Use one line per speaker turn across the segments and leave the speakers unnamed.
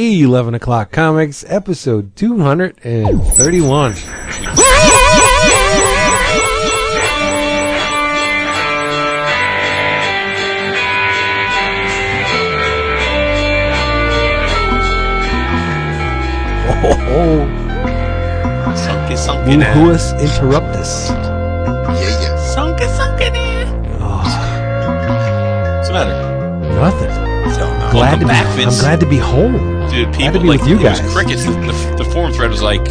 11 o'clock comics, episode 231. Oh,
Sunky, sunky now.
Who's interruptus?
Yeah, yeah.
Sunky, sunky now.
Oh, ah.
What's the matter?
nothing. Glad
Welcome
to be,
back,
I'm glad to be home.
Dude,
Glad
people like
with you guys.
was crickets. The, the, the forum thread was like,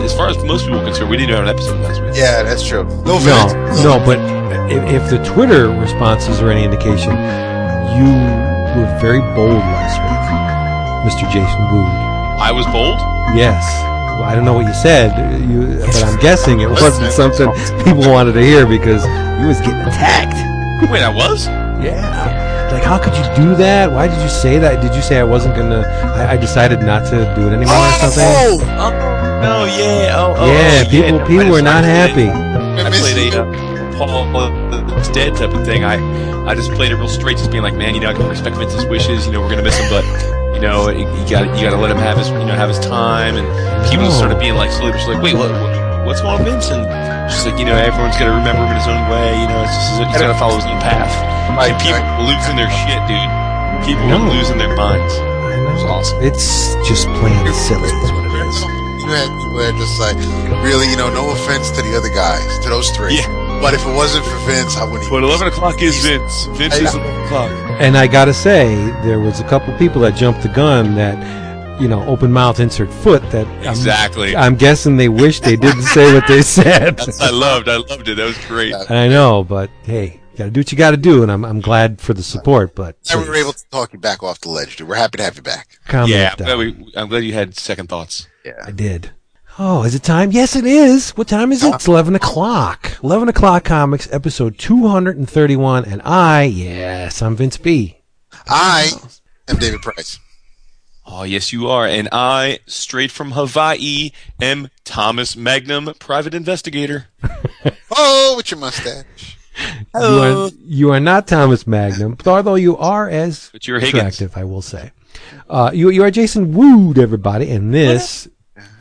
as far as most people are concerned, we didn't have an episode last week.
Yeah, that's true. No
No, no, but if, if the Twitter responses are any indication, you were very bold last week, Mr. Jason Wood.
I was bold.
Yes. Well, I don't know what you said, you, but I'm guessing it wasn't something people wanted to hear because you was getting attacked.
Wait, I was.
Yeah. Like, how could you do that? Why did you say that? Did you say I wasn't gonna? I, I decided not to do it anymore or something.
Oh,
Oh no, yeah. Oh, oh
yeah,
oh,
people
I
people were not happy.
I played a uh, Paul uh, dead type of thing. I I just played it real straight, just being like, man, you know, I can respect Vince's wishes. You know, we're gonna miss him, but you know, you got you got to let him have his you know have his time. And people just started being like, slowly, like, wait, what, what what's going on, Vince? And she's like, you know, everyone's got to remember him in his own way. You know, it's just he's got to follow his own path.
Right,
and people
right.
losing their shit, dude. People
No.
were losing their minds.
I know.
It was awesome.
It's just plain silly. Is what it is.
You had people that just like, really, you know, no offense to the other guys, to those three.
Yeah.
But if it wasn't for Vince, I wouldn't.
But
even-
11 o'clock is Vince. Vince is 11 o'clock.
And I gotta say, there was a couple people that jumped the gun that, you know, open mouth, insert foot. That I'm-
Exactly.
I'm, guessing they wish they didn't say what they said.
That's, I loved. I loved it. That was great.
I know, but hey, you gotta do what you gotta do, and I'm I'm glad for the support. But
And we were able to talk you back off the ledge, dude. We're happy to have you back.
comment
Yeah, I'm glad, we, I'm glad you had second thoughts.
Yeah, I did. Oh, is it time? Yes, it is. What time is it? It's 11 o'clock. 11 o'clock comics, episode 231. And I, yes, I'm Vince B.
I am David Price.
Oh, yes, you are. And I, straight from Hawaii, am Thomas Magnum, private investigator.
Oh, with your mustache.
You are, you are not Thomas Magnum, although you are as
But you're
attractive, I will say. Uh, you, you are Jason Wood, everybody, and this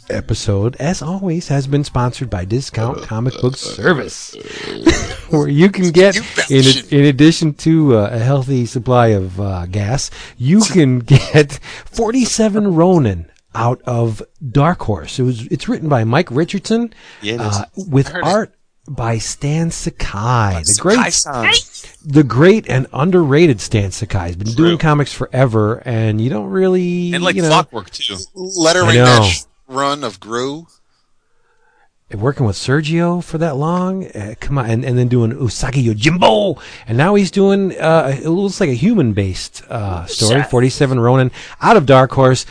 episode, as always, has been sponsored by Discount Comic Book Service, where you can get, in, in addition to uh, a healthy supply of uh, gas, you can get 47 Ronin out of Dark Horse. It was it's written by Mike Richardson
Yeah,
uh, with
heard it.
art by Stan Sakai, the great
Sakai-san.
the great and underrated Stan Sakai. He's been
True.
doing comics forever, and you don't really,
And like
you know,
clockwork, too.
Lettering
I know.
that sh- run of Groo.
working with Sergio for that long. Uh, come on, and, and then doing Usagi Yojimbo, and now he's doing uh, it looks like a human-based uh, story. Forty-seven Ronin out of Dark Horse.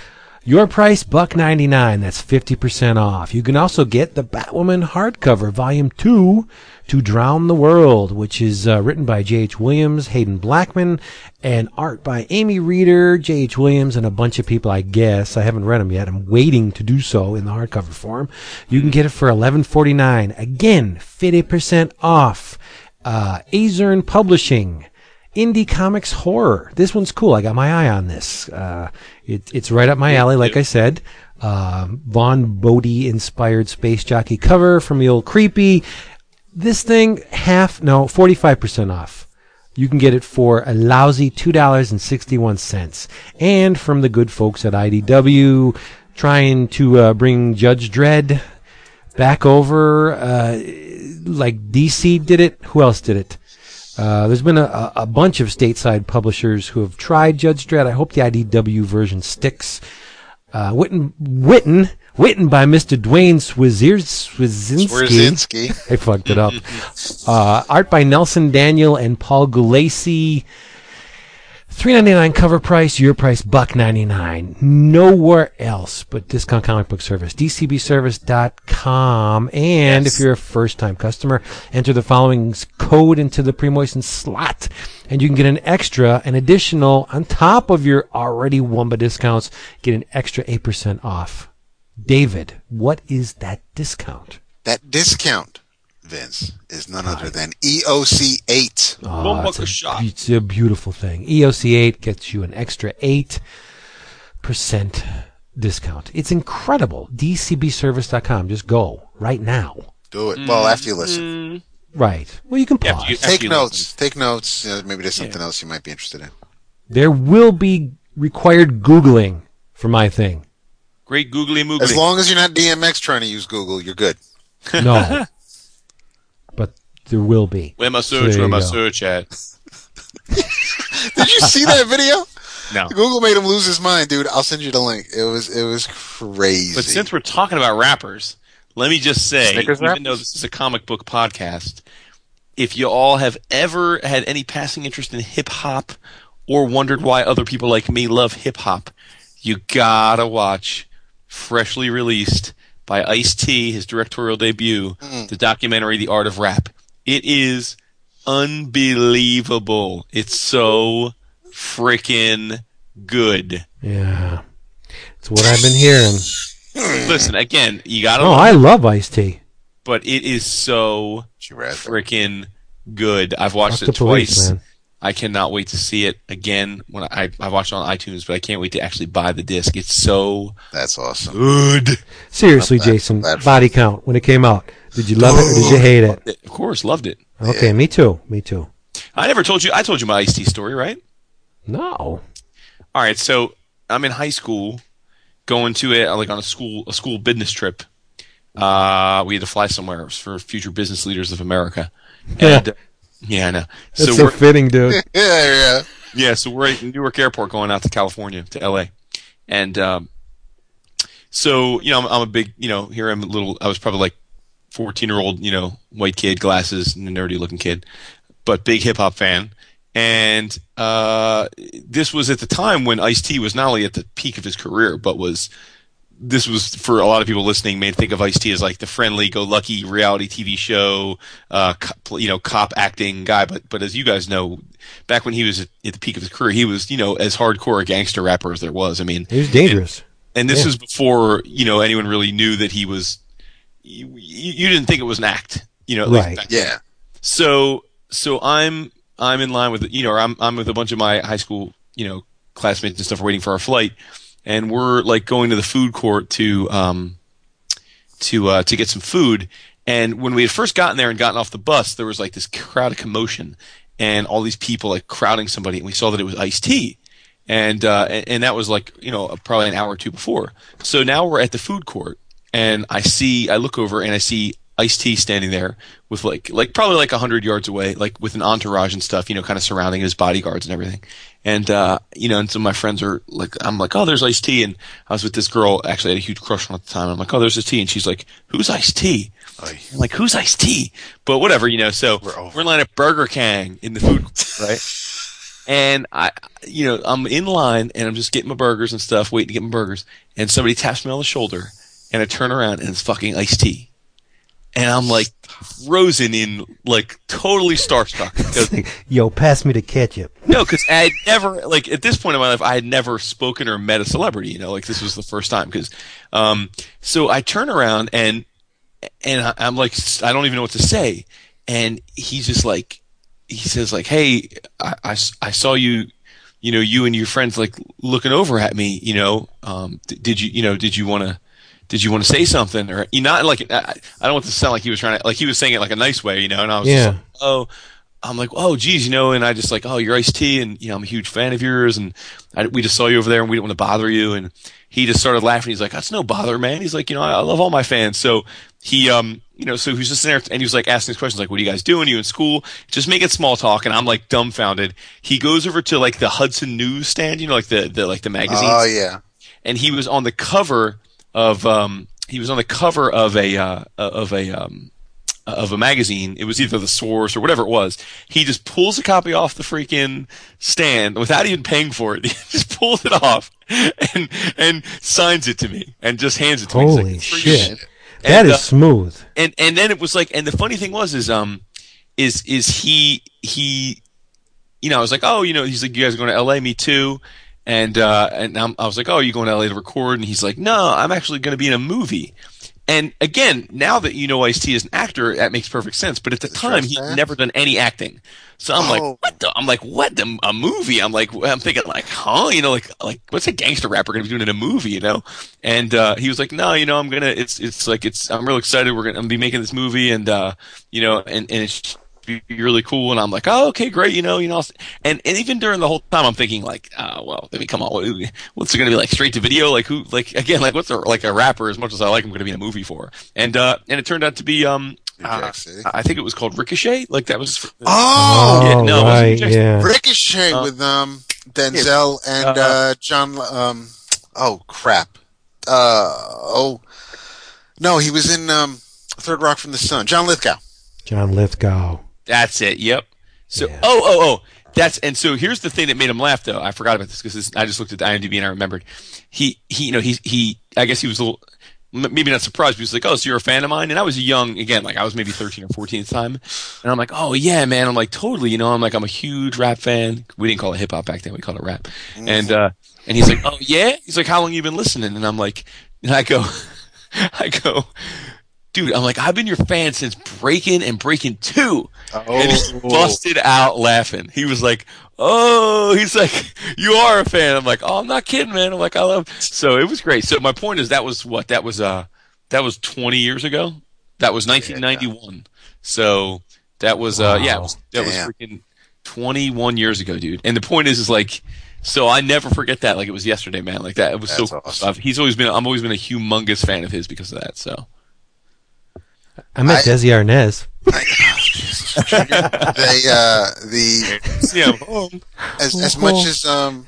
Your price, buck ninety nine. That's fifty percent off. You can also get the Batwoman hardcover, volume two, to Drown the World, which is uh, written by J.H. Williams, Hayden Blackman, and art by Amy Reeder, J.H. Williams, and a bunch of people. I guess I haven't read them yet. I'm waiting to do so in the hardcover form. You can get it for eleven forty nine. Again, fifty percent off. Uh, Azern Publishing. Indie Comics Horror. This one's cool. I got my eye on this. Uh, it, it's right up my alley, like I said. Um, Vaughn Bodē inspired space jockey cover from the old creepy. This thing half no forty five percent off. You can get it for a lousy two dollars and from the good folks at IDW, trying to uh, bring Judge Dredd back over, uh, like DC did it. Who else did it? Uh, there's been a, a bunch of stateside publishers who have tried Judge Dredd. I hope the IDW version sticks. Uh, written, written, written by Mr. Dwayne Swizinski. I fucked it up. Uh, art by Nelson Daniel and Paul Gulacy. Three ninety nine cover price, your price buck ninety nine. Nowhere else but Discount Comic Book Service, dcbservice.com. And
Yes.
if you're a first time customer, enter the following code into the pre-moistened slot, and you can get an extra, an additional on top of your already Wumba discounts, get an extra eight percent off. David, what is that discount?
That discount, Vince, is none other than E EOC 8.
Oh,
buck
it's,
a
a,
shot.
it's a beautiful thing. EOC 8 gets you an extra 8. percent discount. It's incredible. DCBService.com. Just go right now.
Do it. Well, after you listen.
Right. Well, you can
Yeah,
pause.
you-
Take
you
notes. Take notes. Uh, maybe there's something else you might be interested in.
There will be required Googling for my thing.
Great googly moogly.
As long as you're not DMX trying to use Google, you're good.
No. but there will be.
Where my
So
search?
there
Where
you
my
go.
search at?
Did you see that video?
No.
Google made him lose his mind, dude. I'll send you the link. It was it was crazy.
But since we're talking about rappers, let me just say,
Snickers
even
rappers?
though this is a comic book podcast, if you all have ever had any passing interest in hip hop or wondered why other people like me love hip hop, you gotta watch freshly released by Ice T, his directorial debut, mm. the documentary The Art of Rap. It is unbelievable. It's so freaking good.
Yeah. It's what I've been hearing.
Listen, again, you gotta
Oh,
love
I love Ice T.
but it is so
She
freaking good. I've watched
Fuck
it
the police,
twice.
man.
I cannot wait to see it again. When I I watched it on iTunes, but I can't wait to actually buy the disc. It's so
That's awesome.
good.
Seriously,
Not bad,
Jason,
not bad.
body count when it came out. Did you love it or did you hate it?
Of course, loved it.
Okay, me too. Me too.
I never told you. I told you my Ice T story, right?
No.
All right. So I'm in high school, going to it like on a school a school business trip. Uh, we had to fly somewhere. For future business leaders of America.
Yeah.
And, uh, yeah, I know.
That's
so
so,
we're,
fitting, dude.
Yeah, yeah.
Yeah, so we're at Newark Airport going out to California to LA, and um, so you know I'm, I'm a big you know here I'm a little I was probably like 14 year old you know white kid glasses nerdy looking kid, but big hip hop fan, and uh, this was at the time when Ice T was not only at the peak of his career but was this was for a lot of people listening may think of Ice T as like the friendly, go lucky reality TV show, uh, co- you know, cop acting guy. But but as you guys know, back when he was at, at the peak of his career, he was you know as hardcore a gangster rapper as there was. I mean,
He was dangerous.
and this
Yeah.
was before you know anyone really knew that he was. You, you you didn't think it was an act, you know.
Right.
back.
Yeah.
So so I'm I'm in line with you know or I'm I'm with a bunch of my high school you know classmates and stuff waiting for our flight, and we're like going to the food court to um to uh, to get some food. And when we had first gotten there and gotten off the bus, there was like this crowd of commotion and all these people like crowding somebody, and we saw that it was Ice T. And, uh, and and that was like you know probably an hour or two before. So now we're at the food court, and I see I look over and I see Ice T standing there with like like probably like a hundred yards away, like with an entourage and stuff, you know, kind of surrounding his bodyguards and everything. And uh, you know, and some of my friends are like, I'm like, oh, there's Ice T, and I was with this girl. Actually, I had a huge crush on at the time. I'm like, oh, there's Ice T, and she's like, who's Ice T? I'm like, who's Ice T? But whatever, you know. So
We're over.
we're in line at Burger King in the food, right? And I, you know, I'm in line and I'm just getting my burgers and stuff, waiting to get my burgers. And somebody taps me on the shoulder, and I turn around and it's fucking Ice T. And I'm like frozen in like totally starstruck
Yo, pass me the ketchup.
no, because I had never like at this point in my life I had never spoken or met a celebrity. You know, like this was the first time because um, so I turn around and and I- I'm like I don't even know what to say, and he's just like he says like Hey, I, I saw you. You know, you and your friends like looking over at me. You know, um, d- did you, you know, did you want to, did you want to say something or you not like I, I don't want to sound like he was trying to like he was saying it like a nice way, you know. And I was
Yeah.
just like, oh, I'm like, oh, geez, you know, and I just like, oh, you're Ice T, and you know, I'm a huge fan of yours, and I, we just saw you over there, and we didn't want to bother you, and he just started laughing. He's like, that's no bother, man. He's like, you know, I, I love all my fans, so he, um, you know, so he was just there, and he was like asking these questions, like, what are you guys doing? you in school? Just making small talk, and I'm like dumbfounded. He goes over to like the Hudson newsstand, you know, like the, the like the magazine
Oh yeah.
and he was on the cover of um he was on the cover of a uh, of a um of a magazine. It was either the Source or whatever it was. He just pulls a copy off the freaking stand without even paying for it. He just pulls it off and and signs it to me and just hands it to me. He's like,
Holy
"It's
shit. That
And,
is
uh,
smooth.
and and then it was like and the funny thing was is um is is he he you know I was like oh you know he's like you guys are going to LA me too and uh and I'm, I was like oh you going to LA to record and he's like no I'm actually going to be in a movie And again, now that you know Ice T is an actor, that makes perfect sense. But at the time, he'd never done any acting. So I'm
Oh.
like, what the? I'm like, what the? A movie? I'm like, I'm thinking like, huh? You know, like, like what's a gangster rapper gonna be doing in a movie? You know? And uh, he was like, no, you know, I'm gonna. It's it's like it's. I'm real excited. We're gonna I'm gonna be making this movie, and uh, you know, and and it's be really cool. And I'm like, oh, okay, great. You know, you know, and and even during the whole time, I'm thinking like, uh, well, I mean, come on, what's it going to be like straight to video? Like who, like again, like what's a, like a rapper? As much as I like him, going to be in a movie for? And uh, and it turned out to be um, uh, I think it was called Ricochet. Like that was.
Oh,
yeah, no, it wasn't
right, yeah.
Ricochet
Uh,
with um Denzel and
uh,
uh, John. Um, oh crap. Uh oh, no, he was in um Third Rock from the Sun. John Lithgow.
John Lithgow.
That's it. Yep. So
Yeah.
oh oh oh that's and so here's the thing that made him laugh though. I forgot about this because I just looked at the IMDb and I remembered. He he you know he he I guess he was a little maybe not surprised. But he was like, oh, so you're a fan of mine? And I was young again, like I was maybe 13 or 14 at the time. And I'm like, oh yeah, man. I'm like totally. You know, I'm like I'm a huge rap fan. We didn't call it hip hop back then. We called it rap. And uh and he's like, oh yeah. He's like, how long you been listening? And I'm like, and I go, I go. Dude, I'm like, I've been your fan since Breakin' and Breakin' 2. And he busted out laughing. He was like, "Oh, he's like, you are a fan." I'm like, "Oh, I'm not kidding, man." I'm like, "I love." So it was great. So my point is, that was what that was. Uh, that was 20 years ago. That was 1991. So that was uh, yeah, it was, that was freaking 21 years ago, dude. And the point is, is like. So I never forget that, like it was yesterday, man. Like that, it was
That's
so.
awesome.
I've- He's always been, I'm always been a humongous fan of his because of that. So
I met
I-
Desi Arnaz.
they uh the
yeah,
as as much as um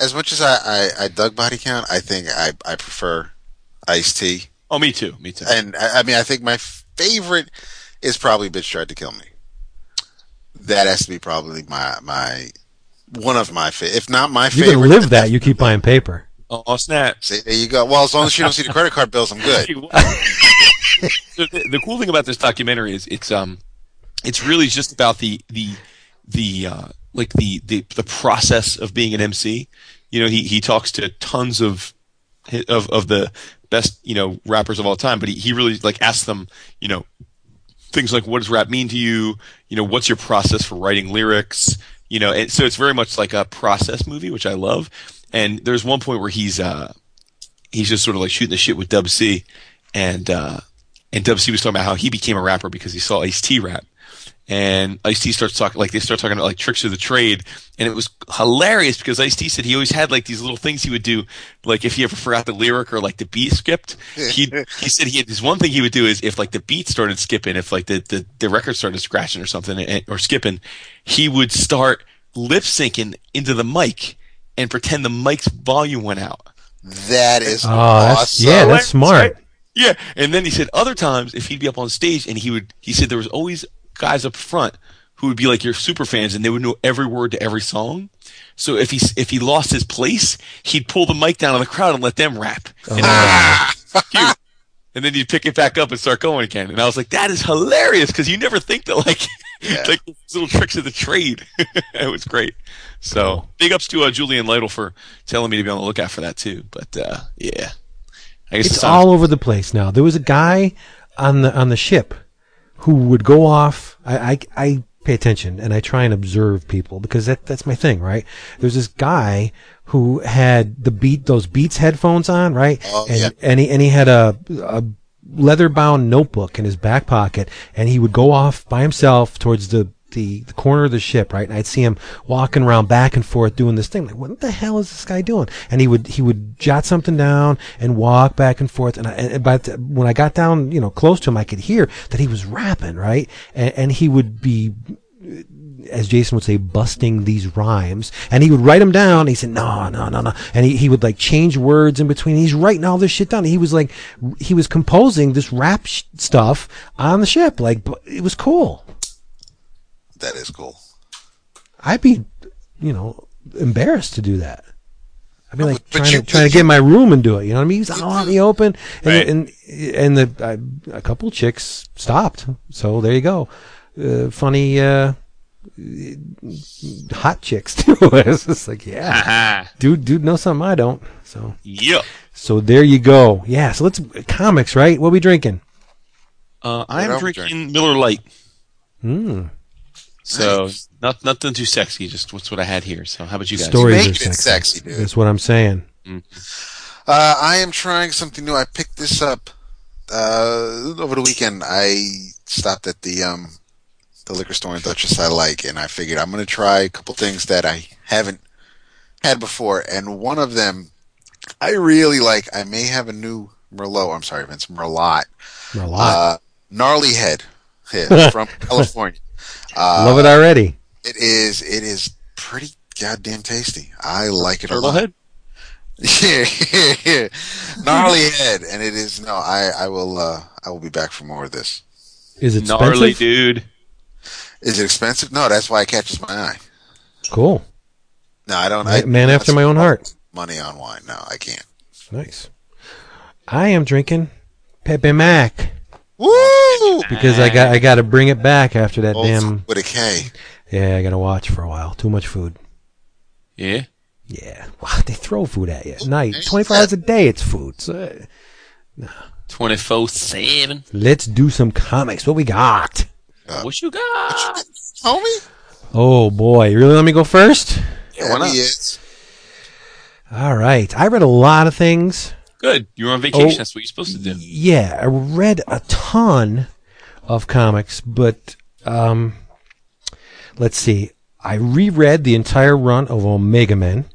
as much as I, I I dug body count, I think I I prefer Ice T.
oh, me too, me too.
And I, I mean, I think my favorite is probably "Bitch Tried to Kill Me." That has to be probably my my one of my fa- if not my
You
favorite.
can live that. You keep buying paper.
Oh, snap!
See, there you go. Well, as long as you don't see the credit card bills, I'm good.
The, the cool thing about this documentary is it's um it's really just about the the the uh like the the the process of being an MC. You know, he he talks to tons of of of the best you know rappers of all time, but he he really like asks them you know things like what does rap mean to you? You know, what's your process for writing lyrics? You know, and so it's very much like a process movie, which I love. And there's one point where he's uh he's just sort of like shooting the shit with Dub C, and uh and Dub C was talking about how he became a rapper because he saw Ice T rap. And Ice T starts talking like they start talking about like tricks of the trade, and it was hilarious because Ice T said he always had like these little things he would do, like if he ever forgot the lyric or like the beat skipped. He he said he had this one thing he would do is if like the beat started skipping, if like the the, the record started scratching or something and, or skipping, he would start lip syncing into the mic and pretend the mic's volume went out.
That is
Oh, that's
awesome.
yeah, that's smart.
Yeah, and then he said other times if he'd be up on stage and he would, he said there was always guys up front who would be like your super fans and they would know every word to every song. So if he if he lost his place, he'd pull the mic down on the crowd and let them rap. And, then, cute. and then he'd pick it back up and start going again. And I was like, that is hilarious because you never think that like
Yeah.
like little tricks of the trade. it was great. So big ups to uh, Julian Lytle for telling me to be on the lookout for that too. But uh, yeah,
It's all over the place now. There was a guy on the on the ship who would go off. I, I, I pay attention and I try and observe people because that that's my thing, right? There's this guy who had the beat those Beats headphones on, right?
Oh,
and
yeah.
and he and he had a a leather bound notebook in his back pocket and he would go off by himself towards the the, the corner of the ship, right? And I'd see him walking around back and forth doing this thing. Like, what the hell is this guy doing? And he would he would jot something down and walk back and forth. And, I, and but when I got down, you know, close to him, I could hear that he was rapping, right? And, and he would be as Jason would say, busting these rhymes. And he would write them down. He said, no, no, no, no. And he, he would like change words in between. He's writing all this shit down. He was like, he was composing this rap sh- stuff on the ship. Like, it was cool.
That is cool.
I'd be, you know, embarrassed to do that. I'd be
No,
like
but- but
trying
you-
to trying to get in my room and do it. You know what I mean? He's out out in the open, and
Right.
and and the I, a couple chicks stopped. So there you go. Uh, funny, uh, hot chicks too. it's just like, yeah,
Aha.
dude, dude knows something I don't. So,
Yep.
so there you go. Yeah. So let's comics, right? What we drinking?
Uh, I'm
are we
drinking Miller Lite.
Hmm.
So not nothing too sexy. Just what's what I had here. So how about you guys?
Stories
Making
are
it
sexy.
sexy, dude.
That's what I'm saying.
Uh, I am trying something new. I picked this up uh, over the weekend. I stopped at the um, the liquor store in Duchess I like, and I figured I'm going to try a couple things that I haven't had before. And one of them I really like. I may have a new Merlot. I'm sorry, Vince Merlot.
A lot.
Uh, gnarly head yeah, from California. Uh,
Love it already.
It is. It is pretty goddamn tasty. I like it a
Turtle
lot.
head.
Yeah, yeah, yeah. gnarly head, and it is no. I I will uh I will be back for more of this.
Is it
Gnarly
expensive?
dude.
Is it expensive? No, that's why it catches my eye.
Cool.
No, I don't. I,
Man after my own heart.
Money on wine? No, I can't.
Nice. I am drinking Pepe Mac
Woo!
because I got I got to bring it back after that
Old
damn.
with a K.
Yeah, I got to watch for a while. Too much food.
Yeah.
Yeah, wow, they throw food at you at night. Twenty four hours a day, it's food. So, uh,
Twenty four seven.
let's do some comics. What we got?
What you got?
Homie?
Oh boy, you really let me go first?
Yeah, why not?
All right, I read a lot of things.
Good. You're on vacation.
Oh.
That's what you're supposed to do.
Yeah, I read a ton of comics, but um, let's see. I reread the entire run of Omega Men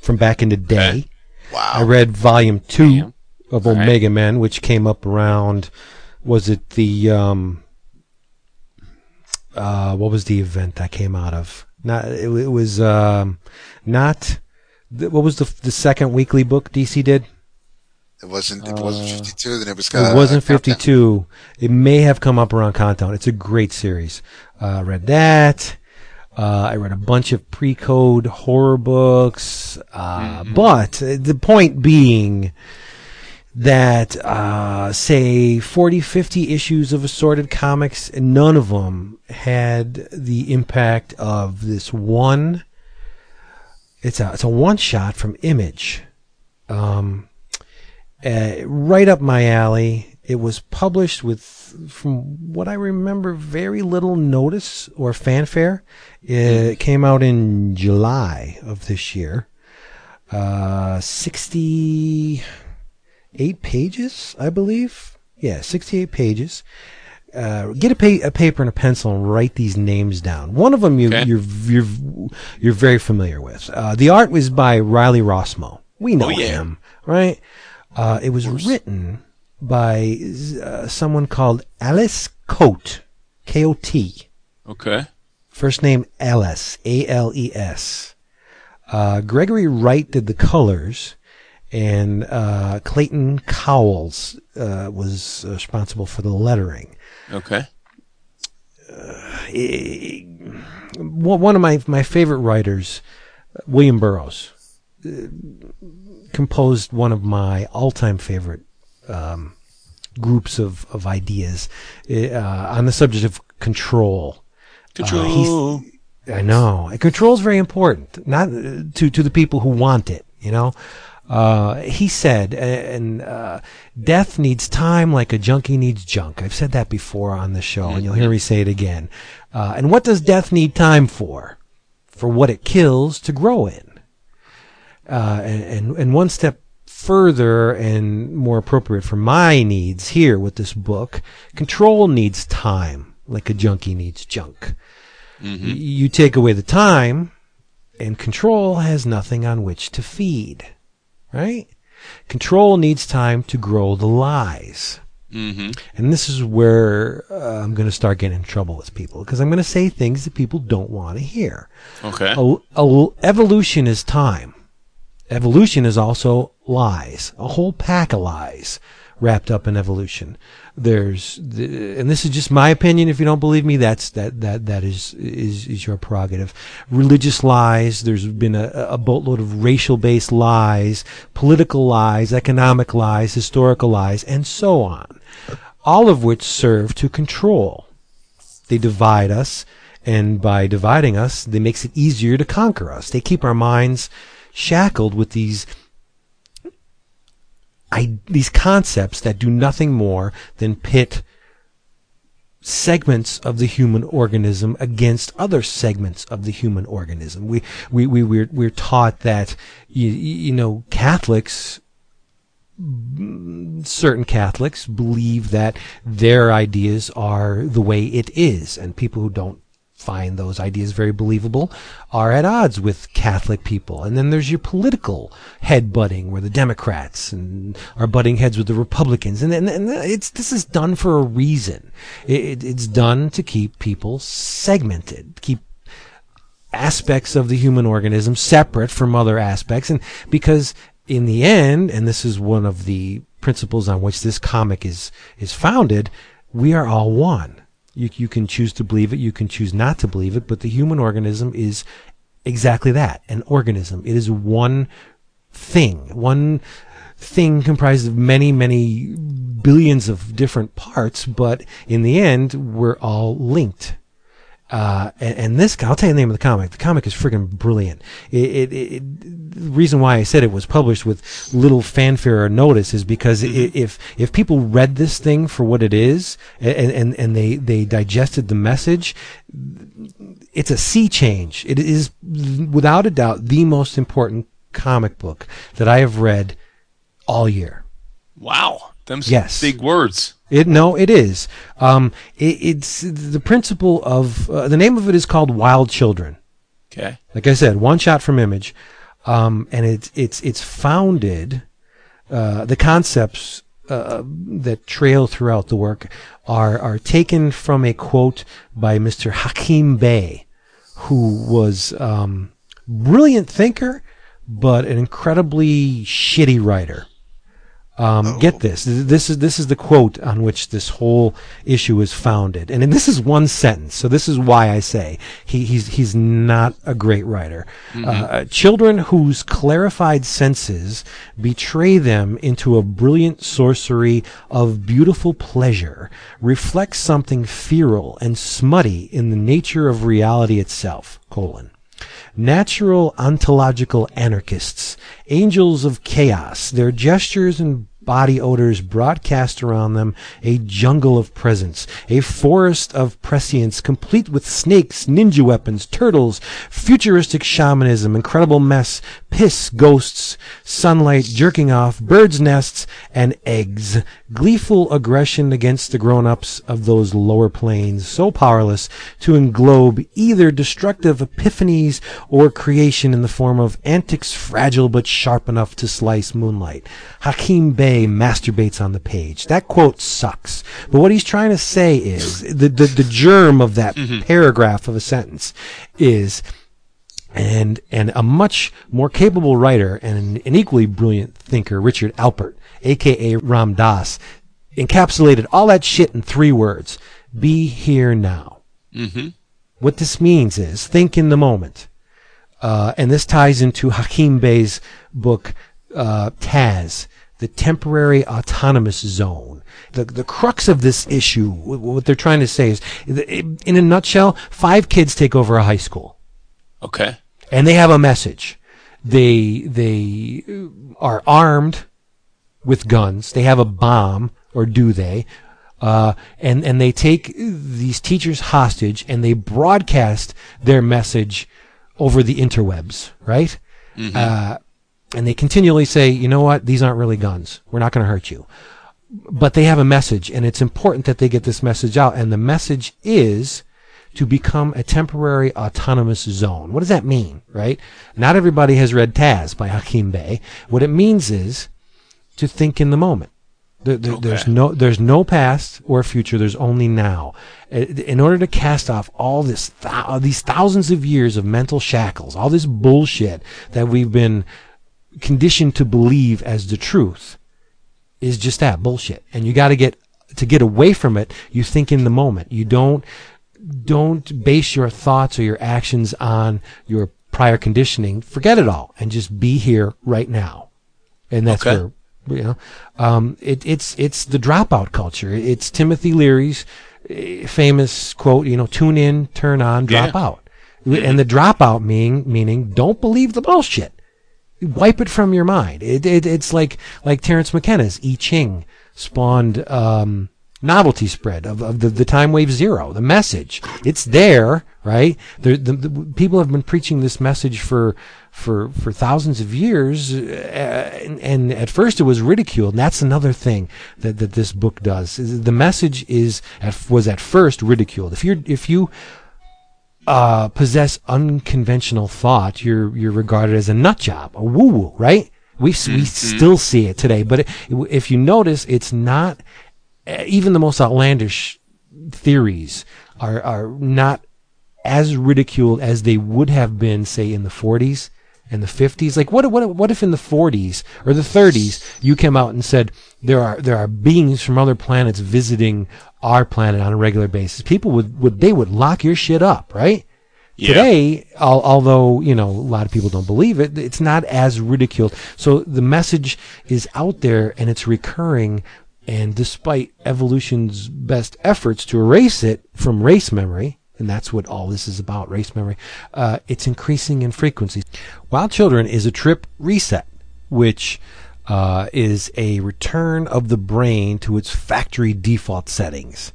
from back in the day.
Okay.
Wow.
I read volume two
Damn.
of
All right.
Omega Men, which came up around. Was it the um? Uh, what was the event that came out of? Not it, it was um, not. What was the the second weekly book DC did?
It wasn't. It wasn't 52. Then it was.
It
Uh,
wasn't 52. It may have come up around Countdown. It's a great series. Uh, read that. Uh, I read a bunch of pre-code horror books. Uh, but uh, the point being that, uh, say 40, 50 issues of assorted comics, and none of them had the impact of this one. It's a, it's a one shot from Image. Um, uh, right up my alley. It was published with, from what I remember, very little notice or fanfare. It came out in July of this year. Uh, 68 pages, I believe. Yeah, 68 pages. Uh, get a, pa- a paper and a pencil and write these names down. One of them you,
Okay.
you're, you're, you're very familiar with. Uh, the art was by Riley Rossmo. We know
Oh, yeah.
him, right? Uh, it was written by uh, someone called Alice Kot, K-O-T.
Okay.
First name Alice, A-L-E-S. Uh, Gregory Wright did the colors, and uh, Clayton Cowles uh, was responsible for the lettering.
Okay.
Eh, one of my, my favorite writers, William Burroughs, uh, composed one of my all time favorite um, groups of, of ideas uh, on the subject of control.
Control.
I know. Control is very important, not uh, to to the people who want it. You know, uh, he said, and uh, death needs time like a junkie needs junk. I've said that before on the show, and you'll hear me say it again. Uh, and what does death need time for? For what it kills to grow in. Uh, and, and one step further and more appropriate for my needs here with this book, control needs time like a junkie needs junk. Y- You take away the time, and control has nothing on which to feed. Right? Control needs time to grow the lies.
Mm-hmm.
And this is where uh, I'm going to start getting in trouble with people because I'm going to say things that people don't want to hear.
Okay.
A- a- evolution is time. Evolution is also lies, a whole pack of lies wrapped up in evolution. There's, and this is just my opinion. If you don't believe me, that's that that that is is is your prerogative. Religious lies. There's been a, a boatload of racial-based lies, political lies, economic lies, historical lies, and so on. All of which serve to control. They divide us And by dividing us, they makes it easier to conquer us. They keep our minds shackled with these I, these concepts that do nothing more than pit segments of the human organism against other segments of the human organism. We, we, we, we're, we're taught that, you, you know, Catholics, certain Catholics believe that their ideas are the way it is, and people who don't find those ideas very believable are at odds with Catholic people. And then there's your political head butting, where the Democrats and are butting heads with the Republicans. And, and, and it's this is done for a reason. It, it's done to keep people segmented, keep aspects of the human organism separate from other aspects, and because in the end, and this is one of the principles on which this comic is is founded, we are all one you, you can choose to believe it, you can choose not to believe it, but the human organism is exactly that an organism. It is one thing, one thing comprised of many, many billions of different parts, but in the end, we're all linked. Uh, and, and, this, I'll tell you the name of the comic. The comic is freaking brilliant. It, it, it, the reason why I said it was published with little fanfare or notice is because mm-hmm. if, if people read this thing for what it is and, and, and they, they digested the message, it's a sea change. It is without a doubt the most important comic book that I have read all year.
Wow. Them yes. big words.
It no, it is. Um, it, it's the principle of uh, the name of it is called Wild Children.
Okay.
Like I said, one shot from Image, um, and it's it's it's founded. Uh, the concepts uh, that trail throughout the work are are taken from a quote by Mr. Hakim Bey, who was um, brilliant thinker, but an incredibly shitty writer. Um, oh. Get this. This is this is the quote on which this whole issue is founded, and, and this is one sentence. So this is why I say he, he's he's not a great writer. Mm-hmm. Uh, children whose clarified senses betray them into a brilliant sorcery of beautiful pleasure reflect something feral and smutty in the nature of reality itself. Colon natural ontological anarchists, angels of chaos, their gestures and body odors broadcast around them a jungle of presence, a forest of prescience complete with snakes, ninja weapons, turtles, futuristic shamanism, incredible mess, piss, ghosts, sunlight, jerking off, birds' nests, and eggs. Gleeful aggression against the grown-ups of those lower planes, so powerless to englobe either destructive epiphanies or creation in the form of antics fragile but sharp enough to slice moonlight. Hakim Bey masturbates on the page. That quote sucks. But what he's trying to say is the, the, the germ of that mm-hmm. paragraph of a sentence is and and a much more capable writer and an, equally brilliant thinker, Richard Alpert, aka Ram Dass, encapsulated all that shit in three words: "Be here now."
Mm-hmm.
What this means is think in the moment, uh, and this ties into Hakim Bey's book uh, Taz, the temporary autonomous zone. The, the crux of this issue, what they're trying to say is, in a nutshell, five kids take over a high school.
Okay.
And they have a message. They, they are armed with guns. They have a bomb, or do they? Uh, and, and they take these teachers hostage and they broadcast their message over the interwebs, right? Mm-hmm. Uh, and they continually say, you know what, these aren't really guns. We're not going to hurt you. But they have a message, and it's important that they get this message out. And the message is to become a temporary autonomous zone. What does that mean, right? Not everybody has read Taz by Hakim Bey. What it means is to think in the moment. There, there, okay. There's no there's no past or future. There's only now. Uh, in order to cast off all this th- these thousands of years of mental shackles, all this bullshit that we've been conditioned to believe as the truth is just that bullshit. And you got to get to get away from it. You think in the moment. You don't don't base your thoughts or your actions on your prior conditioning. Forget it all and just be here right now. And that's okay. where you know um, it, it's it's the dropout culture. It's Timothy Leary's eh, famous quote, you know, tune in, turn on, drop
Yeah.
out. And the dropout meaning meaning don't believe the bullshit. Wipe it from your mind. It, it it's like like Terence McKenna's I Ching spawned um, novelty spread of, of the, the time wave zero, the message. It's there, right? The, the, the people have been preaching this message for for for thousands of years, uh, and, and at first it was ridiculed. And that's another thing that, that this book does. The message is at, was at first ridiculed. If you're if you uh, possess unconventional thought, you're you're regarded as a nut job, a woo woo, right? We we still see it today, but it, if you notice, it's not even the most outlandish theories are are not as ridiculed as they would have been, say, in the 40s and the 50s. Like, what what what if in the 40s or the 30s you came out and said there are there are beings from other planets visiting our planet on a regular basis? People would would they would lock your shit up, right?
Yeah.
Today, al- although you know a lot of people don't believe it, it's not as ridiculed. So the message is out there and it's recurring. And despite evolution's best efforts to erase it from race memory, and that's what all this is about, race memory, uh, it's increasing in frequency. Wild Children is a trip reset, which uh, is a return of the brain to its factory default settings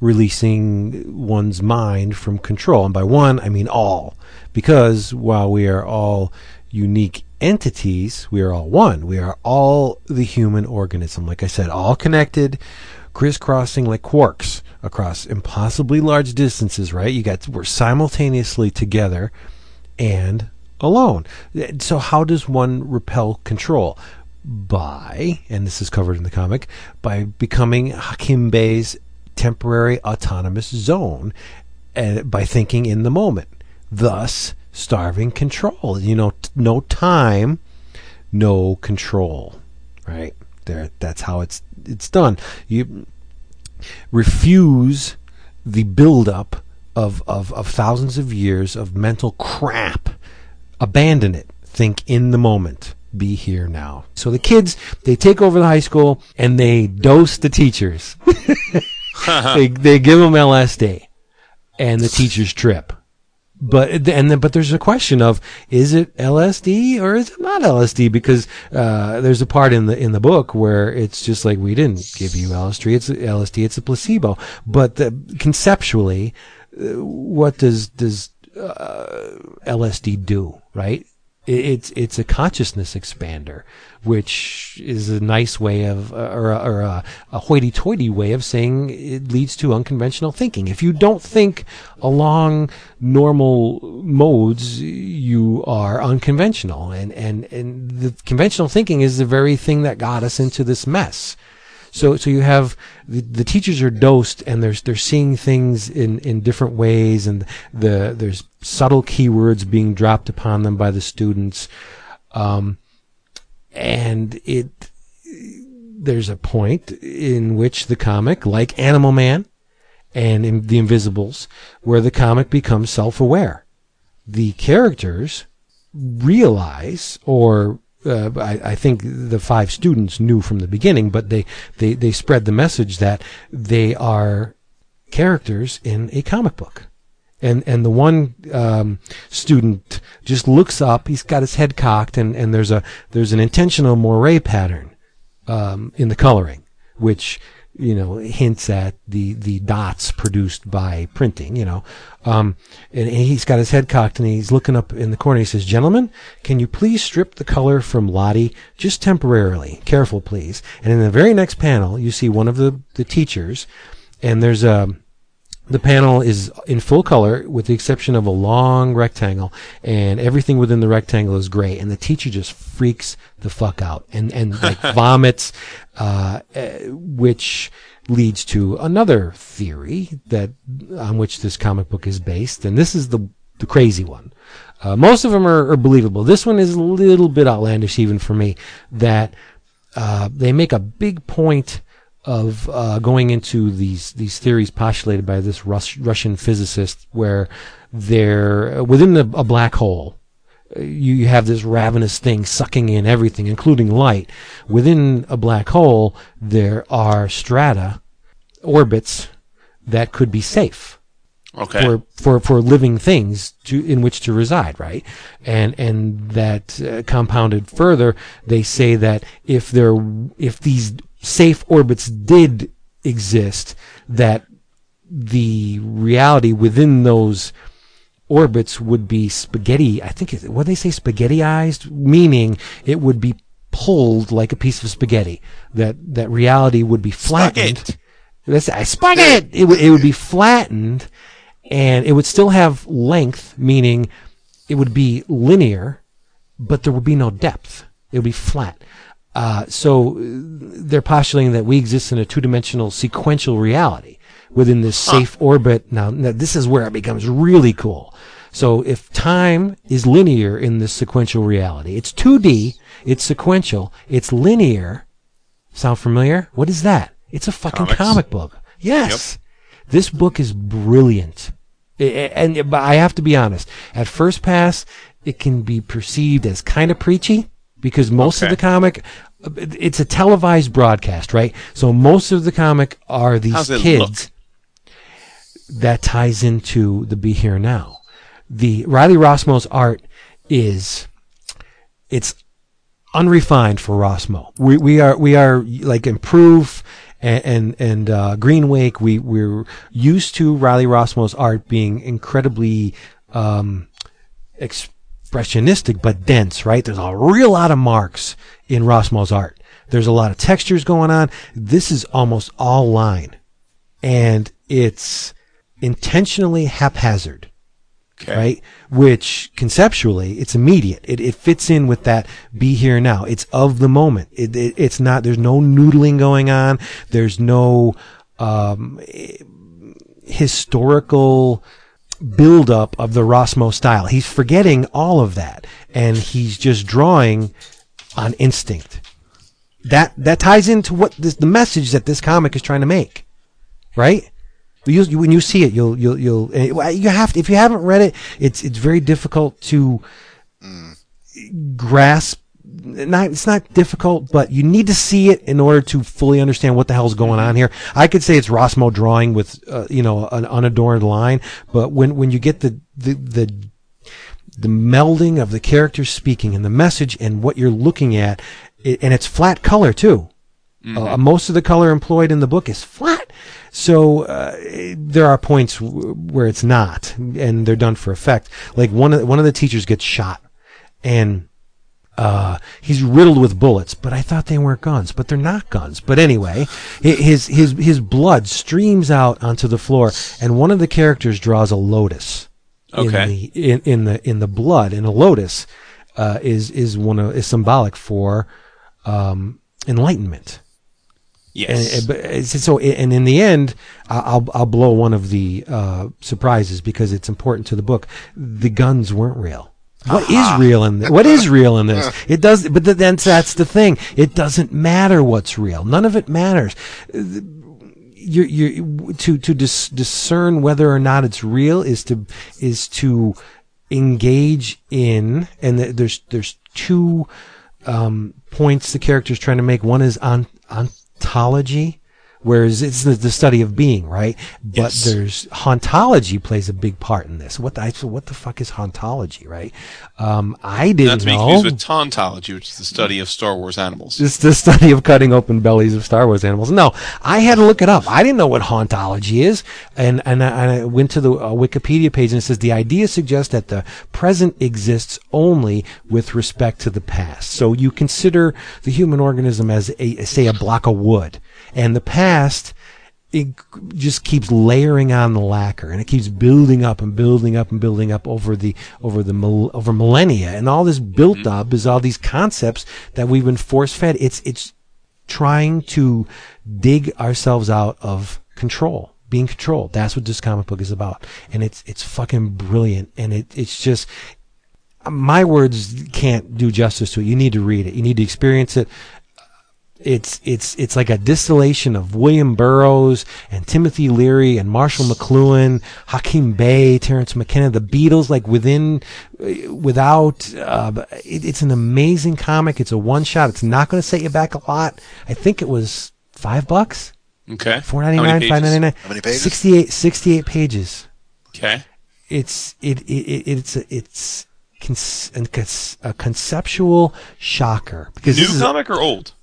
releasing one's mind from control. And by one, I mean all. Because while we are all unique entities, we are all one. We are all the human organism. Like I said, all connected, crisscrossing like quarks across impossibly large distances, right? You got, we're simultaneously together and alone. So how does one repel control? By, and this is covered in the comic, by becoming Hakim Bey's temporary autonomous zone and by thinking in the moment, thus starving control. You know, t- no time, no control, right? There, that's how it's it's done. You refuse the buildup of, of, of thousands of years of mental crap. Abandon it. Think in the moment. Be here now. So the kids, they take over the high school and they dose the teachers. they they give them LSD, and the teachers trip. But and then but there's a question of is it LSD or is it not LSD? Because uh, there's a part in the in the book where it's just like we didn't give you LSD. It's LSD. It's a placebo. But the, conceptually, uh, what does does uh, LSD do? Right? It- It's it's a consciousness expander, which is a nice way of, uh, or a, or a, a hoity-toity way of saying it leads to unconventional thinking. If you don't think along normal modes, you are unconventional, and and and the conventional thinking is the very thing that got us into this mess. So, so you have the, the teachers are dosed, and they're they're seeing things in, in different ways, and the there's subtle keywords being dropped upon them by the students, um, and it there's a point in which the comic, like Animal Man, and in The Invisibles, where the comic becomes self-aware. The characters realize, or uh, I, I think the five students knew from the beginning, but they, they, they spread the message that they are characters in a comic book. And, and the one um, student just looks up. He's got his head cocked, and, and there's a there's an intentional moire pattern um, in the coloring, which you know hints at the the dots produced by printing. You know, um, and he's got his head cocked and he's looking up in the corner. He says, "Gentlemen, can you please strip the color from Lottie just temporarily? Careful, please." And in the very next panel, you see one of the the teachers, and there's a the panel is in full color with the exception of a long rectangle and everything within the rectangle is gray and the teacher just freaks the fuck out and and like vomits uh, uh, which leads to another theory that on which this comic book is based and this is the the crazy one. Uh, most of them are, are believable. This one is a little bit outlandish even for me that uh, they make a big point of uh, going into these these theories postulated by this Rus- Russian physicist, where they're within the, a black hole. uh, You you have this ravenous thing sucking in everything, including light. Within a black hole, there are strata, orbits that could be safe
Okay.
for, for, for living things to, in which to reside, right? And, and that uh, compounded further, they say that if there, if these safe orbits did exist, that the reality within those orbits would be spaghetti. I think what they say spaghettiized, meaning it would be pulled like a piece of spaghetti. That that reality would be flattened.
Spaghetti.
That's I spaghetti. It would it would be flattened, and it would still have length, meaning it would be linear, but there would be no depth. It would be flat. Uh, so uh, they're postulating that we exist in a two-dimensional sequential reality within this safe orbit. Now, now, this is where it becomes really cool. So if time is linear in this sequential reality, it's 2D, it's sequential, it's linear. Sound familiar? What is that? It's a fucking
Comics.
comic book. Yes. This book is brilliant. And but I have to be honest. At first pass, it can be perceived as kind of preachy because most of the comic, it's a televised broadcast, right? So most of the comic are these kids.
look?
That ties into the Be Here Now. The Riley Rossmo's art is, it's unrefined for Rossmo. We we are we are like improve and and, and uh, Green Wake. We we're used to Riley Rossmo's art being incredibly um, expressionistic but dense. Right? There's a real lot of marks in Rossmo's art. There's a lot of textures going on. This is almost all line, and it's intentionally haphazard
Okay.
right? Which conceptually, it's immediate. It, it fits in with that be here now. It's of the moment. It, it, it's not, there's no noodling going on. There's no, um, eh, historical buildup of the Rossmo style. He's forgetting all of that and he's just drawing on instinct. That, that ties into what this, the message that this comic is trying to make, right? You, you, when you see it, you'll you'll you'll eh, you have to, if you haven't read it, it's it's very difficult to grasp. Not it's not difficult, but you need to see it in order to fully understand what the hell's going on here. I could say it's Rossmo drawing with uh, you know an unadorned line, but when when you get the the the the melding of the characters speaking and the message and what you're looking at, it, and it's flat color too. Uh, most of the color employed in the book is flat. So uh, there are points w- where it's not, and they're done for effect. Like one of the, one of the teachers gets shot, and uh, he's riddled with bullets. But I thought they weren't guns, but they're not guns. But anyway, his his his blood streams out onto the floor, and one of the characters draws a lotus.
Okay.
In the in, in the in the blood, and a lotus uh, is is one of is symbolic for um, enlightenment.
Yes.
And, so, and in the end, I'll I'll blow one of the uh, surprises because it's important to the book. The guns weren't real. What is real in this? What is real in this? It does, but then that's the thing. It doesn't matter what's real. None of it matters. You you to to dis- discern whether or not it's real is to is to engage in, and th- there's there's two um, points the character's trying to make. One is on ontology, whereas it's the, the study of being, right? But
Yes.
there's hauntology plays a big part in this. What the, I, so what the fuck is hauntology, right? Um, I didn't
to be
know.
confused with tauntology, which is the study of Star Wars animals.
It's the study of cutting open bellies of Star Wars animals. No, I had to look it up. I didn't know what hauntology is, and and I, and I went to the uh, Wikipedia page and it says the idea suggests that the present exists only with respect to the past. So you consider the human organism as a say a block of wood, and the past it just keeps layering on the lacquer and it keeps building up and building up and building up over the over the over millennia. And all this built mm-hmm. up is all these concepts that we've been force fed it's it's trying to dig ourselves out of control being controlled. That's what this comic book is about. And it's it's fucking brilliant. And it it's just my words can't do justice to it. You need to read it. You need to experience it it's it's it's like a distillation of William Burroughs and Timothy Leary and Marshall McLuhan, Hakim Bey, Terence McKenna, the Beatles, like within, uh, without. Uh, it, it's an amazing comic. It's a one shot. It's not going to set you back a lot. I think it was five bucks.
Okay.
Four
How
ninety
many
nine,
pages?
five ninety nine.
How many pages?
68, 68 pages.
Okay.
It's it, it, it it's a, it's cons- a conceptual shocker because
New
this is-
comic or old?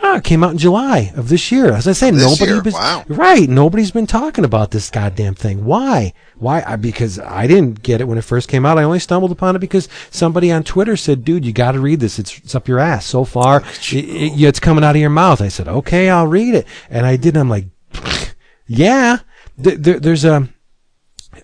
Ah, it came out in July of this year. As I say,
This
nobody
year?
was
Wow.
right. Nobody's been talking about this goddamn thing. Why? Why? I, because I didn't get it when it first came out. I only stumbled upon it because somebody on Twitter said, "Dude, you got to read this. It's, it's up your ass so far. It, it- it's coming out of your mouth." I said, "Okay, I'll read it," and I did. And I'm like, "Yeah." There, there's a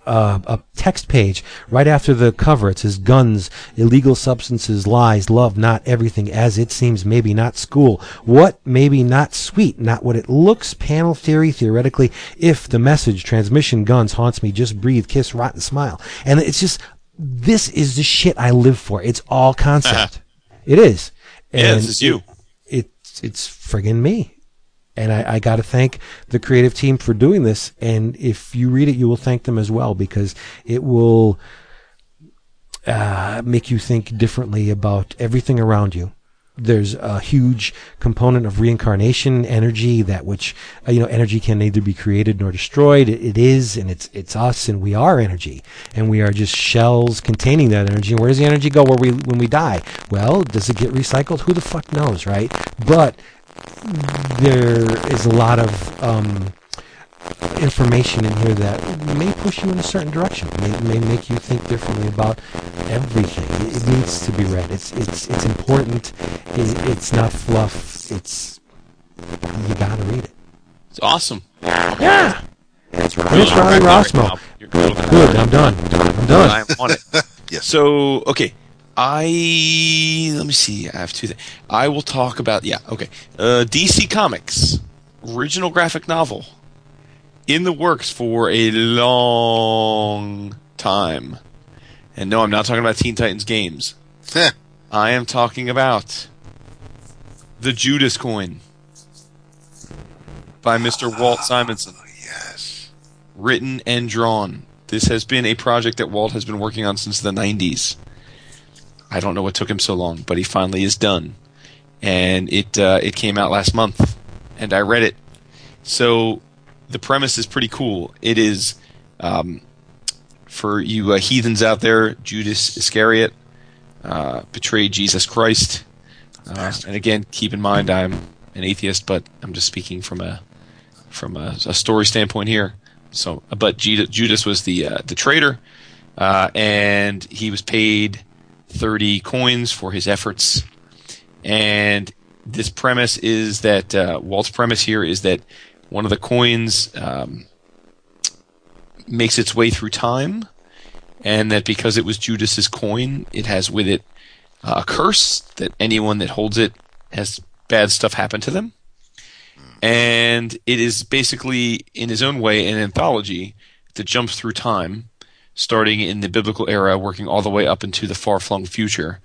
uh, a text page right after the cover. It says guns, illegal substances, lies, love, not everything as it seems, maybe not school. What, maybe not sweet, not what it looks, panel theory, theoretically, if the message, transmission, guns, haunts me, just breathe, kiss, rotten smile. And it's just, this is the shit I live for. It's all concept. it is.
Yeah,
And
this is you.
It, it's, it's friggin' me and I, I got to thank the creative team for doing this. And if you read it, you will thank them as well because it will uh, make you think differently about everything around you. There's a huge component of reincarnation energy, that which uh, you know, energy can neither be created nor destroyed. It, is, and it's it's us, and we are energy, and we are just shells containing that energy. And where does the energy go? Where we when we die? Well, does it get recycled? Who the fuck knows, right? But there is a lot of um, information in here that may push you in a certain direction, may, may make you think differently about everything. It, it needs to be read. It's it's it's important. It, it's not fluff. It's you got to read it.
It's awesome.
Yeah.
That's right.
Finish Ronnie Rossmo.
You're good.
Good. I'm done. I'm done.
I'm on it.
Yes.
So okay, I let me see. I have two things. I will talk about yeah. Okay, uh, DC Comics original graphic novel in the works for a long time. And no, I'm not talking about Teen Titans games. I am talking about the Judas coin by Mr. Walt Simonson
yes.
written and drawn. This has been a project that Walt has been working on since the 90s. I don't know what took him so long, but he finally is done. And it uh, it came out last month, and I read it. So the premise is pretty cool. It is um, for you uh, heathens out there. Judas Iscariot uh, betrayed Jesus Christ. Uh, and again, keep in mind I'm an atheist, but I'm just speaking from a from a, a story standpoint here. So, but Judas, was the uh, the traitor, uh, and he was paid thirty coins for his efforts. And this premise is that uh, Walt's premise here is that one of the coins um, makes its way through time, and that because it was Judas's coin, it has with it uh, a curse that anyone that holds it has bad stuff happen to them and it is basically in his own way an anthology that jumps through time starting in the biblical era working all the way up into the far-flung future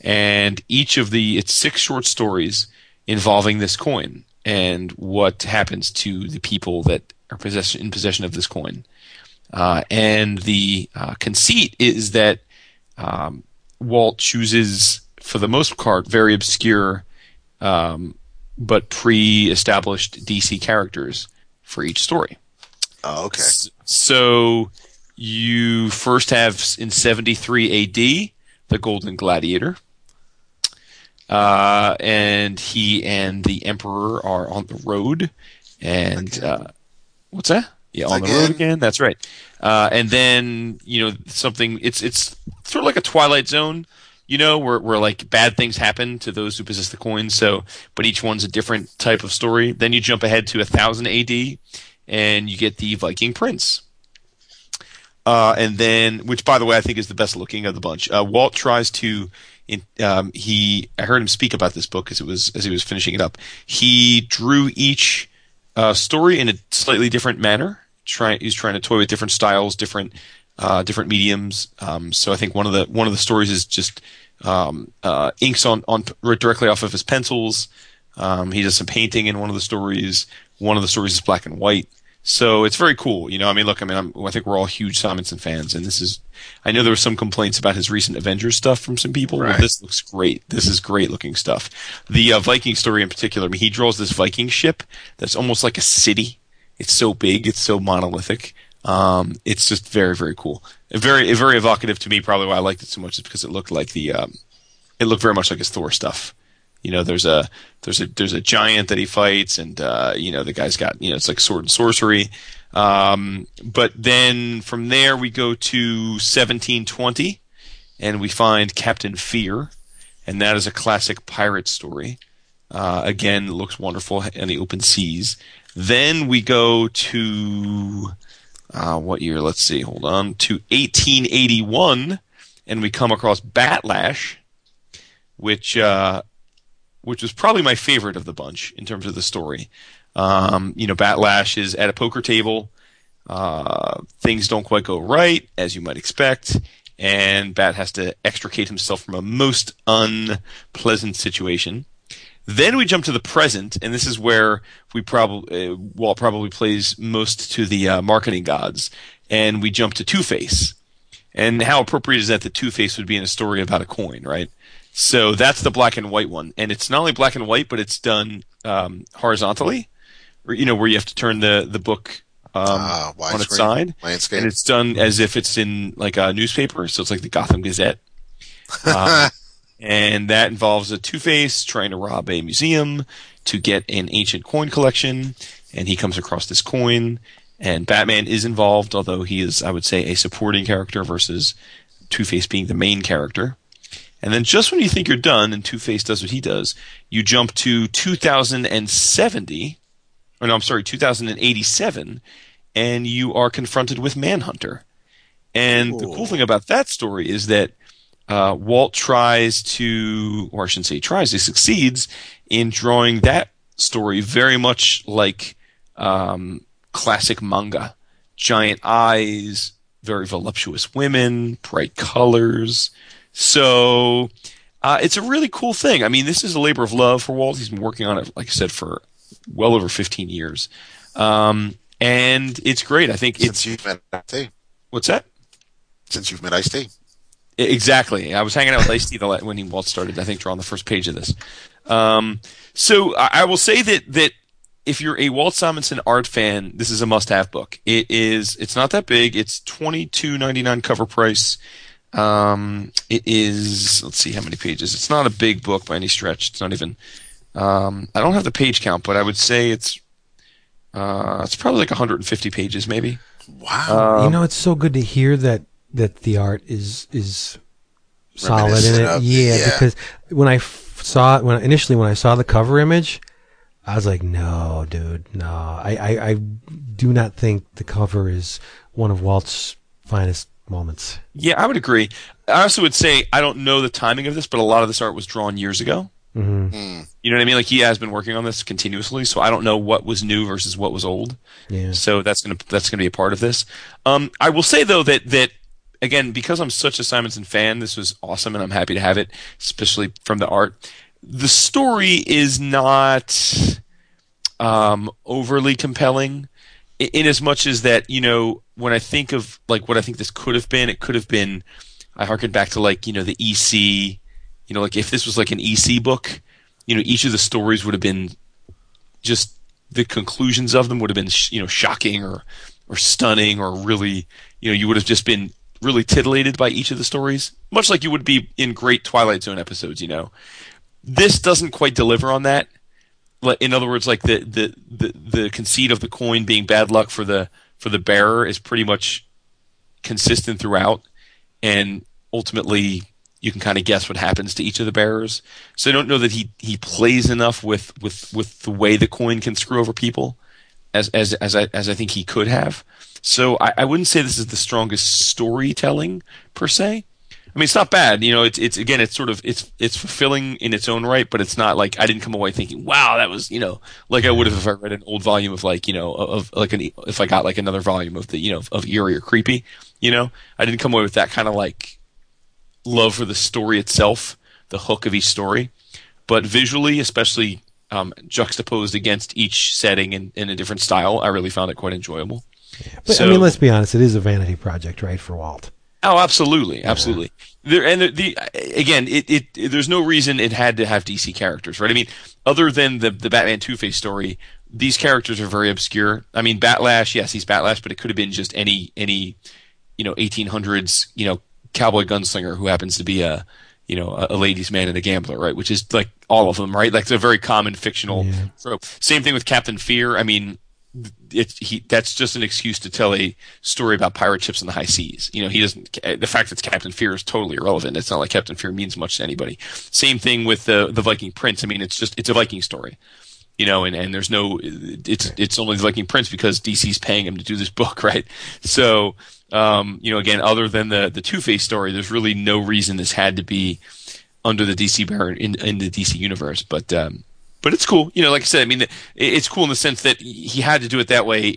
and each of the it's six short stories involving this coin and what happens to the people that are possess- in possession of this coin uh, and the uh, conceit is that um, Walt chooses, for the most part, very obscure um, but pre-established DC characters for each story.
Oh, okay.
So you first have in 73 AD the Golden Gladiator. Uh, and he and the Emperor are on the road. And uh, what's that? Yeah, on the road
Again?
again. That's right. Uh, and then you know something. It's it's sort of like a Twilight Zone. You know, where where like bad things happen to those who possess the coins. So, but each one's a different type of story. Then you jump ahead to 1000 AD, and you get the Viking Prince. Uh, and then, which by the way, I think is the best looking of the bunch. Uh, Walt tries to, in, um, he, I heard him speak about this book as it was, as he was finishing it up. He drew each, uh, story in a slightly different manner. Trying, he's trying to toy with different styles, different, uh, different mediums. Um, so I think one of the, one of the stories is just, um, uh, inks on, on, directly off of his pencils. Um, he does some painting in one of the stories. One of the stories is black and white. So it's very cool. You know, I mean, look, I mean, I'm, I think we're all huge Simonson fans, and this is. I know there were some complaints about his recent Avengers stuff from some people. Well, this looks great. This is great looking stuff. The uh, Viking story in particular. I mean, he draws this Viking ship that's almost like a city. It's so big. It's so monolithic. Um, it's just very, very cool. Very, very evocative to me. Probably why I liked it so much is because it looked like the. Um, it looked very much like his Thor stuff. You know, there's a there's a there's a giant that he fights, and uh, you know the guy's got you know it's like sword and sorcery. Um, but then from there we go to 1720, and we find Captain Fear, and that is a classic pirate story. Uh, again, looks wonderful in the open seas. Then we go to uh, what year? Let's see. Hold on to 1881, and we come across Batlash, which uh, which was probably my favorite of the bunch in terms of the story. Um, you know, Batlash is at a poker table. Uh, things don't quite go right, as you might expect, and Bat has to extricate himself from a most unpleasant situation. Then we jump to the present, and this is where we probably uh, Walt probably plays most to the uh, marketing gods, and we jump to Two Face. And how appropriate is that The Two Face would be in a story about a coin, right? So that's the black and white one, and it's not only black and white, but it's done um, horizontally, you know, where you have to turn the the book um,
Ah,
on its side,
landscape.
and it's done as if it's in like a newspaper, so it's like the Gotham Gazette. Um, and that involves a Two Face trying to rob a museum to get an ancient coin collection, and he comes across this coin, and Batman is involved, although he is, I would say, a supporting character versus Two Face being the main character. And then just when you think you're done and Two Face does what he does, you jump to 2070, or no, I'm sorry, 2087, and you are confronted with Manhunter. And the cool thing about that story is that uh, Walt tries to, or I shouldn't say tries, he succeeds in drawing that story very much like um, classic manga. Giant eyes, very voluptuous women, bright colors. So uh, it's a really cool thing. I mean, this is a labor of love for Walt. He's been working on it, like I said, for well over 15 years. Um, and it's great. I think
Since
it's,
you've met Ice-T.
what's that?
Since you've met Ice-T.
I- Exactly. I was hanging out with Ice T when he Walt started. I think drawing the first page of this. Um, so I, I will say that that if you're a Walt Simonson art fan, this is a must-have book. It is. It's not that big. It's twenty two ninety nine cover price. Um, it is. Let's see how many pages. It's not a big book by any stretch. It's not even. Um, I don't have the page count, but I would say it's. Uh, it's probably like 150 pages, maybe.
Wow.
you know, it's so good to hear that that the art is is solid in it. Yeah,
yeah.
because when I f- saw it, when initially when I saw the cover image, I was like, no, dude, no. I, I, I do not think the cover is one of Walt's finest moments.
Yeah, I would agree. I also would say I don't know the timing of this, but a lot of this art was drawn years ago.
hmm
You know what I mean? Like he has been working on this continuously, so I don't know what was new versus what was old.
Yeah.
So that's gonna that's gonna be a part of this. Um, I will say though that that again because I'm such a Simonson fan, this was awesome, and I'm happy to have it, especially from the art. The story is not um, overly compelling, in as much as that you know when I think of like what I think this could have been, it could have been. I harken back to like you know the EC, you know like if this was like an EC book, you know each of the stories would have been just the conclusions of them would have been you know shocking or or stunning or really you know you would have just been really titillated by each of the stories much like you would be in great twilight zone episodes you know this doesn't quite deliver on that in other words like the, the the the conceit of the coin being bad luck for the for the bearer is pretty much consistent throughout and ultimately you can kind of guess what happens to each of the bearers. So I don't know that he, he plays enough with, with, with the way the coin can screw over people as as as I as I think he could have. So I, I wouldn't say this is the strongest storytelling per se. I mean, it's not bad. You know, it's it's again, it's sort of it's it's fulfilling in its own right, but it's not like I didn't come away thinking, wow, that was you know like I would have if I read an old volume of like you know of, like an if I got like another volume of the you know of eerie or creepy. You know, I didn't come away with that kind of like love for the story itself, the hook of each story. But visually, especially um, juxtaposed against each setting in, in a different style. I really found it quite enjoyable.
But I mean, let's be honest, it is a vanity project, right, for Walt.
Oh, absolutely, absolutely. There and the, the again, it, it, it there's no reason it had to have DC characters, right? I mean, other than the the Batman Two Face story, these characters are very obscure. I mean, Batlash, yes, he's Batlash, but it could have been just any any you know 1800s you know cowboy gunslinger who happens to be a you know a, a ladies' man and a gambler, right? Which is like all of them, right? Like it's a very common fictional
Yeah.
trope. Same thing with Captain Fear. I mean, it's he that's just an excuse to tell a story about pirate ships in the high seas. You know, he doesn't. The fact that it's Captain Fear is totally irrelevant. It's not like Captain Fear means much to anybody. Same thing with the the Viking Prince. I mean, it's just it's a Viking story. You know, and, and there's no it's it's only the Viking Prince because DC's paying him to do this book, right? So, um, you know, again, other than the the Two Face story, there's really no reason this had to be under the DC banner in in the DC universe. But um, but it's cool. You know, like I said, I mean, it's cool in the sense that he had to do it that way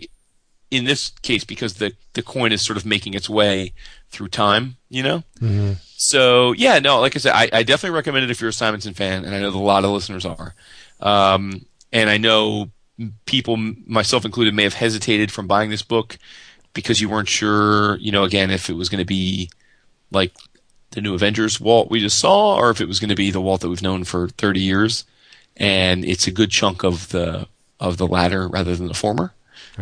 in this case because the the coin is sort of making its way through time. You know.
Mm-hmm.
So yeah, no, like I said, I, I definitely recommend it if you're a Simonson fan, and I know that a lot of listeners are. Um, and I know people, myself included, may have hesitated from buying this book because you weren't sure, you know, again, if it was going to be like the new Avengers Walt we just saw, or if it was going to be the Walt that we've known for 30 years. And it's a good chunk of the of the latter rather than the former.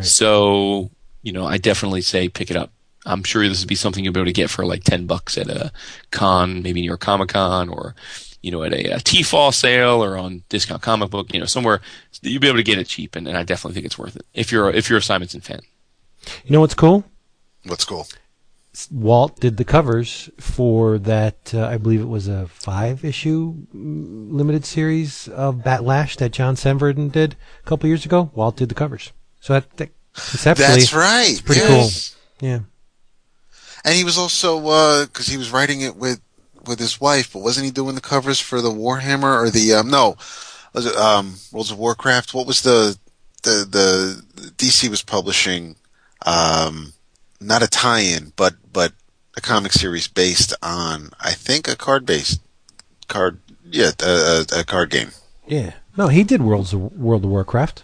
So, you know, I definitely say pick it up. I'm sure this would be something you'll be able to get for like 10 bucks at a con, maybe New York Comic Con or, you know, at a, a T-Fall sale or on Discount Comic Book, you know, somewhere you'll be able to get it cheap. And, and I definitely think it's worth it if you're, if you're a Simonson fan.
You know what's cool?
What's cool?
Walt did the covers for that. Uh, I believe it was a five-issue mm, limited series of Batlash that John Severin did a couple years ago. Walt did the covers, so I think conceptually,
That's right.
it's pretty
yes.
cool. Yeah,
And he was also because he was writing it with with his wife, but wasn't he doing the covers for the Warhammer or the um, no, was it um, Worlds of Warcraft? What was the the the DC was publishing? Um, not a tie-in, but but a comic series based on I think a card based card yeah a, a, a card game.
yeah. No, he did Worlds of, World of Warcraft.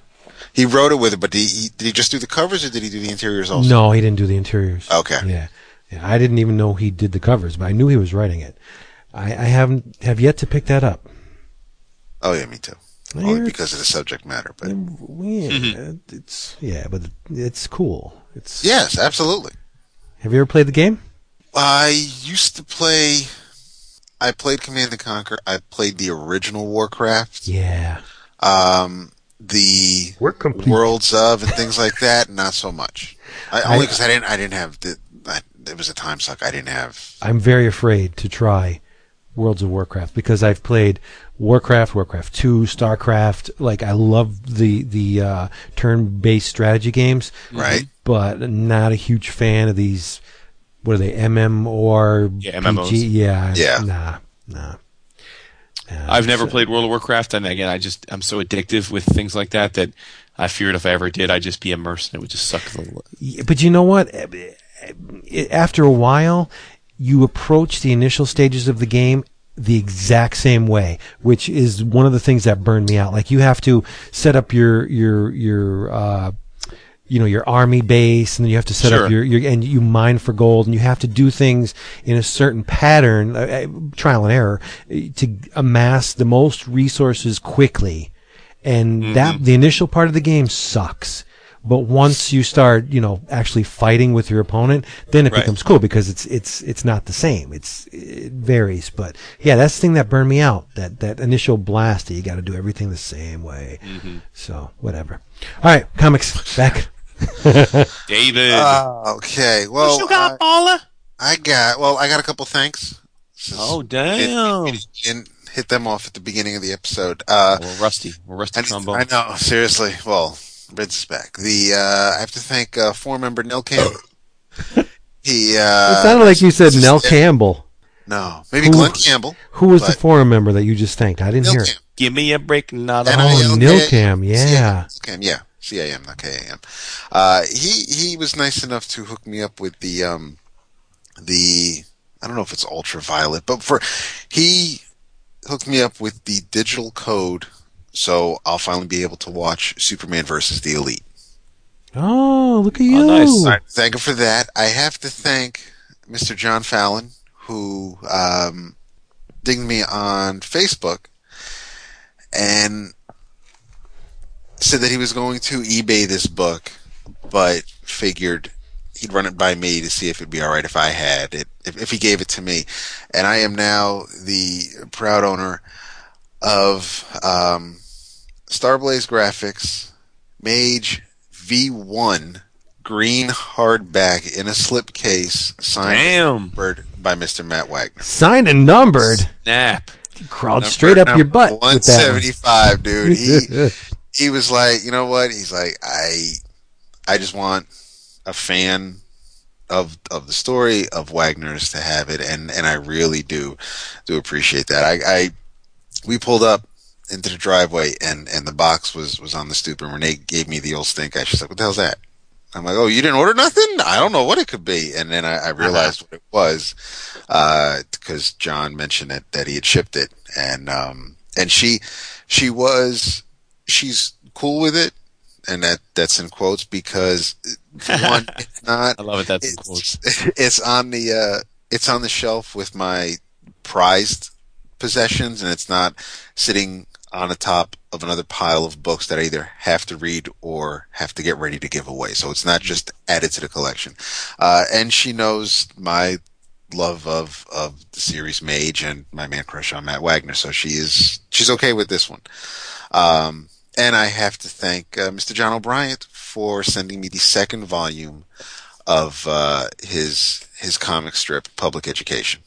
He wrote it with it, but did he, did he just do the covers or did he do the interiors also?
No, he didn't do the interiors.
Okay.
Yeah, yeah. I didn't even know he did the covers, but I knew he was writing it. I, I haven't have yet to pick that up.
Oh yeah, me too. Only because of the subject matter, but mm,
Yeah, mm-hmm. it's yeah, but it's cool. It's
yes, absolutely.
Have you ever played the game?
I used to play. I played Command and Conquer. I played the original Warcraft.
Yeah.
Um, the
We're complete.
Worlds of and things like that. Not so much. I,
I-
only because I didn't. I didn't have the. I, it was a time suck. I didn't have.
I'm very afraid to try Worlds of Warcraft because I've played Warcraft, Warcraft 2, StarCraft. Like I love the the uh, turn-based strategy games,
Right.
But not a huge fan of these. What are they? MMOR?
Yeah, MMOs.
PG? Yeah.
Yeah.
Nah. Nah. Uh,
I've never
so-
played World of Warcraft, and again, I just I'm so addictive with things like that that I feared if I ever did, I'd just be immersed and it would just suck the.
Yeah, But you know what? After a while, you approach the initial stages of the game the exact same way, which is one of the things that burned me out. Like you have to set up your your your uh, you know your army base, and then you have to set
Sure.
up your, your and you mine for gold, and you have to do things in a certain pattern, uh, uh, trial and error, uh, to amass the most resources quickly. And that the initial part of the game sucks. But once you start, you know, actually fighting with your opponent, then it
Right.
becomes cool because it's it's it's not the same. It's it varies, but yeah, that's the thing that burned me out. That that initial blast that you got to do everything the same way. So whatever. All right, comics back.
David,
Uh, okay. Well, what
you got,
I,
Paula?
I got. Well, I got a couple thanks.
Oh damn!
didn't- we didn't hit them off at the beginning of the episode. Uh,
We're rusty. We're rusty
I,
trombone.
I know, seriously. Well, Rid's is back. The uh, I have to thank uh, four member Nell Campbell. he uh,
it sounded like you said
just-
Nell Campbell.
No, maybe
Who-
Glenn Campbell.
Who was the forum member that you just thanked? I didn't
Nell
hear.
Camp.
Give me a break, not a
And
home.
I-
Oh,
okay.
Nilcam, yeah.
Cam, yeah, C A M, not K A M. Uh, he he was nice enough to hook me up with the um the I don't know if it's ultraviolet, but for he hooked me up with the digital code so I'll finally be able to watch Superman versus the Elite.
Oh, look at you!
nice.
I thank you for that. I have to thank Mr. John Fallon, who um, dinged me on Facebook and said that he was going to eBay this book, but figured he'd run it by me to see if it'd be all right if I had it, if, if he gave it to me. And I am now the proud owner of um, Starblaze Graphics Mage V1 green hardback in a slipcase signed
Damn.
numbered by Mr. Matt Wagner.
Signed and numbered.
Snap.
He Crawled straight up your butt with that.
175, dude. He he was like, you know what? He's like, I I just want a fan of of the story of Wagner's to have it, and and I really do do appreciate that. I, I we pulled up into the driveway, and and the box was was on the stoop, and Renee gave me the old stink eye. She's like, "What the hell's that?" I'm like, "Oh, you didn't order nothing? I don't know what it could be." And then I, I realized what it was because John mentioned it that he had shipped it, and um and she she was she's cool with it, and that that's in quotes because one, it's not
I love it. That's in quotes.
it's, it's on the uh, it's on the shelf with my prized possessions, and it's not sitting on the top of another pile of books that I either have to read or have to get ready to give away. So it's not just added to the collection. Uh, and she knows my love of of the series Mage and my man crush on Matt Wagner, so she is she's okay with this one. Um, and I have to thank uh, Mr. John O'Briant for sending me the second volume of uh, his his comic strip, Public Education.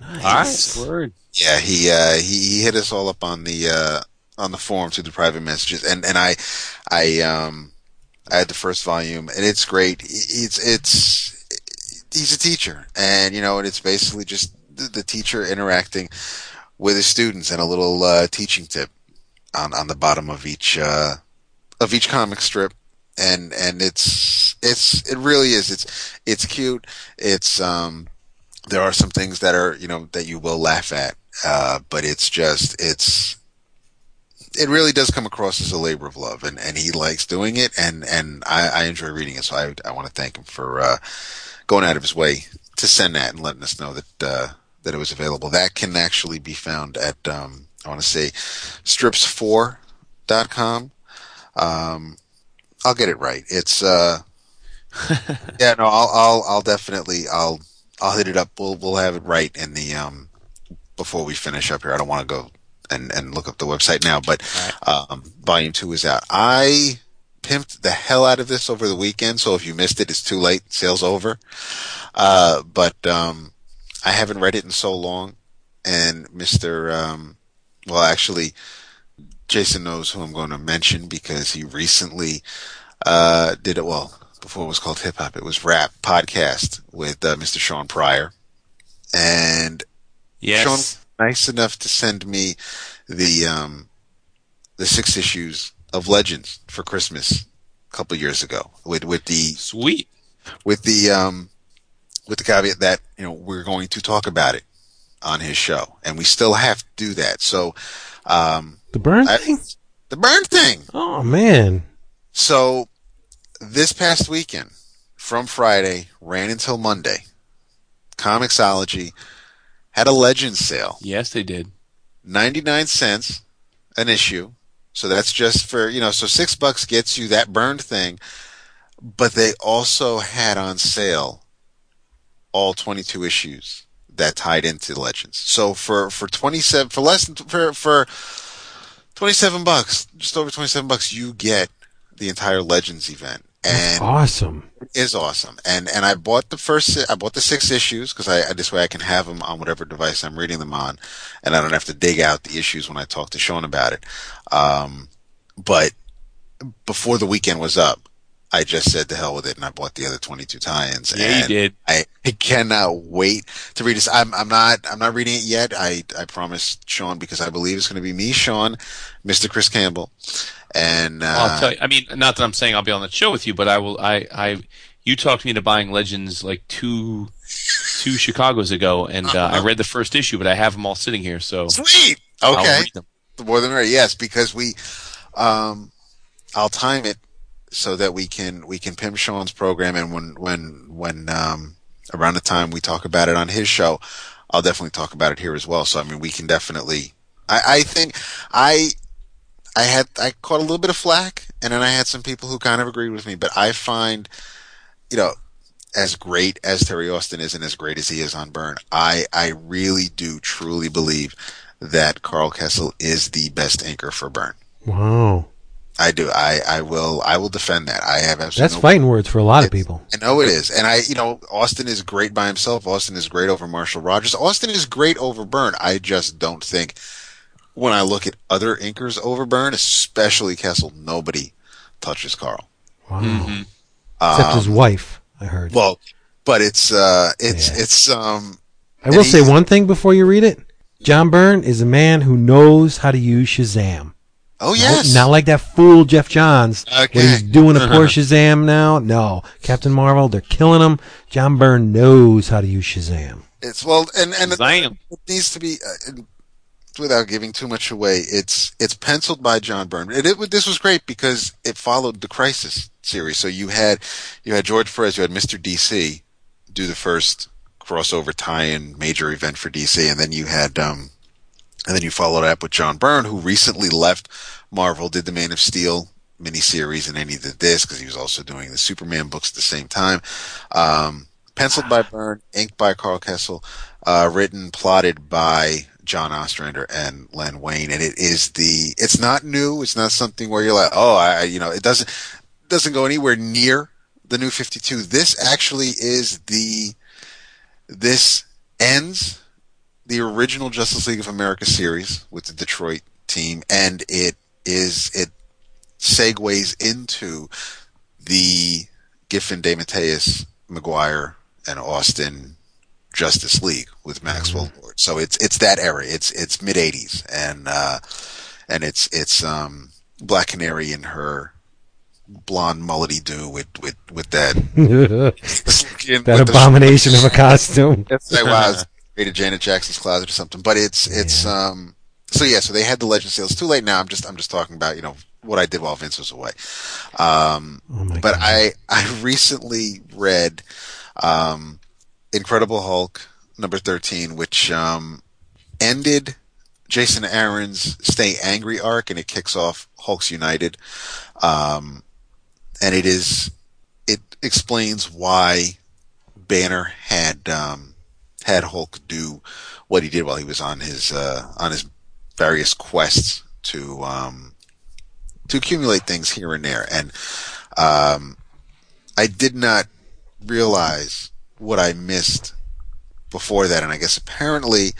Nice. Word.
Yeah, he uh, he he hit us all up on the uh, on the forum through the private messages, and and I I um I had the first volume, and it's great. It's it's he's a teacher, and you know, and it's basically just the, the teacher interacting with his students, and a little uh, teaching tip on on the bottom of each uh, of each comic strip, and and it's it's it really is it's it's cute. It's um there are some things that are you know that you will laugh at, uh, but it's just it's it really does come across as a labor of love, and, and he likes doing it, and and I, I enjoy reading it. So I I want to thank him for uh, going out of his way to send that and letting us know that uh, that it was available. That can actually be found at um, I want to say strips4.com. Um, I'll get it right. It's uh, yeah, no, I'll I'll I'll definitely I'll I'll hit it up. We'll we'll have it right in the um before we finish up here. I don't want to go and and look up the website now, but um, volume two is out. I pimped the hell out of this over the weekend, so if you missed it, it's too late. Sale's over. Uh, but um, I haven't read it in so long, and Mister, um, well, actually, Jason knows who I'm going to mention because he recently uh, did it. Well, before it was called hip hop, it was rap podcast with uh, Mr. Sean Pryor, and
Yes.
Sean nice enough to send me the um the six issues of Legends for Christmas a couple years ago with with the
Sweet.
with the um with the caveat that you know we're going to talk about it on his show and we still have to do that. So um
The Byrne
I-
thing?
the Byrne thing.
Oh man.
So this past weekend from Friday ran until Monday. Comixology had a legend sale.
Yes, they did.
99 cents an issue. So that's just for, you know, so six bucks gets you that burned thing. But they also had on sale all 22 issues that tied into Legends. So for, for 27, for less than, for, for 27 bucks, just over 27 bucks, you get the entire Legends event. And
Awesome.
is awesome. And and I bought the first I bought the six issues because I this way I can have them on whatever device I'm reading them on, and I don't have to dig out the issues when I talk to Sean about it. Um, but before the weekend was up, I just said to hell with it, and I bought the other 22 tie-ins.
Yeah, you
and
did.
I, I cannot wait to read this. I'm I'm not I'm not reading it yet. I I promised Sean because I believe it's going to be me, Sean, Mr. Chris Campbell, and uh,
I'll tell you. I mean, not that I'm saying I'll be on the show with you, but I will. I, I, you talked me into buying Legends like two, two Chicago's ago, and uh, I read the first issue, but I have them all sitting here, so
sweet.
I'll
Okay.
read them.
the more the merrier. Yes, because we, um, I'll time it so that we can we can pimp Sean's program, and when when when um, around the time we talk about it on his show, I'll definitely talk about it here as well. So I mean, we can definitely. I, I think I I had I caught a little bit of flack, and then I had some people who kind of agreed with me. But I find, you know, as great as Terry Austin is, and as great as he is on Byrne, I I really do truly believe that Karl Kesel is the best anchor for Byrne.
Wow.
I do. I, I will. I will defend that. I have absolutely.
That's
no-
fighting words for a lot of people.
I know it is, and I, you know, Austin is great by himself. Austin is great over Marshall Rogers. Austin is great over Byrne. I just don't think when I look at other inkers over Byrne, especially Kesel, nobody touches Karl.
Wow.
Mhm.
Except his
Um,
wife, I heard.
Well, but it's uh, it's
Yeah.
it's um,
I will say one thing before you read it. John Byrne is a man who knows how to use Shazam.
Oh yes,
Not like that fool Geoff Johns.
Okay.
What he's doing a poor Shazam now. No. Captain Marvel, they're killing him. John Byrne knows how to use Shazam.
it's well, and and
Zam.
it needs to be uh, without giving too much away. It's it's penciled by John Byrne. It, it this was great because it followed the Crisis series. So you had you had George Perez, you had Mister DC do the first crossover tie-in major event for DC, and then you had um and then you followed up with John Byrne, who recently left Marvel, did the Man of Steel miniseries, and then he did this because he was also doing the Superman books at the same time. Um, penciled by Byrne, inked by Karl Kesel, uh, written, plotted by John Ostrander and Len Wein, and it is the. It's not new. It's not something where you're like, oh, I, you know, it doesn't doesn't go anywhere near the new 52. This actually is the. This ends the original Justice League of America series with the Detroit team, and it is it segues into the Giffen, DeMatteis, Maguire, and Austin Justice League with Maxwell Lord. So it's it's that era. It's it's mid '80s, and uh, and it's it's um, Black Canary in her blonde mullety do with with with that
that abomination of a costume.
wow, it's rated Janet Jackson's closet or something. But it's it's um so yeah, so they had the legend sales. It's too late now. I'm just I'm just talking about, you know, what I did while Vince was away. Um
Oh
but
God.
I I recently read um Incredible Hulk number 13 which um ended Jason Aaron's Stay Angry arc and it kicks off Hulk's United. Um and it is it explains why Banner had um, had Hulk do what he did while he was on his uh, on his various quests to um, to accumulate things here and there, and um, I did not realize what I missed before that, and I guess apparently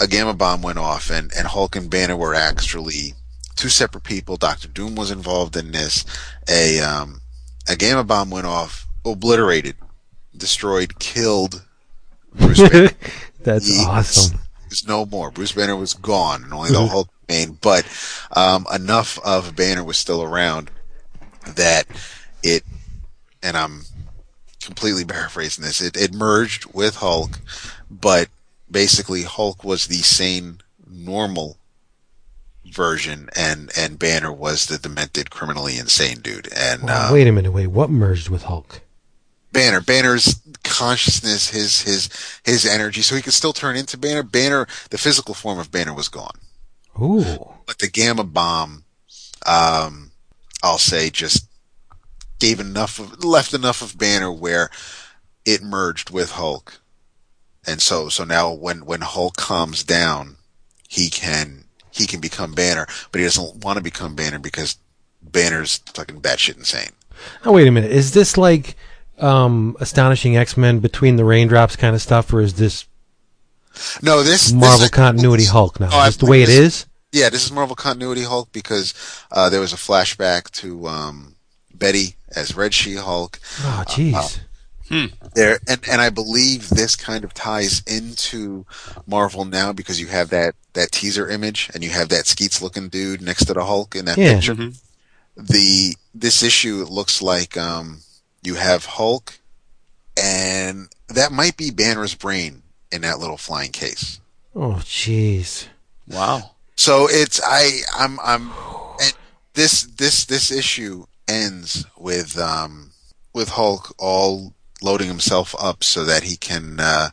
a gamma bomb went off, and and Hulk and Banner were actually two separate people. Doctor Doom was involved in this. A um, a gamma bomb went off, obliterated, destroyed, killed Bruce Banner.
That's
He
awesome.
There's no more. Bruce Banner was gone, and only the Hulk remained. But um, enough of Banner was still around that it, and I'm completely paraphrasing this. It, it merged with Hulk, but basically Hulk was the sane, normal version, and and Banner was the demented, criminally insane dude. And
Wow,
uh,
wait a minute, wait. What merged with Hulk?
Banner. Banner's consciousness, his his his energy, so he could still turn into Banner. Banner, the physical form of Banner was gone,
Ooh.
but the gamma bomb, um, I'll say, just gave enough of left enough of Banner where it merged with Hulk, and so so now when when Hulk calms down, he can he can become Banner, but he doesn't want to become Banner because Banner's fucking batshit insane.
Now wait a minute. Is this like um, astonishing X Men between the raindrops kind of stuff, or is this
No, this
Marvel
this,
continuity Hulk now?
Oh, I
is the way it
believe
is?
Yeah, this is Marvel Continuity Hulk because uh, there was a flashback to um, Betty as Red She Hulk.
Oh, jeez. Hmm.
There, and, and I believe this kind of ties into Marvel now because you have that, that teaser image and you have that Skeets looking dude next to the Hulk in that
Yeah.
picture.
Mhm.
The this issue looks like um, you have Hulk, and that might be Banner's brain in that little flying case.
oh, jeez.
Wow.
So it's I I'm I'm and this this this issue ends with um with Hulk all loading himself up so that he can uh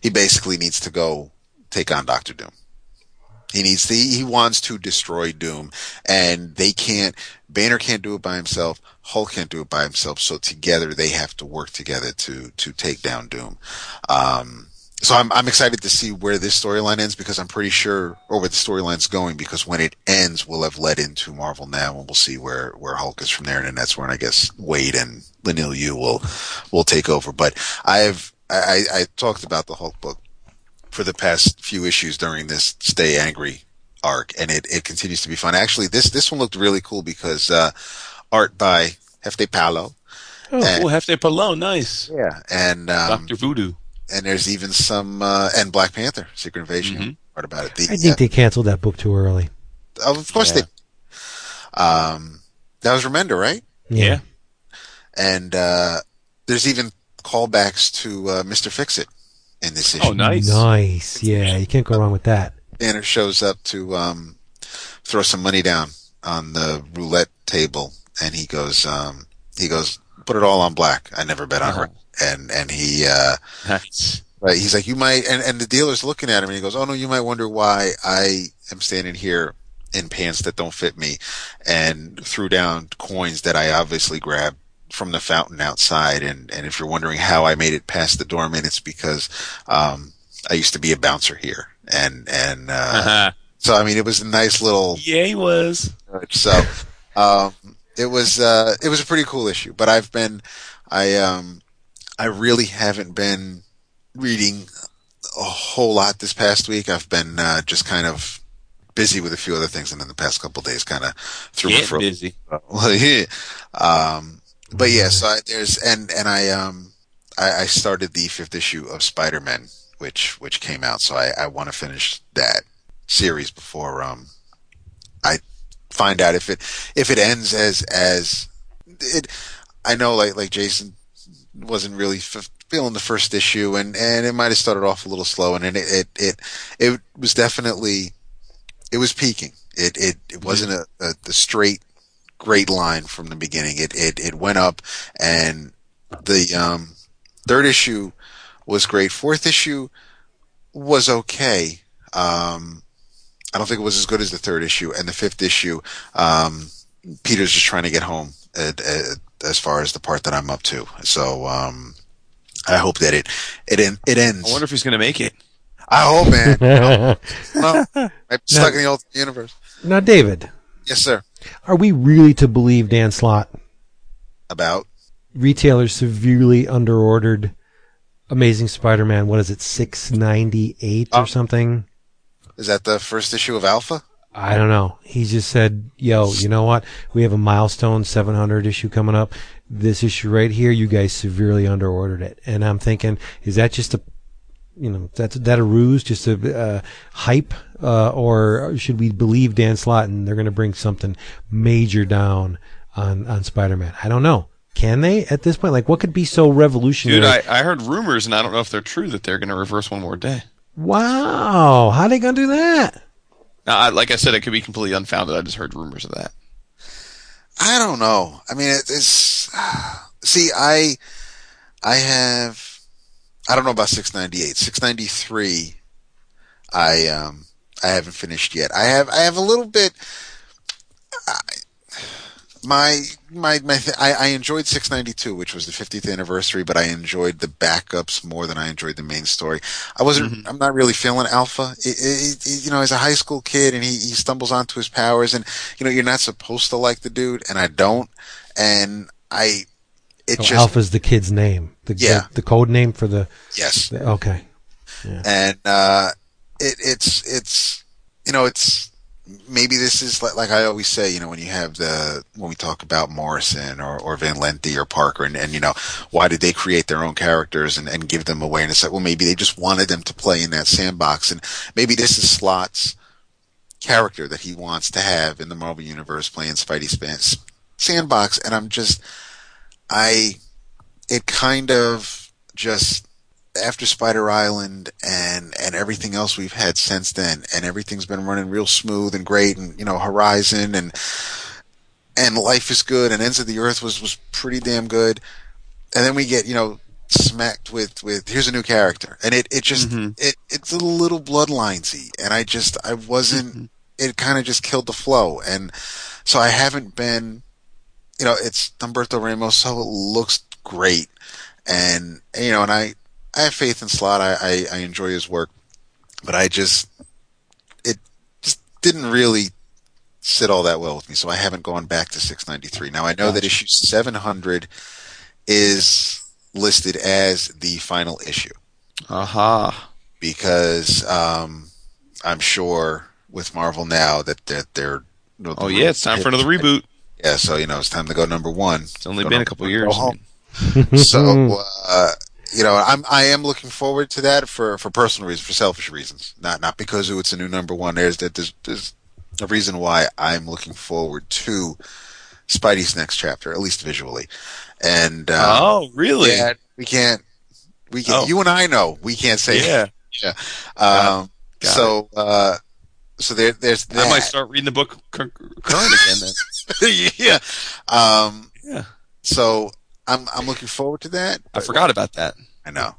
he basically needs to go take on Doctor Doom. He needs to, he wants to destroy Doom and they can't, Banner can't do it by himself. Hulk can't do it by himself. So together they have to work together to, to take down Doom. Um, so I'm, I'm excited to see where this storyline ends because I'm pretty sure, or where the storyline's going because when it ends, we'll have led into Marvel now and we'll see where, where Hulk is from there. And that's when I guess Waid and Leinil Yu will, will take over. But I've, I, I talked about the Hulk book for the past few issues during this Stay Angry arc, and it, it continues to be fun. Actually, this this one looked really cool because uh, art by Jefte Palo.
Oh,
And-
cool. Jefte Palo. Nice.
Yeah, and um,
Dr. Voodoo.
and there's even some uh, and Black Panther Secret Invasion
Mhm.
art about it. The,
I think they canceled that book too early.
uh, of course
Yeah.
they. Um, that was Remender, right?
Yeah.
And uh, there's even callbacks to uh, Mister Fix It in this issue.
Oh, nice.
Nice. Yeah, you can't go wrong with that.
Banner shows up to um, throw some money down on the roulette table, and he goes, um, he goes, put it all on black. I never bet on
Uh-huh.
red. And and he, uh,
Nice.
right, he's like, you might, and and the dealer's looking at him, and he goes, oh no, you might wonder why I am standing here in pants that don't fit me, and threw down coins that I obviously grabbed from the fountain outside. And and if you're wondering how I made it past the doorman, it's because um, I used to be a bouncer here, and and uh,
Uh-huh.
so I mean, it was a nice little.
Yeah, he was.
So um, it was uh, it was a pretty cool issue. But I've been I um I really haven't been reading a whole lot this past week. I've been uh, just kind of busy with a few other things, and in the past couple of days, kind of threw
Get
throat.
busy.
Well, yeah. Um, but yeah, so I, there's and and I um I, I started the fifth issue of Spider-Men, which which came out, so I, I want to finish that series before um I find out if it if it ends as as it. I know like like Jason wasn't really f- feeling the first issue, and and it might have started off a little slow, and it it it it was definitely it was peaking. It it it wasn't a, a the straight great line from the beginning. It it it went up, and the um, third issue was great. Fourth issue was okay. Um, I don't think it was as good as the third issue, and the fifth issue, um, Peter's just trying to get home at, at, as far as the part that I'm up to. So um, I hope that it it en- it ends.
I wonder if he's going to make it.
I hope, man.
now,
well, I'm stuck in the old universe.
Not David,
Yes, sir.
Are we really to believe Dan Slott?
About
Retailers severely underordered Amazing Spider-Man. What is it, six ninety eight or
Oh.
something?
is that the first issue of Alpha?
I don't know. He just said, "Yo, you know what? We have a milestone 700 issue coming up. This issue right here, you guys severely underordered it." And I'm thinking, is that just a, you know, that's that a ruse, just a uh, hype, uh, or should we believe Dan Slott and they're going to bring something major down on on Spider-Man? I don't know. Can they at this point? Like, what could be so revolutionary?
Dude, I, I heard rumors, and I don't know if they're true, that they're going to reverse one more day.
wow, how are they going to do that?
Now, I, like I said, it could be completely unfounded. I just heard rumors of that.
I don't know. I mean, it, it's see, I I have I don't know about 698, 693. I um I haven't finished yet. I have I have a little bit. I, my my my th- I, I enjoyed 692, which was the 50th anniversary, but I enjoyed the backups more than I enjoyed the main story. I wasn't. I'm not really feeling Alpha. It, it, it, you know, as a high school kid, and he, he stumbles onto his powers, and you know, you're not supposed to like the dude, and I don't, and I. It
Oh,
just
Alpha's the kid's name. The,
Yeah.
the the code name for the.
yes,
the okay.
and uh, it, it's it's you know it's maybe this is like, like I always say you know when you have the when we talk about Morrison or, or Van Lente or Parker and, and you know why did they create their own characters and, and give them awareness like well maybe they just wanted them to play in that sandbox and maybe this is Slott's character that he wants to have in the Marvel universe playing Spidey span- sandbox and I'm just I it kind of just after Spider Island and and everything else we've had since then, and everything's been running real smooth and great, and you know Horizon and and Life is Good and Ends of the Earth was was pretty damn good, and then we get you know smacked with with here's a new character, and it it just
Mm-hmm.
it it's a little bloodlinesy, and I just I wasn't.
Mm-hmm.
It kind of just killed the flow, and so I haven't been. You know, it's Humberto Ramos, so it looks great, and you know, and I I have faith in Slott. I, I, I enjoy his work, but I just it just didn't really sit all that well with me. So I haven't gone back to 693. Now I know that issue 700 is listed as the final issue
Aha.
because um, I'm sure with Marvel now that that they're you know,
Oh yeah, it's time for another reboot.
Yeah, so you know it's time to go number one.
It's only
Go
been a couple
one,
years.
go home. so uh, you know I'm I am looking forward to that for for personal reasons, for selfish reasons, not not because it's a new number one. There's that there's, there's a reason why I'm looking forward to Spidey's next chapter, at least visually. And uh,
Oh, really?
yeah, we can't. We can.
Oh.
You and I know we can't say.
Yeah.
Yeah. Um, so uh, so there there's that.
I might start reading the book current again then.
yeah. Um,
Yeah.
so I'm I'm looking forward to that.
I forgot about that.
I know.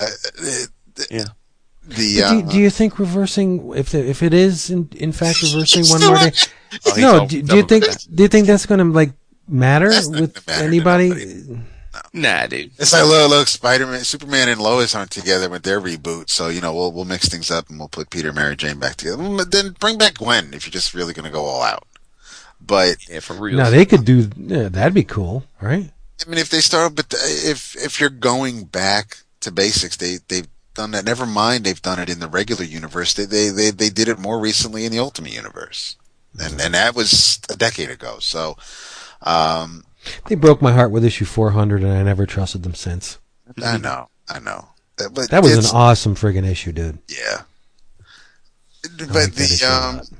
Uh, the,
Yeah.
The
But do,
uh,
do you think reversing, if the, if it is in, in fact reversing one more day?
Oh,
no, do, do you think do you think that's going to like matter with
matter to
anybody?
nobody.
Nah, dude.
it's like look, look, Spider-Man, Superman, and Lois aren't together with their reboot, so you know we'll we'll mix things up and we'll put Peter, and Mary Jane back together. Mm, But then bring back Gwen if you're just really going to go all out. But
Yeah, for real.
now they could do. Yeah, that'd be cool, right?
I mean, if they start, but if if you're going back to basics, they they've done that. Never mind, they've done it in the regular universe. They they they, they did it more recently in the Ultimate Universe, and and that was a decade ago. So, um,
They broke my heart with issue 400, and I never trusted them since.
I know, I know, but
That was an awesome friggin' issue, dude.
yeah. But
like
the um.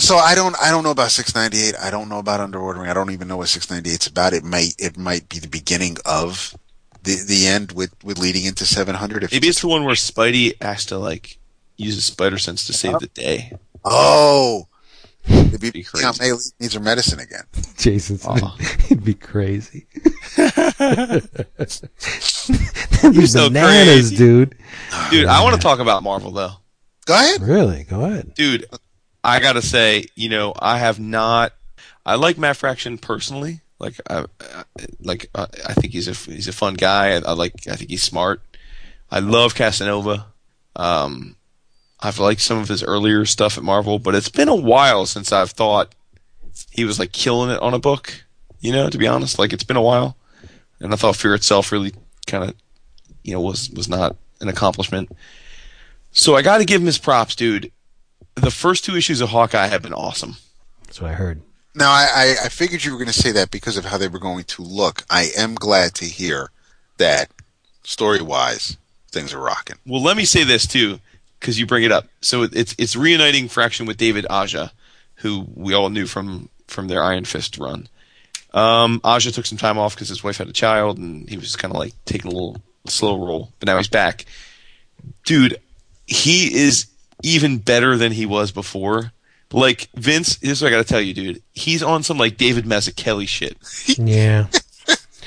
So I don't I don't know about 698. I don't know about underordering. I don't even know what 698's about. It might it might be the beginning of the the end with with leading into 700. If
Maybe it's the one where Spidey has to like use his spider sense to save uh-huh. the day.
oh. It'd be,
Be
yeah,
crazy.
May needs her medicine again.
Jason's
Aw.
it'd be crazy. That'd be
You're so
bananas,
crazy.
dude.
Dude, I want to talk about Marvel though.
Go ahead.
Really? Go ahead.
Dude, I gotta say, you know, I have not. I like Matt Fraction personally. Like, I, I like, uh, I think he's a he's a fun guy. I, I like. I think he's smart. I love Casanova. Um, I've liked some of his earlier stuff at Marvel, but it's been a while since I've thought he was like killing it on a book. You know, to be honest, like it's been a while, and I thought Fear itself really kind of, you know, was was not an accomplishment. So I got to give him his props, dude. The first two issues of Hawkeye have been awesome.
That's what I heard.
Now, I, I, I figured you were going to say that because of how they were going to look. I am glad to hear that story wise, things are rocking.
Well, let me say this too, because you bring it up. So it's it's reuniting Fraction with David Aja, who we all knew from from their Iron Fist run. Um, Aja took some time off because his wife had a child, and he was kind of like taking a little slow roll. But now he's back, dude. He is even better than he was before. Like Vince, this is what I got to tell you, dude. He's on some like David Mazzucchelli shit.
Yeah.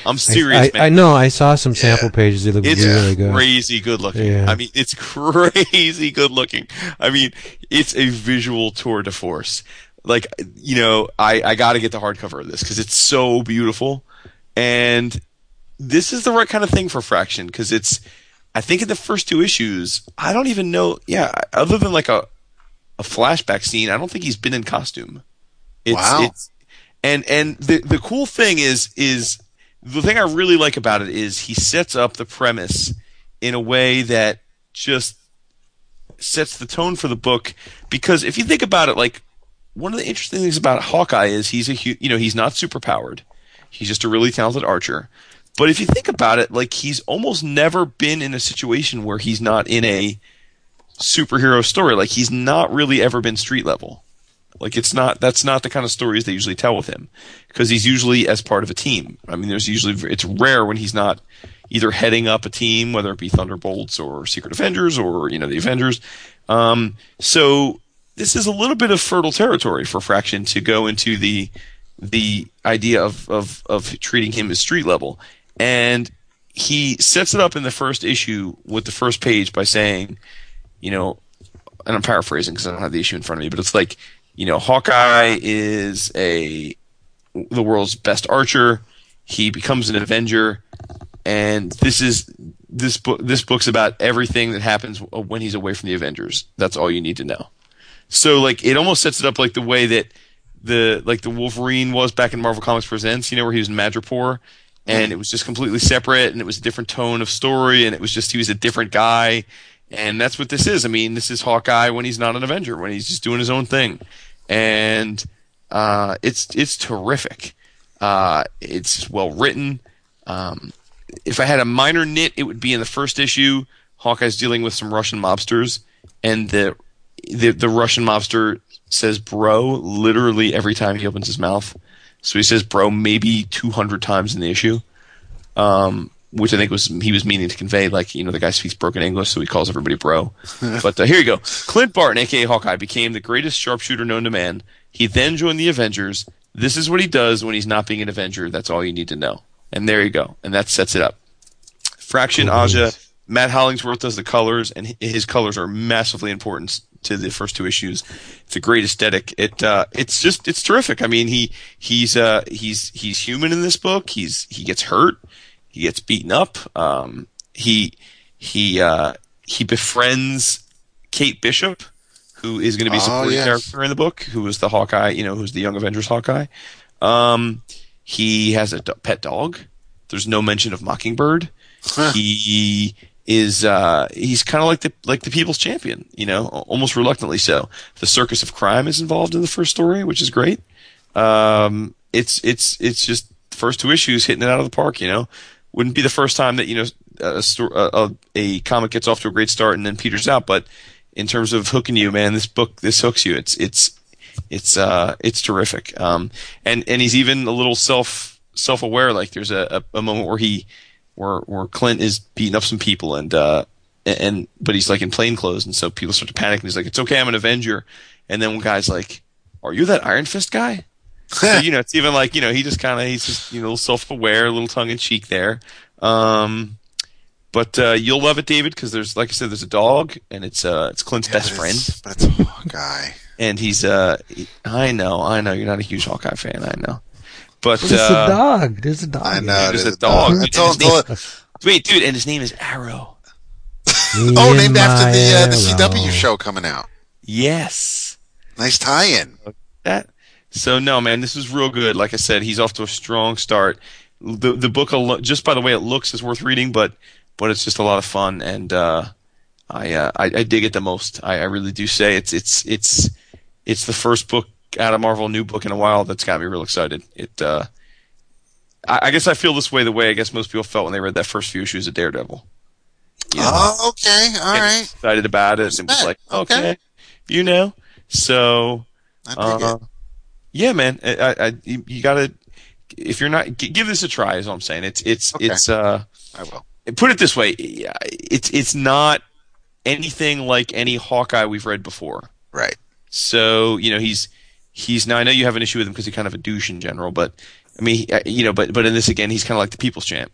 I'm serious,
I,
man.
I know. I saw some sample pages. They look
It's
really good.
crazy good looking.
Yeah.
I mean, it's crazy good looking. I mean, it's a visual tour de force. Like, you know, I, I got to get the hardcover of this because it's so beautiful. And this is the right kind of thing for Fraction because it's, I think in the first two issues, I don't even know. Yeah, other than like a, a flashback scene, I don't think he's been in costume. It's,
Wow.
It's, and and the the cool thing is is the thing I really like about it is he sets up the premise in a way that just sets the tone for the book because if you think about it like one of the interesting things about Hawkeye is he's a hu- you know he's not super powered he's just a really talented archer but if you think about it like he's almost never been in a situation where he's not in a superhero story like he's not really ever been street level like it's not that's not the kind of stories they usually tell with him because he's usually as part of a team. I mean, there's usually it's rare when he's not, either heading up a team, whether it be Thunderbolts or Secret Avengers or you know the Avengers. Um, so this is a little bit of fertile territory for Fraction to go into the the idea of of of treating him as street level, and he sets it up in the first issue with the first page by saying, you know, and I'm paraphrasing because I don't have the issue in front of me, but it's like, you know, Hawkeye is a the world's best archer. He becomes an Avenger, and this is this book. This book's about everything that happens when he's away from the Avengers. That's all you need to know. So, like, it almost sets it up like the way that the like the Wolverine was back in Marvel Comics Presents. You know, where he was in Madripoor, and it was just completely separate, and it was a different tone of story, and it was just he was a different guy. And that's what this is. I mean, this is Hawkeye when he's not an Avenger, when he's just doing his own thing, and uh, it's it's terrific. Uh, it's well written. Um, if I had a minor nit, it would be in the first issue. Hawkeye's dealing with some Russian mobsters, and the the, the Russian mobster says "bro" literally every time he opens his mouth. So he says "bro" maybe two hundred times in the issue, um, which I think was he was meaning to convey, like you know the guy speaks broken English, so he calls everybody "bro." but uh, here you go. Clint Barton, aka Hawkeye, became the greatest sharpshooter known to man. He then joined the Avengers. This is what he does when he's not being an Avenger. That's all you need to know. And there you go. And that sets it up. Fraction, Aja, Matt Hollingsworth does the colors, and his colors are massively important to the first two issues. It's a great aesthetic. It uh, it's just it's terrific. I mean, he he's uh, he's he's human in this book. He's he gets hurt, he gets beaten up. Um, he he uh, he befriends Kate Bishop, who is going to be a
Oh,
supporting
yes.
character in the book, who is the Hawkeye, you know, who's the Young Avengers Hawkeye. Um, he has a do- pet dog. There's no mention of Mockingbird. he is uh, he's kind of like the like the people's champion, you know, almost reluctantly so. The circus of crime is involved in the first story, which is great. Um, it's it's it's just first two issues hitting it out of the park, you know. Wouldn't be the first time that you know a, a, a comic gets off to a great start and then peters out, but in terms of hooking you, man, this book this hooks you. It's it's it's uh it's terrific. Um, and and he's even a little self self aware. Like there's a, a, a moment where he where where Clint is beating up some people and uh and, but he's like in plain clothes and so people start to panic and he's like it's okay I'm an Avenger and then one guy's like are you that Iron Fist guy? so, you know it's even like you know he just kind of he's just you know self aware, a little tongue in cheek there. Um, but uh, you'll love it, David, because there's like I said, there's a dog, and it's uh, it's Clint's
Yeah,
best
but
friend,
it's- But it's a Hawkeye.
and he's uh, he- I know, I know, you're not a huge Hawkeye fan, I know, but
There's a
uh,
dog. There's a dog.
I know.
there.
there's
there's
a dog.
I told-
His
told-
wait, dude, and his name is Arrow.
Oh, named after the uh, the. CW show coming out.
Yes,
Nice tie-in.
that. So no, man, this is real good. Like I said, he's off to a strong start. The the book, just by the way it looks, is worth reading, but but it's just a lot of fun, and uh, I, uh, I I dig it the most. I, I really do say it's it's it's it's the first book out of Marvel, new book in a while that's got me real excited. It. Uh, I, I guess I feel this way the way I guess most people felt when they read that first few issues of Daredevil. You know?
Oh, okay. all right.
excited about it and was like,
Okay.
okay, you know. So
I
uh, yeah, man, I, I, I- you, you gotta if you're not g- give this a try. Is all I'm saying. It's it's
Okay.
it's uh
I will.
put it this way, it's it's not anything like any Hawkeye we've read before.
Right.
So you know he's he's now I know you have an issue with him because he's kind of a douche in general, but I mean uh, you know, but but in this again he's kind of like the people's champ,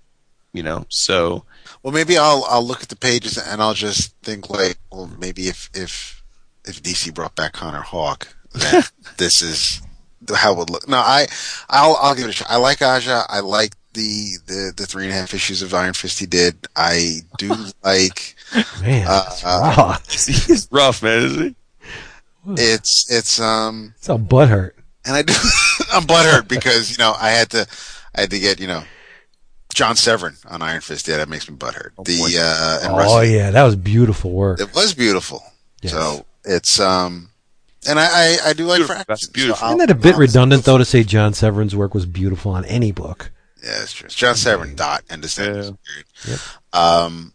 you know. So
Well, maybe I'll I'll look at the pages and I'll just think like, well, maybe if if if DC brought back Connor Hawke, then this is how it would look. No, I I'll I'll give it a shot. I like Aja. I like the the the three and a half issues of Iron Fist he did. I do like
Man,
Uh,
that's
uh,
he's rough, man, isn't he?
It's it's um
It's all butthurt.
and I do I'm butthurt because you know I had to I had to get you know John Severin on Iron Fist. Yeah, that makes me butthurt.
boy.
the uh, and
Oh
Russell-
yeah, that was beautiful work.
It was beautiful.
Yes.
So it's um, and I I, I do like
Beautiful.
Fraction.
That's
So
beautiful.
Isn't that a bit
I'll-
redundant though to say John Severin's work was beautiful on any book?
Yeah, that's true. It's John Severin. Dot end of sentence.
Yeah.
Yep.
Um,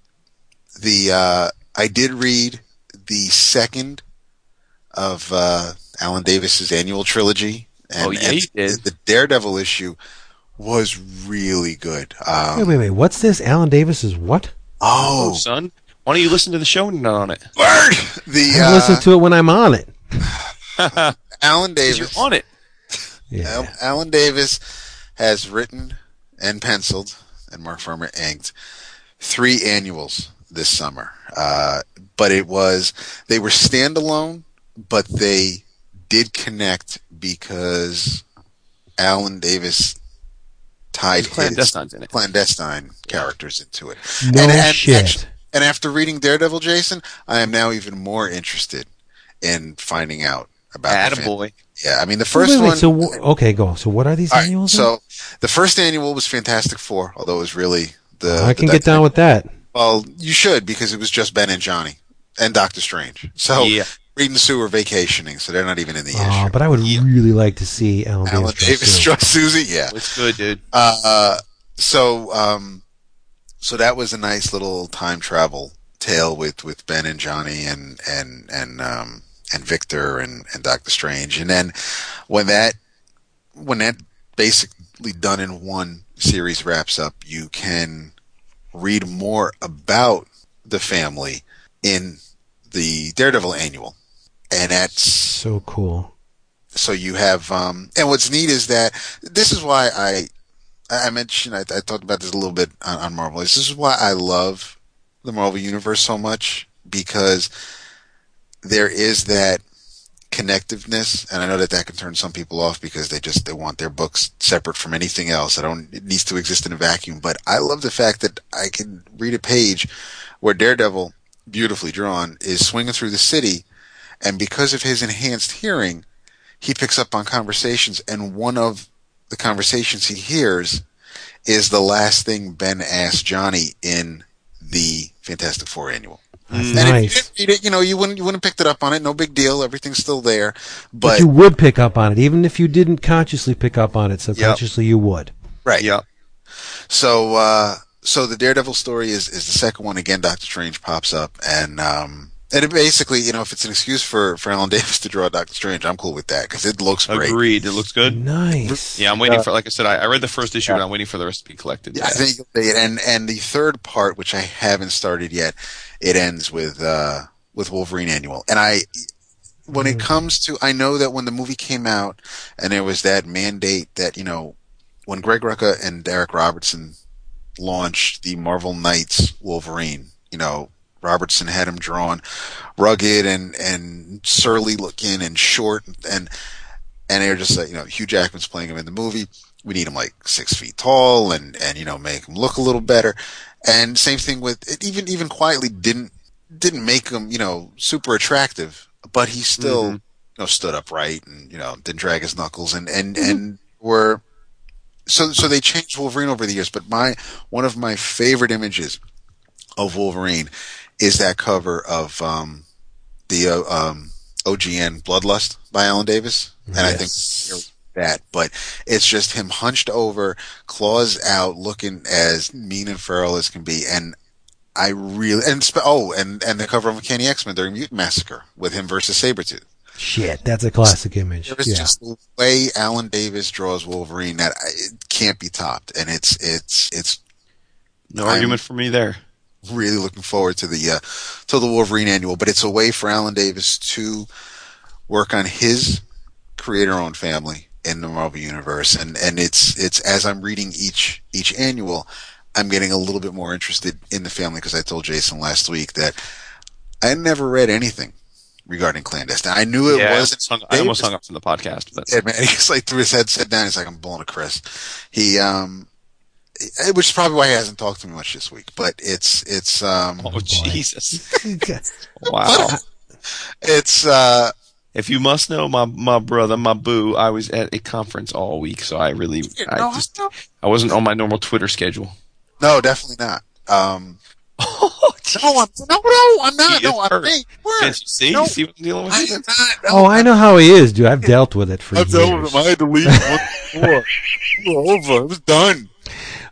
the uh, I did read the second of uh, Alan Davis's annual trilogy. And,
Oh, yeah,
and
you did.
The Daredevil issue was really good. Um,
Wait, wait, wait. What's this? Alan Davis is what?
Oh,
oh,
son, why don't you listen to the show and not on it?
word! The
I
uh,
listen to it when I'm on it.
Alan Davis.
You're on it.
Yeah.
Alan Davis has written and penciled, and Mark Farmer inked three annuals this summer. Uh, but it was they were standalone, but they did connect because Alan Davis tied
There's
his
in it.
ClanDestine characters into it.
No
and, and
shit.
actu- and after reading Daredevil, Jason, I am now even more interested in finding out about the fan-
Attaboy.
Yeah, I mean the first
wait, wait,
one.
So wh- okay, go. So what are these
All right,
annuals?
so the first annual was Fantastic Four, although it was really the.
I
the
can get down with that.
Well, you should because it was just Ben and Johnny and Doctor Strange. So
Yeah.
Reed and Sue are vacationing, so they're not even in the
Oh,
issue.
but I would really like to see Alan,
Alan
Davis.
Davis,
draw
Trust Susie, yeah.
It's good, dude.
Uh, so um, so that was a nice little time travel tale with, with Ben and Johnny and and and um, and Victor and, and Doctor Strange, and then when that when that basically done in one series wraps up, you can read more about the family in the Daredevil annual, and that's
So cool.
so you have um and what's neat is that this is why i i mentioned i, I talked about this a little bit on, on marvel. This is why i love the marvel universe so much because there is that connectiveness and i know that that can turn some people off because they just they want their books separate from anything else. I don't it needs to exist in a vacuum. But i love the fact that i can read a page where daredevil beautifully drawn is swinging through the city and because of his enhanced hearing he picks up on conversations, and one of the conversations he hears is the last thing Ben asked Johnny in the Fantastic Four annual.
That's
And if you
nice.
didn't it, you know, you wouldn't you wouldn't have picked it up on it. No big deal. Everything's still there.
But,
But,
you would pick up on it, even if you didn't consciously pick up on it. Subconsciously, you would.
right.
Yeah.
So uh, so the Daredevil story is is the second one. Again, Doctor Strange pops up, and um, and it basically, you know, if it's an excuse for for Alan Davis to draw Doctor Strange, I'm cool with that because it looks great.
Agreed. It looks good.
Nice.
Yeah, I'm waiting for. Like I said, I, I read the first issue, and I'm waiting for the rest to be collected.
Yeah, I think you'll see it. and and the third part, which I haven't started yet, it ends with uh with Wolverine annual. And I, when it comes to, I know that when the movie came out, and there was that mandate that you know, when Greg Rucka and Darick Robertson launched the Marvel Knights Wolverine, you know, Robertson had him drawn rugged and and surly looking and short and and they were just like, you know, Hugh Jackman's playing him in the movie. We need him like six feet tall and, and, you know, make him look a little better. And same thing with it, even, even quietly didn't, didn't make him, you know, super attractive, but he still, mm-hmm. you know, stood upright and, you know, didn't drag his knuckles and, and, mm-hmm. and were, so, so they changed Wolverine over the years, but my, one of my favorite images of Wolverine is that cover of, um, the, uh, um, OGN Bloodlust by Alan Davis. And I think that, but it's just him hunched over, claws out, looking as mean and feral as can be. And I really, and sp- oh, and, and the cover of Uncanny X-Men during Mutant Massacre with him versus Sabretooth.
Shit, that's a classic image.
It was
Yeah.
just the way Alan Davis draws Wolverine that I, it can't be topped. And it's, it's, it's
No
I'm-
argument for me there.
Really looking forward to the uh, to the Wolverine annual. But it's a way for Alan Davis to work on his creator-owned family in the Marvel universe, and and it's it's as I'm reading each each annual, I'm getting a little bit more interested in the family because I told Jason last week that I never read anything regarding ClanDestine. I knew it
yeah,
wasn't.
almost, hung, I almost hung up from the podcast, but
Yeah, man, he's like threw his head set down. He's like, I'm blowing a Chris. He, um, which is probably why he hasn't talked to me much this week. But it's it's um
oh Jesus, wow.
it's uh
If you must know, my my brother, my boo, I was at a conference all week, so I really, I
no,
just,
no,
I wasn't on my normal Twitter schedule.
no, definitely not. Um,
Oh,
no, I'm no, no, I'm not.
He
No,
is
I'm
hurt.
hey, where?
Can't you see?
No.
You see what I'm dealing with?
I'm not. No,
oh, I know how he is, dude. I've dealt with it for
I've
years.
dealt with him. I had to leave once before. We were over. It was done.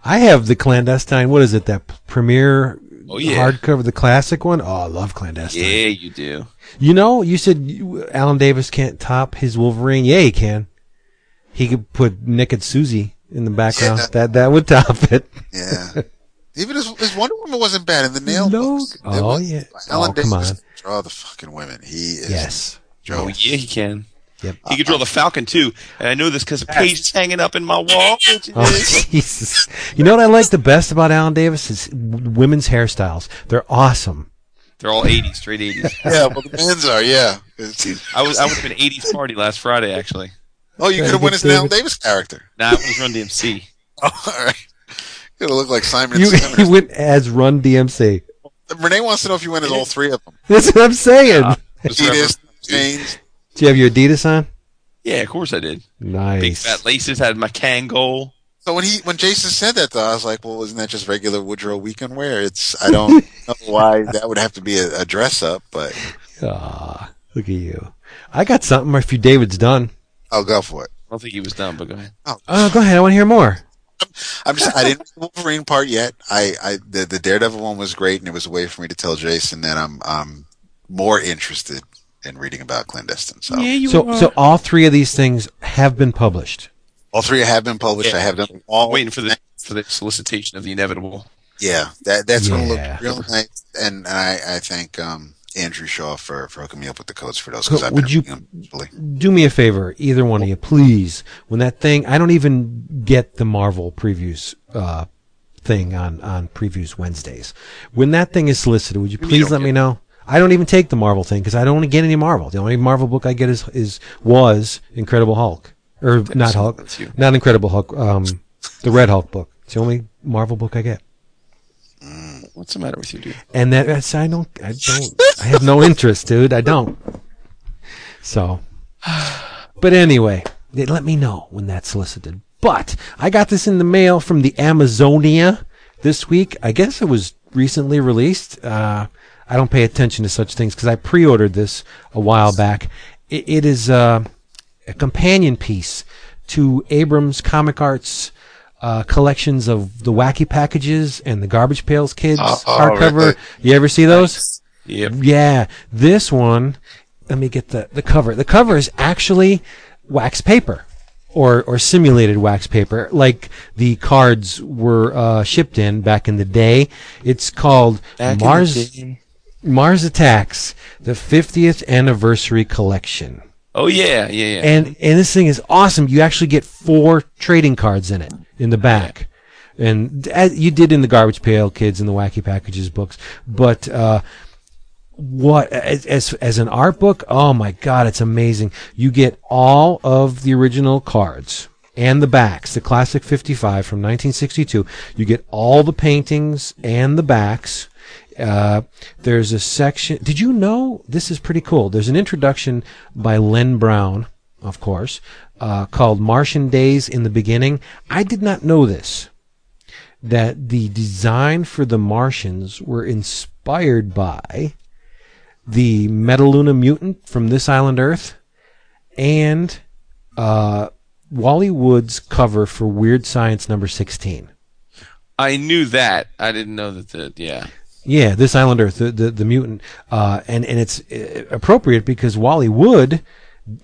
I have the ClanDestine. What is it? That premiere
Oh, yeah.
hardcover, the classic one. Oh, I love ClanDestine.
Yeah, you do.
You know, you said you- Alan Davis can't top his Wolverine. Yeah, he can. He could put Nick and Susie in the background.
Yeah.
That that would top it.
Yeah. Even his, his Wonder Woman wasn't bad in the nail.
No.
books.
Oh,
was-
yeah.
Alan
Oh, come
Davis
on.
Draw the fucking women. He is.
Yes.
Joe.
Oh yeah, he can.
Yep.
He could draw the Falcon too, and I know this because a page is hanging up in my wall. You
Oh
know?
Jesus! You know what I like the best about Alan Davis is women's hairstyles. They're awesome.
They're all '80s, straight '80s.
Yeah, well, the men's are. Yeah.
I was I was at an '80s party last Friday actually.
oh, you could have
good
went as an Alan Davis character.
Nah, I was Run DMC.
Oh, all right. Could have looked like Simon.
You,
and
you went as Run DMC.
Renee wants to know if you went as all three of them.
That's what I'm saying.
Just
Adidas,
remember-
James.
Do you have your Adidas on?
Yeah, of course I did.
Nice.
Big fat laces had my Kangol.
So when he when Jason said that though, I was like, well, isn't that just regular Woodrow weekend wear? It's I don't know why that would have to be a, a dress up, but
Ah, look at you. I got something. If you David's done.
I'll go for it.
I don't think he was done, but go ahead.
Oh, go ahead. I want to hear more.
I'm just I didn't read Wolverine part yet. I, I the, the Daredevil one was great, and it was a way for me to tell Jason that I'm I'm more interested in reading about ClanDestine. So
you
So, so all three of these things have been published.
all three have been published.
Yeah.
I have them all.
waiting for the for the solicitation of the inevitable.
Yeah, that that's gonna
Yeah.
look real nice, and, and I I thank um Andrew Shaw for for hooking me up with the codes for those because
So
I've
would
been
you-
them.
Do me a favor, either one of you, please. When that thing, I don't even get the Marvel previews uh, thing on on previews Wednesdays. When that thing is solicited, would you
mean you
please let me know? I don't even take the Marvel thing because I don't want to get any Marvel. The only Marvel book I get is is was Incredible Hulk or not Hulk, not Incredible Hulk, um, the Red Hulk book. It's the only Marvel book I get.
What's the matter with you, dude?
and that that's, I don't I don't I have no interest, dude. I don't. So, but anyway, they let me know when that's solicited. But I got this in the mail from the Amazonia this week. I guess it was recently released. Uh, I don't pay attention to such things because I pre-ordered this a while back. It, it is uh, a companion piece to Abrams Comic Arts uh, collections of the Wacky Packages and the Garbage Pails Kids
Oh,
hardcover.
really?
You ever see those?
Yep.
Yeah, this one. Let me get the the cover. The cover is actually wax paper, or or simulated wax paper, like the cards were uh, shipped in back in the day. It's called
Back
Mars. Mars Attacks, the 50th anniversary collection.
Oh yeah, yeah, yeah.
And and this thing is awesome. You actually get four trading cards in it in the back, and as you did in the Garbage Pail Kids and the Wacky Packages books. But uh, what as as as an art book? Oh my God, it's amazing. You get all of the original cards and the backs, the classic 55 from 1962. You get all the paintings and the backs. Uh, there's a section. Did you know this is pretty cool? There's an introduction by Len Brown, of course, uh, called Martian Days in the Beginning. I did not know this. That the design for the Martians were inspired by the Metaluna mutant from this island Earth and uh, Wally Wood's cover for Weird Science number 16.
I knew that. I didn't know that the yeah.
Yeah, this Island Earth, the the, the mutant, uh, and and it's uh, appropriate because Wally Wood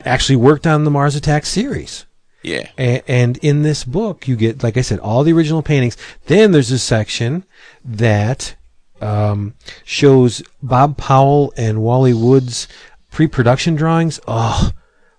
actually worked on the Mars Attack series,
Yeah.
and, and in this book you get, like I said, all the original paintings. Then there's a section that um, shows Bob Powell and Wally Wood's pre-production drawings. Oh,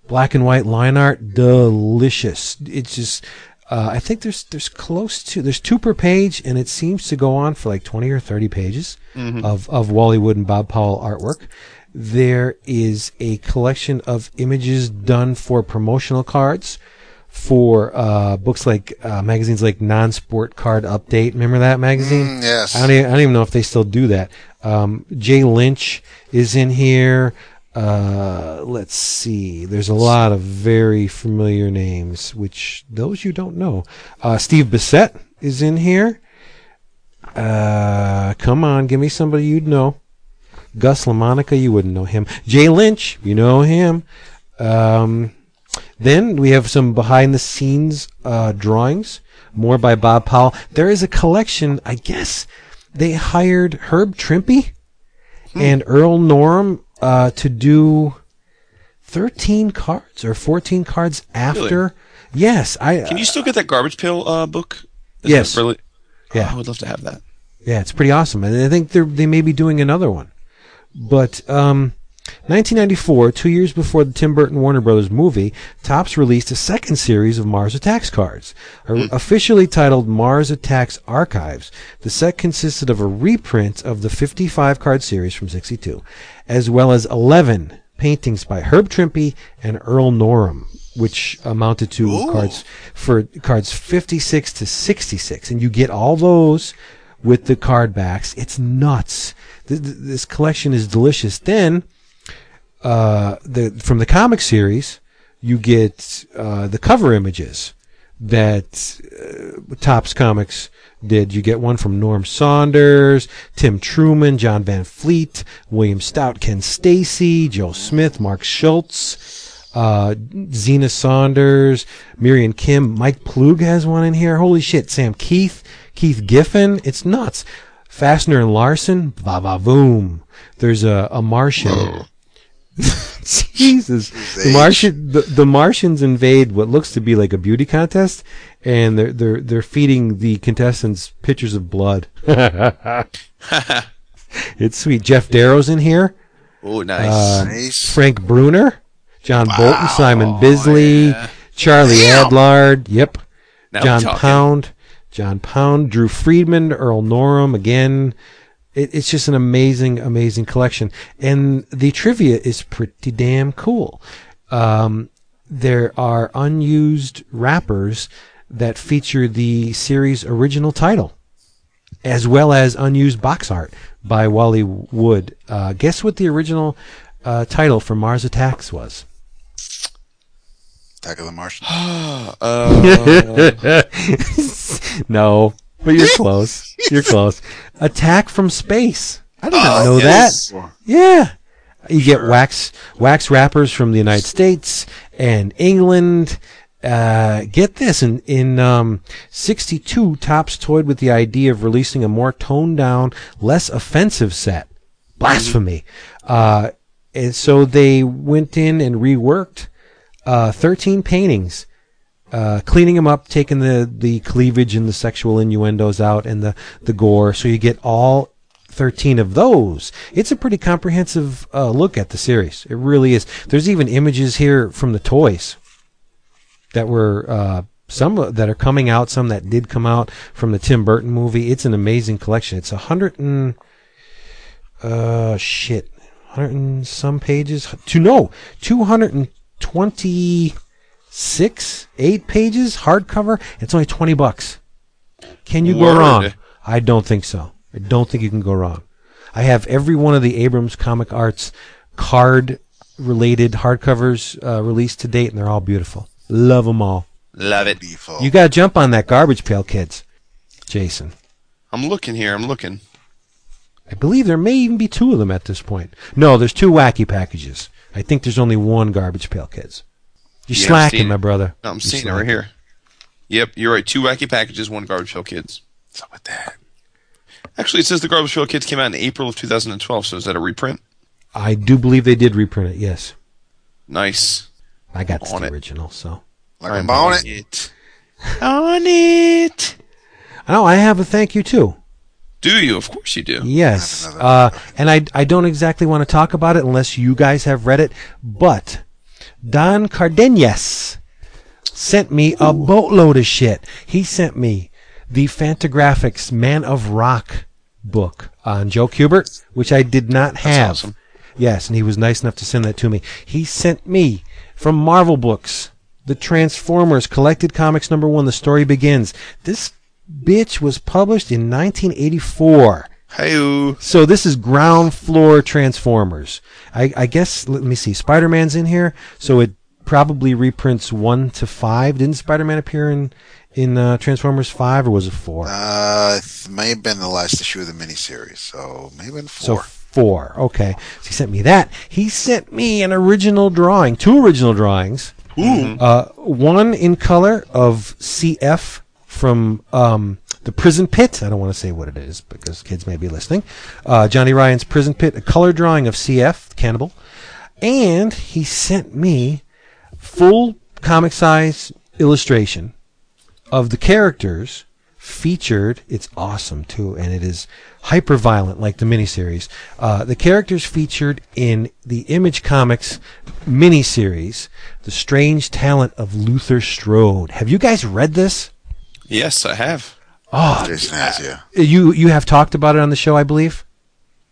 black and white line art, delicious. It's just. Uh, I think there's there's close to there's two per page, and it seems to go on for like twenty or thirty pages of of Wally Wood and Bob Powell artwork. There is a collection of images done for promotional cards for uh, books like uh, magazines like Non-Sport Card Update. Remember that magazine?
Mm, yes.
I don't, even, I don't even know if they still do that. Um, Jay Lynch is in here. Uh, let's see. There's a lot of very familiar names, which those you don't know. Uh, Steve Bissette is in here. Uh, come on, give me somebody you'd know. Gus LaMonica, you wouldn't know him. Jay Lynch, you know him. Um, then we have some behind the scenes uh, drawings, more by Bob Powell. There is a collection, I guess they hired Herb Trimpe and Earl Norem uh, to do 13 cards or 14 cards after. Really? Yes, I.
Can you still get that Garbage Pail uh, book? Is
Yes.
Really?
Yeah.
I would love to have that.
Yeah, it's pretty awesome, and I think they're they may be doing another one. But um, 1994, two years before the Tim Burton Warner Brothers movie, Topps released a second series of Mars Attacks cards, hmm. officially titled Mars Attacks Archives. The set consisted of a reprint of the 55 card series from 62, as well as 11 paintings by Herb Trimpe and Earl Norem, which amounted to
Ooh.
cards for cards 56 to 66, and you get all those with the card backs. It's nuts. Th- th- This collection is delicious. Then, uh, the from the comic series, you get uh, the cover images that uh, Topps Comics did. You get one from Norm Saunders, Tim Truman, John Van Fleet, William Stout, Ken Stacy, Joe Smith, Mark Schultz, uh, Zina Saunders, Miran Kim, Mike Ploog has one in here. Holy shit, Sam Kieth, Keith Giffen. It's nuts. Fastner and Larson, va va voom. There's a, a Martian. Jesus, the. Martian, the, the Martians invade what looks to be like a beauty contest, and they're they're they're feeding the contestants pictures of blood. it's sweet. Geof Darrow's in here.
Oh, nice.
Uh,
Nice.
Frank Brunner, John Bolton, Simon Bisley,
yeah.
Charlie
Damn.
Adlard. Yep.
Now
John. Pound, John Pound, Drew Friedman, Earl Norem again. It, it's just an amazing, amazing collection, and the trivia is pretty damn cool. Um, there are unused wrappers that feature the series' original title, as well as unused box art by Wally Wood. Uh, guess what the original uh, title for Mars Attacks was?
Attack of the Martians.
Uh,
no, but you're close. You're close. Attack from space. I did not know
Oh, yes.
that. Yeah. You get wax wax wrappers from the United States and England. Uh, get this in in um, '62, Topps toyed with the idea of releasing a more toned down, less offensive set. Blasphemy. Uh, and so they went in and reworked uh, 13 paintings uh, cleaning them up, taking the, the cleavage and the sexual innuendos out and the, the gore. So you get all 13 of those. It's a pretty comprehensive uh, look at the series. It really is. There's even images here from the toys that were uh, some that are coming out, some that did come out from the Tim Burton movie. It's an amazing collection. It's a hundred and uh shit, hundred and some pages. To no, two hundred and twenty six, eight pages hardcover. It's only twenty bucks. Can you go wrong? I don't think so. I don't think you can go wrong. I have every one of the Abrams Comic Arts card related hardcovers uh, released to date, and they're all beautiful. Love them all.
love it.
Default.
You got to jump on that garbage pail, kids. Jason.
I'm looking here. I'm looking.
I believe there may even be two of them at this point. No, there's two wacky packages. I think there's only one garbage pail, kids. You're
Yeah,
slacking, my brother.
No, I'm
You're
seeing it right here. Yep, you're right. Two wacky packages, one Garbage Pail Kids.
What's up with that?
Actually, it says the Garbage Pail Kids came out in April of 2012. So is that a reprint?
I do believe they did reprint it. Yes,
Nice.
I got this
On
the
it.
original. So
Like I'm on it.
it. On it.
oh, I have a thank you too.
Do you? Of course you do.
Yes,
I
uh, and I I don't exactly want to talk about it unless you guys have read it. But Don Cardenas sent me a boatload of shit. He sent me the Fantagraphics Man of Rock book on Joe Kubert, which I did not have.
awesome.
Yes, and he was nice enough to send that to me. He sent me from Marvel Books the Transformers Collected Comics number one. The story begins. This bitch was published in 1984.
Hey,
So this is ground floor Transformers. I, I guess let me see. Spider Man's in here, so it probably reprints one to five. Didn't Spider Man appear in in uh, Transformers five, or was it four?
Uh, it may have been the last issue of the miniseries, so maybe been
so
four.
four. Okay. So he sent me that. He sent me an original drawing, two original drawings. Ooh. Uh, one in color of CF from um, the Prison Pit. I don't want to say what it is because kids may be listening. Uh, Johnny Ryan's Prison Pit, a color drawing of CF, Cannibal. And he sent me full comic size illustration of the characters featured. It's awesome too, and it is hyper violent like the miniseries. Uh, the characters featured in the Image Comics miniseries, The Strange Talent of Luther Strode. Have you guys read this?
Yes, I have.
Oh,
Jason has yeah.
you you have talked about it on the show, I believe.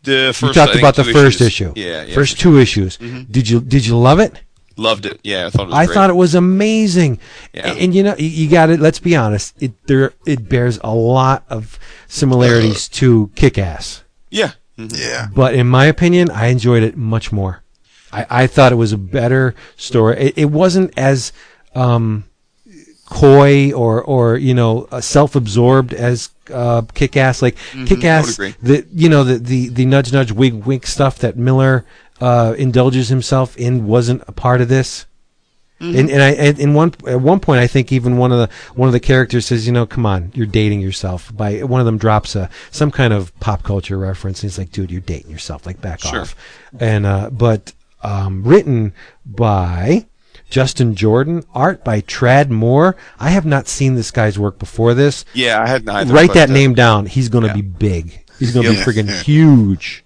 The first,
You talked
think,
about the
two
first
issues.
issue.
Yeah, yeah.
First two issues. Did you did you love it?
Loved it. Yeah, I thought it was
I
great.
thought it was amazing.
Yeah.
And, you know, you- you got it. let's be honest. It there it bears a lot of similarities to Kick-Ass.
Yeah. Mhm.
Yeah.
But in my opinion, I enjoyed it much more. I, I thought it was a better story. It, it wasn't as um, coy or or you know uh, self-absorbed as uh, Kick-Ass. Like
Mm-hmm.
Kick-Ass, the you know the, the the nudge nudge wink wink stuff that Miller uh, indulges himself in wasn't a part of this.
Mm-hmm.
And, and I and in one at one point I think even one of the one of the characters says you know come on you're dating yourself by one of them drops a some kind of pop culture reference and he's like dude you're dating yourself like back
Sure.
off and uh, but um, written by Justin Jordan art by Tradd Moore I have not seen this guy's work before this
Yeah, I had not.
write that
uh,
name down he's going to
yeah.
be big he's going to
Yep.
be friggin' huge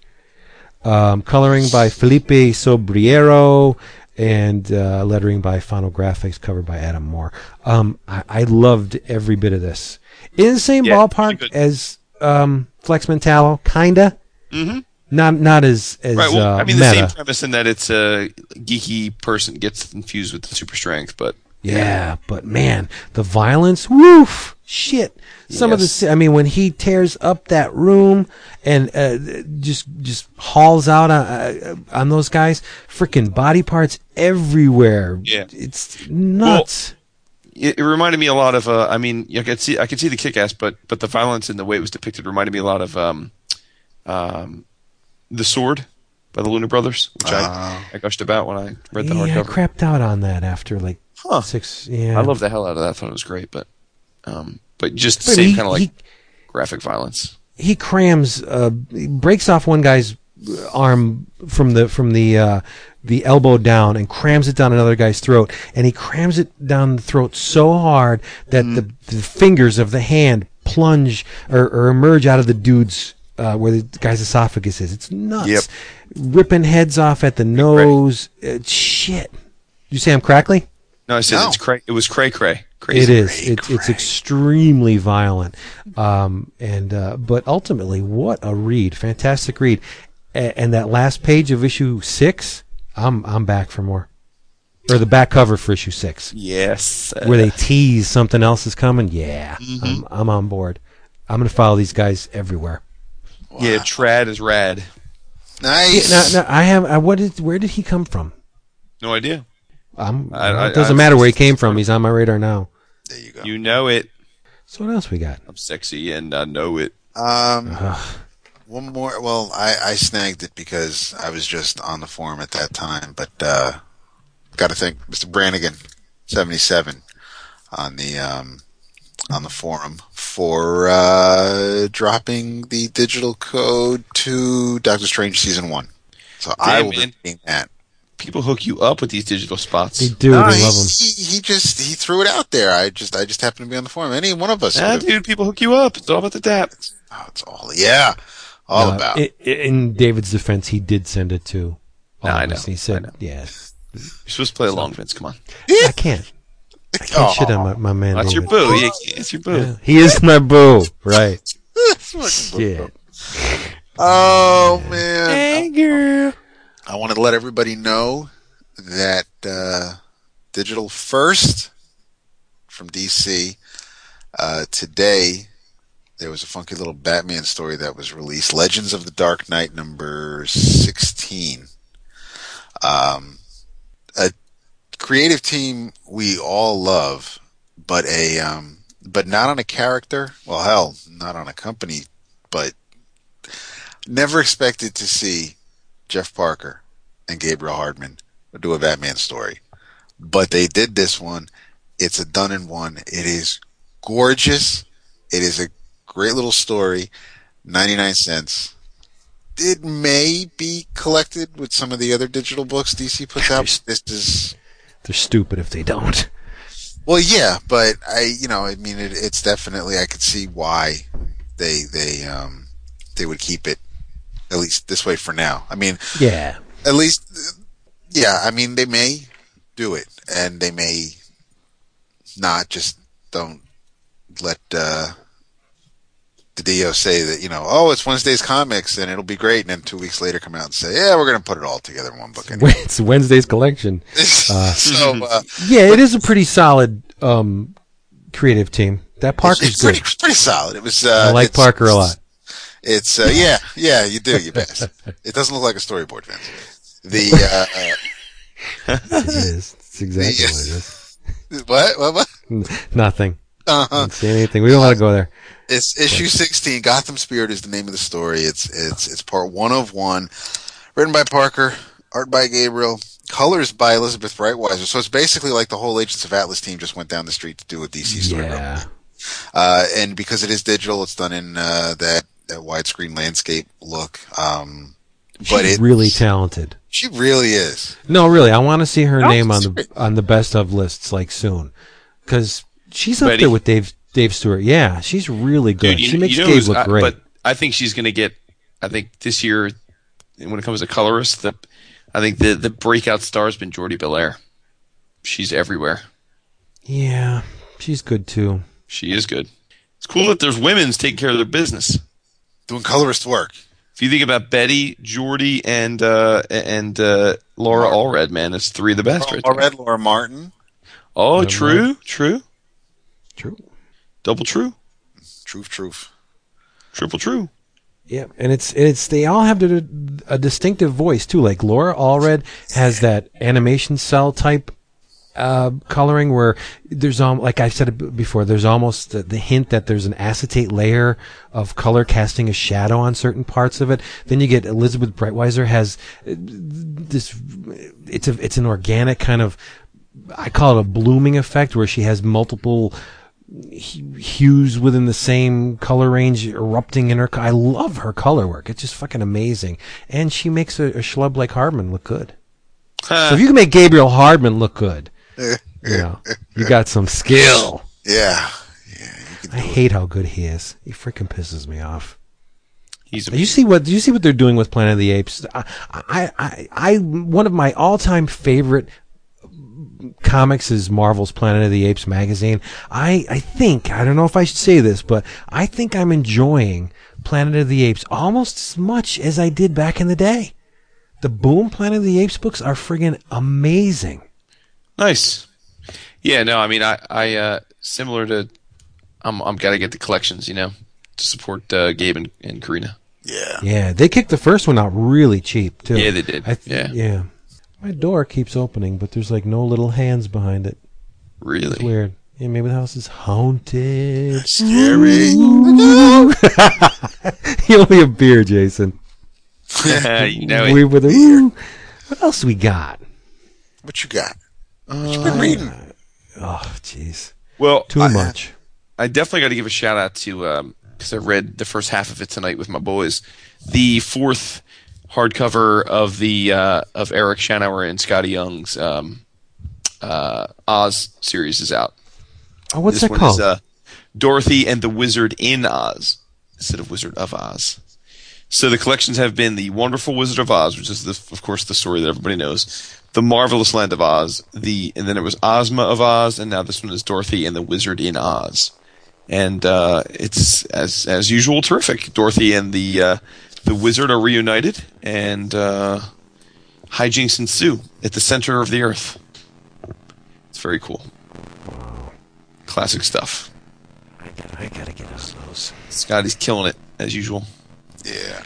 um, coloring by Felipe Sobreiro and uh, lettering by Fonografiks, covered by Adam Moore. Um, I, I loved every bit of this. In the same
Yeah,
ballpark as um, Flex Mentallo, kinda.
Mm-hmm.
Not not as as
Right. Well,
uh,
I mean, the
meta.
same premise in that it's a geeky person gets infused with the super strength, but
Yeah, but man, the violence, woof, shit. Some of the, I mean, when he tears up that room and uh, just just hauls out on, uh, on those guys, freaking body parts everywhere.
Yeah.
it's nuts.
it, it reminded me a lot of. Uh, I mean, I could see I could see the kick-ass, but but the violence and the way it was depicted reminded me a lot of um, um, the sword by the Luna Brothers, which
Ah.
I, I gushed about when I read the
yeah, I crapped out on that after like
Huh.
six. Yeah,
I love the hell out of that. I thought it was great, but um, but just the
But
same kind of like
he-
graphic violence.
he crams uh, he breaks off one guy's arm from the from the uh, the elbow down and crams it down another guy's throat and he crams it down the throat so hard that the, the fingers of the hand plunge or, or emerge out of the dude's uh, where the guy's esophagus is it's nuts
Yep.
ripping heads off at the nose uh, shit you say i'm crackly
No, I said
No.
it's cray. It was cray cray. Crazy.
it is.
Cray,
It's it's extremely violent, um, and uh, but ultimately, what a read! Fantastic read, A- and that last page of issue six, I'm I'm back for more, or the back cover for issue six,
Yes. uh,
where they tease something else is coming. Yeah,
Mm-hmm.
I'm I'm on board. I'm gonna follow these guys everywhere.
Yeah, Tradd is rad.
Nice.
Now, now I have. I, what is? Where did he come from?
No idea.
I'm,
I- I-
it doesn't
I-
matter where he came from. He's on my radar now.
there you go.
You know it.
So what else we got?
I'm sexy and I know it.
Um, one more. Well, I, I snagged it because I was just on the forum at that time, but uh, got to thank Mr. Brannigan, seventy seven, on the um, on the forum for uh, dropping the digital code to Doctor Strange season one. So I will
man.
be reading that.
People hook you up with these digital spots.
They do.
No,
they
he,
love him.
he, he just he threw it out there. I just I just happened to be on the forum. Any one of us.
Ah,
would've-
dude, people hook you up. It's all about the dap.
oh, it's all yeah, all
No,
about.
i- i- in David's defense, he did send it to. all
No, I
of us.
know,
He said,
I know.
"Yeah,
You're supposed to play along, Vince. Come on.
I can't. I can't
Oh.
shit on my, my man."
That's your boo. Yeah, it's your boo.
Yeah, he is my boo, right? Shit.
Oh man.
girl.
I wanted to let everybody know that uh, Digital First from DC uh, today there was a funky little Batman story that was released, Legends of the Dark Knight number sixteen. Um, a creative team we all love, but a um, but not on a character. Well, hell, not on a company, but never expected to see Jeff Parker and Gabriel Hardman do a Batman story. But they did this one. It's a done in one. It is gorgeous. It is a great little story. 99 cents. It may be collected with some of the other digital books DC puts out. This is
They're stupid if they don't.
Well, yeah, but I, you know, I mean, it, it's definitely I could see why they they um they would keep it at least this way for now. I mean,
Yeah.
at least, yeah. I mean, they may do it, and they may not. Just don't let uh, DiDio say that you know, oh, it's Wednesday's comics, and it'll be great, and then two weeks later come out and say, yeah, we're going to put it all together in one book. Anyway.
It's Wednesday's collection.
so uh,
Yeah, it is a pretty solid um, creative team. That Parker's
it's,
good.
pretty, pretty solid. It was. Uh,
I like
it's-
Parker a lot.
It's uh, yeah, yeah, you do, you best. It doesn't look like a storyboard, Vince. The uh,
It is. It's exactly
Yeah.
what it is.
uh, what what what?
Nothing.
Uh-huh.
Don't say anything. We don't want to go there.
It's issue sixteen. Gotham Spirit is the name of the story. It's it's it's part one of one, written by Parker, art by Gabriel, colors by Elizabeth Breitweiser. So it's basically like the whole Agents of Atlas team just went down the street to do a DC story.
Yeah.
Uh, and because it is digital, it's done in uh, that that widescreen landscape look. Um, but
She's really talented.
she really is.
No, really, I want to see her
No,
name on the on the best of lists like soon, because she's up
Betty?
there with Dave Dave Stewart. Yeah, she's really good.
Dude, you,
she makes
you know
Gabe
who's-
look
I-
great.
But I think she's going to get. I think this year, when it comes to colorists, the I think the the breakout star has been Jordie Bellaire. She's everywhere.
yeah, she's good too.
She is good. It's cool that there's women's taking care of their business.
Doing colorist work.
If you think about Betty, Jordie, and uh, and uh, Laura Allred, man, it's three of the best right
Laura
there.
Red, Laura Martin.
Oh,
Laura
true, true,
True.
Double true,
Truth, truth.
triple true.
Yeah, and it's it's they all have a, a distinctive voice too. Like Laura Allred has that animation cell type uh, coloring where there's um like I said before, there's almost the, the hint that there's an acetate layer of color casting a shadow on certain parts of it. Then you get Elizabeth Breitweiser has uh, this. It's a it's an organic kind of I call it a blooming effect where she has multiple hu- hues within the same color range erupting in her. co- I love her color work. It's just fucking amazing. And she makes a, a schlub like Hardman look good. So if you can make Gabriel Hardman look good, you know, you got some skill.
Yeah. Yeah.
I hate how good he is. He freaking pisses me off.
He's
Do you see what? Do you see what they're doing with Planet of the Apes? I, I, I, I one of my all-time favorite comics is Marvel's Planet of the Apes magazine. I, I think I don't know if I should say this, but I think I'm enjoying Planet of the Apes almost as much as I did back in the day. The Boom Planet of the Apes books are friggin' amazing.
Nice. Yeah, no, I mean, I, I, uh, similar to, I'm, I'm gotta get the collections, you know, to support uh, Gabe and, and Karina.
Yeah.
Yeah, they kicked the first one out really cheap too.
Yeah, they did.
I th-
Yeah.
yeah. My door keeps opening, but there's like no little hands behind it. It's
Really?
weird. Yeah, maybe the house is haunted.
Scary.
you owe me a beer, Jason.
you know
we
it.
a, Ooh. What else we got?
What you got? What you been uh, reading?
Oh, jeez,
Well,
too
I,
much.
I definitely got to give a shout out to um, because I read the first half of it tonight with my boys. The fourth hardcover of the uh, of Eric Shanower and Skottie Young's um, uh, Oz series is out.
Oh, what's
this
that
one
called?
is uh, Dorothy and the Wizard in Oz instead of Wizard of Oz. So the collections have been the Wonderful Wizard of Oz, which is the, of course the story that everybody knows, the Marvelous Land of Oz, the and then it was Ozma of Oz, and now this one is Dorothy and the Wizard in Oz, and uh, it's as as usual terrific. Dorothy and the uh, the Wizard are reunited, and uh, hijinks ensue at the center of the Earth. It's very cool. Classic stuff.
I gotta, I gotta get us those.
Skottie's killing it as usual.
Yeah.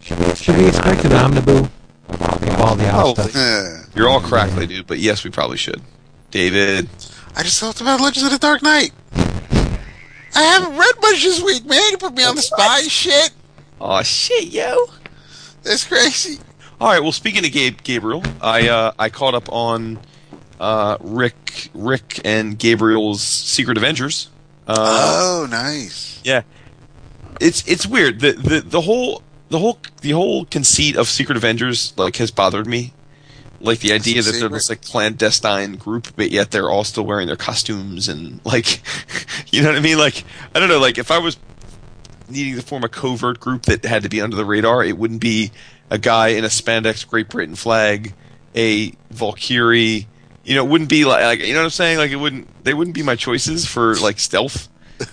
Should we, should we expect an omnibus of all the Oz
Probably.
stuff?
Eh.
You're all crackly, dude, but yes, we probably should. David,
I just thought about Legends of the Dark Knight. I haven't read much this week, man. You put me on the spot shit.
Oh shit, yo.
That's crazy.
All right, well, speaking of Gabe, Gabriel, I uh, I caught up on uh, Rick, Rick and Gabriel's Secret Avengers. Uh,
Oh, nice.
yeah, it's it's weird. The, the the whole the whole the whole conceit of Secret Avengers like has bothered me Like the idea that they're this like clandestine group, but yet they're all still wearing their costumes and like, you know what I mean? Like, I don't know. Like, if I was needing to form a covert group that had to be under the radar, it wouldn't be a guy in a spandex Great Britain flag, a Valkyrie. You know, it wouldn't be like, like you know what I'm saying? Like, it wouldn't. They wouldn't be my choices for like stealth.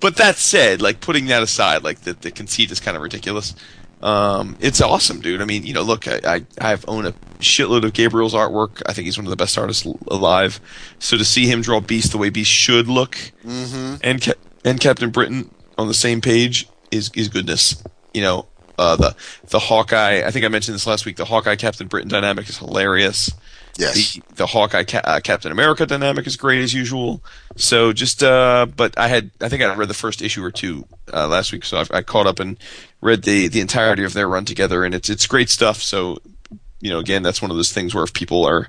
But that said, like putting that aside, like the the conceit is kind of ridiculous. Um, it's awesome, dude. I mean, you know, look, I, I I've owned a shitload of Gabriel's artwork. I think he's one of the best artists alive. So to see him draw Beast the way Beast should look, and Ca- and Captain Britain on the same page is is goodness. You know, uh, the the Hawkeye. I think I mentioned this last week. The Hawkeye Captain Britain dynamic is hilarious.
Yes.
The the Hawkeye Ca- uh, Captain America dynamic is great as usual. So just uh, but I had I think I read the first issue or two uh, last week, so I've, I caught up and read the the entirety of their run together, and it's it's great stuff. So you know, again, that's one of those things where if people are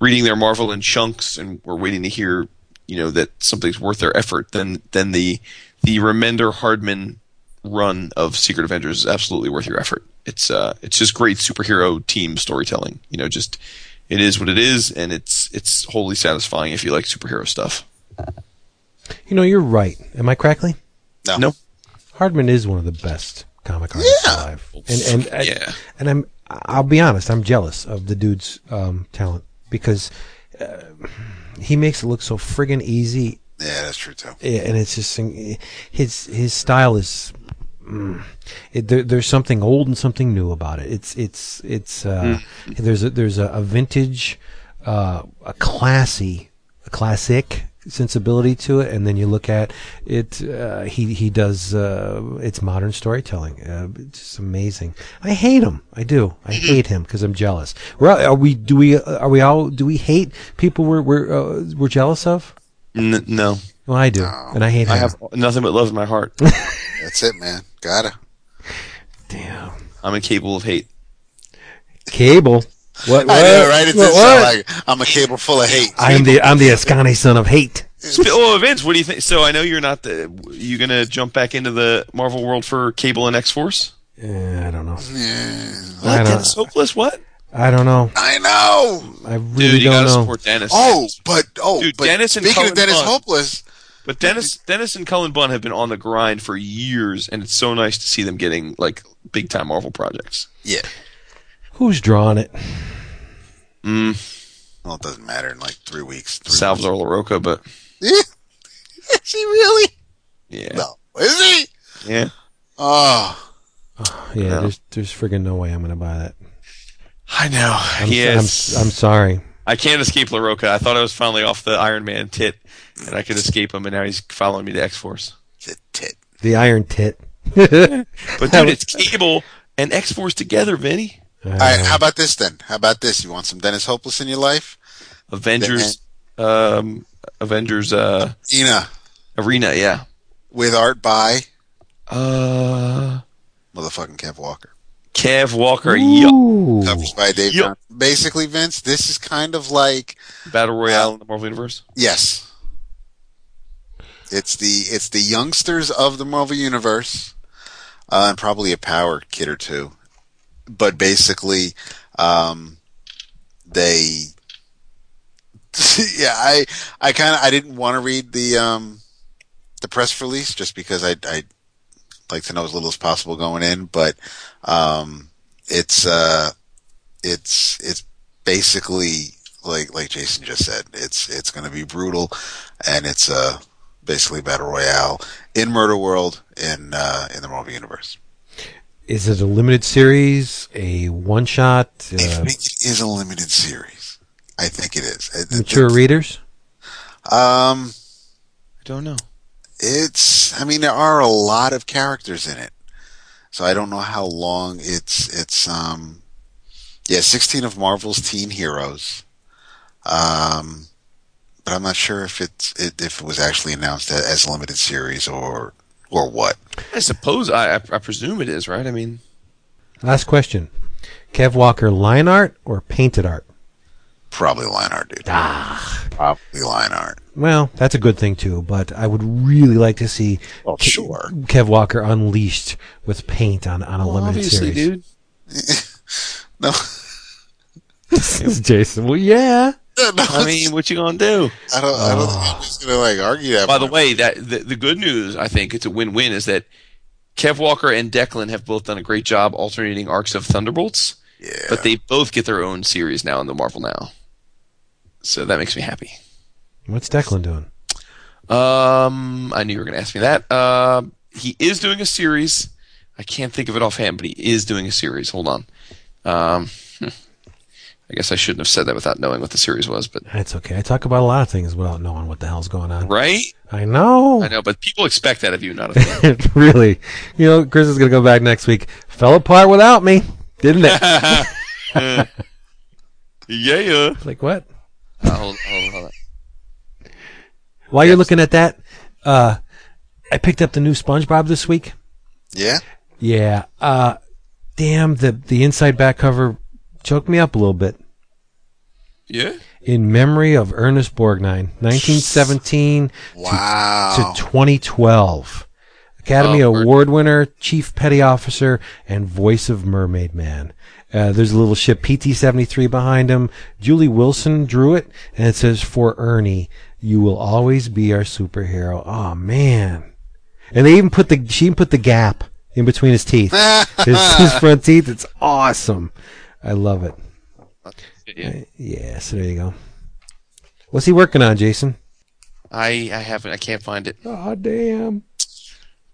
reading their Marvel in chunks and we're waiting to hear you know that something's worth their effort, then then the the Remender Hardman run of Secret Avengers is absolutely worth your effort. It's uh it's just great superhero team storytelling. You know, just it is what it is, and it's it's wholly satisfying if you like superhero stuff.
You know, you're right. Am I correctly?
no.
No,
Hardman is one of the best comic artists
Yeah.
alive, and and I-
Yeah.
and I'm I'll be honest, I'm jealous of the dude's um, talent because uh, he makes it look so friggin' easy,
Yeah, that's true too.
Yeah, and it's just his his style is. Mm, it, there, there's something old and something new about it. It's it's it's uh, there's a, there's a, a vintage, uh, a classy, a classic sensibility to it, and then you look at it. Uh, he he does uh, it's modern storytelling. Uh, it's just amazing. I hate him. I do. I hate him because I'm jealous. We're, are we? Do we? Are we all? Do we hate people we're we're uh, we're jealous of?
N- no,
Well, I do, and I hate him.
I have nothing but love in my heart.
That's it, man. Gotta.
Damn.
I'm incapable of hate.
Cable. What?
I know, right? It
What?
does
what?
sound like I'm a cable full of hate.
I am the I'm the Askani son of hate.
Sp- Oh, Vince, what do you think? So I know you're not the. You gonna jump back into the Marvel world for Cable and X Force?
Eh, I don't know.
Yeah,
I don't.
Dennis Hopeless? What?
I don't know.
I know.
I
Dude,
really
you
don't
gotta
know.
support Dennis.
Oh, but oh,
Dude,
but
Dennis and
speaking
Cullen
of Dennis
Bunn.
Hopeless,
But Dennis, Dennis and Cullen Bunn have been on the grind for years, and it's so nice to see them getting like big time Marvel projects.
yeah.
Who's drawing it?
Mm, Well, it doesn't matter in like three weeks. Three
Salvador Larroca, but
weeks. Is he really?
yeah,
No. Is he?
yeah.
Oh,
Yeah,
No.
there's there's friggin' no way I'm gonna buy that.
I know.
I'm,
yes,
I'm, I'm sorry.
I can't escape Larroca. I thought I was finally off the Iron Man tit, and I could escape him, and now he's following me to X Force.
the tit.
The Iron Tit.
But dude, it's Cable and X Force together, Vinny.
All right, how about this then? How about this? You want some Dennis Hopeless in your life?
Avengers, um, Avengers, uh,
Ina
Arena, yeah.
with art by
Uh,
motherfucking Kev Walker.
Kev Walker, yup.
Ooh.
Covers by Dave.
Yep.
Johnson. Basically, Vince, this is kind of like
Battle Royale in the Marvel Universe.
yes. It's the it's the youngsters of the Marvel universe, uh, and probably a power kid or two, but basically, um, they. yeah, I I kind of I didn't want to read the um the press release just because I I like to know as little as possible going in, but um it's uh it's it's basically like like Jason just said, it's it's going to be brutal, and it's uh basically battle royale in Murder World in uh in the Marvel universe.
Is it a limited series? A one shot?
I
Uh,
think it is a limited series. I think it is. It- it-
mature readers?
Um,
I don't know.
it's. I mean, there are a lot of characters in it, so I don't know how long it's. It's. Um, yeah, sixteen of Marvel's teen heroes. Um, but I'm not sure if it's it, if it was actually announced as a limited series or or what.
I suppose I, I, I presume it is, right? I mean,
Last question. Kev Walker line art or painted art?
Probably line art, dude.
Ah.
Probably line art.
Well, that's a good thing too, but I would really like to see
Well,
Ke-
sure.
Kev Walker unleashed with paint on, on a limited
obviously,
series.
dude.
No.
this Jason. Well, yeah.
I mean, what you gonna do?
I don't. I don't think oh. I'm just gonna like argue that.
By the way, that the, the good news, I think it's a win-win, is that Kev Walker and Declan have both done a great job alternating arcs of Thunderbolts,
yeah,
but they both get their own series now in the Marvel now. So that makes me happy.
What's Declan doing?
Um, I knew you were going to ask me that. Uh, he is doing a series. I can't think of it offhand, but he is doing a series. Hold on. Um, I guess I shouldn't have said that without knowing what the series was, but
That's okay. I talk about a lot of things without knowing what the hell's going on.
right?
I know.
I know, but people expect that of you, not of me.
really. You know, Chris is going to go back next week. Fell apart without me, didn't it?
yeah.
like, what?
Uh, hold, hold, hold on.
While you're looking at that, uh, I picked up the new SpongeBob this week.
yeah.
Yeah. Uh, damn, the, the inside back cover choked me up a little bit.
Yeah.
In memory of Ernest Borgnine, 1917
Wow.
to 2012. Academy
Oh.
Award winner, Chief Petty Officer, and voice of Mermaid Man. Uh, there's a little ship PT-73 behind him. Julie Wilson drew it, and it says, "For Ernie, you will always be our superhero." Oh man! And they even put the she even put the gap in between his teeth, his, his front teeth. It's awesome. I love it.
yeah.
Yeah. So there you go. What's he working on, Jason?
I I haven't. I can't find it.
Oh damn!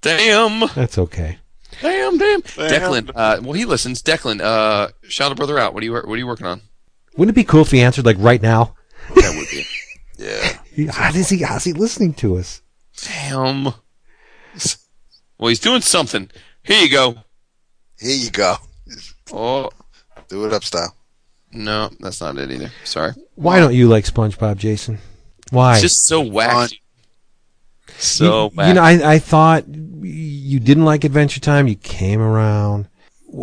Damn.
That's okay.
Damn. Damn. Declan. Uh, well, he listens. Declan. Uh, shout a brother out. What are you What are you working on?
Wouldn't it be cool if he answered like right now?
That would be.
yeah.
He- How does he? How's he listening to us?
Damn. Well, he's doing something. Here you go.
Here you go.
Oh
Do it up style.
no, that's not it either. Sorry.
Why don't you like SpongeBob, Jason? Why?
It's just so whack. So
you,
whack.
you know, I I thought you didn't like Adventure Time. You came around.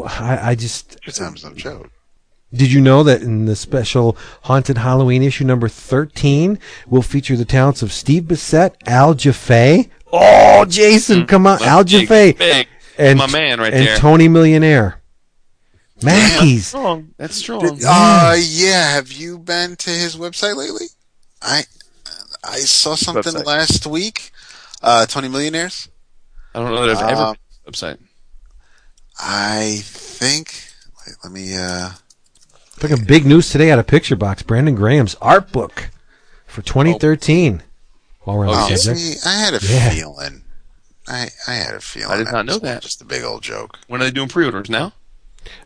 I, I just
Good times no joke.
Did you know that in the special Haunted Halloween issue number thirteen will feature the talents of Steve Bissette, Al Jaffee. Oh, Jason, come on, Al
Big,
Jaffee,
big.
and
my man right
and
there.
Tony Millionaire. Maakies.
That's strong. That's strong.
Uh, yeah. Have you been to his website lately? I I saw something
Website.
last week. Uh, Tony Millionaires.
I don't know that I've ever
Uh,
been to the website.
I think. Wait, let me. Uh,
Fucking big news today out of PictureBox. Brandon Graham's art book for 2013. While we're on
Oh,
the
oh,
subject.
see, I had a
Yeah.
feeling. I I had a feeling.
I did not know that.
Just a big old joke.
When are they doing pre-orders now?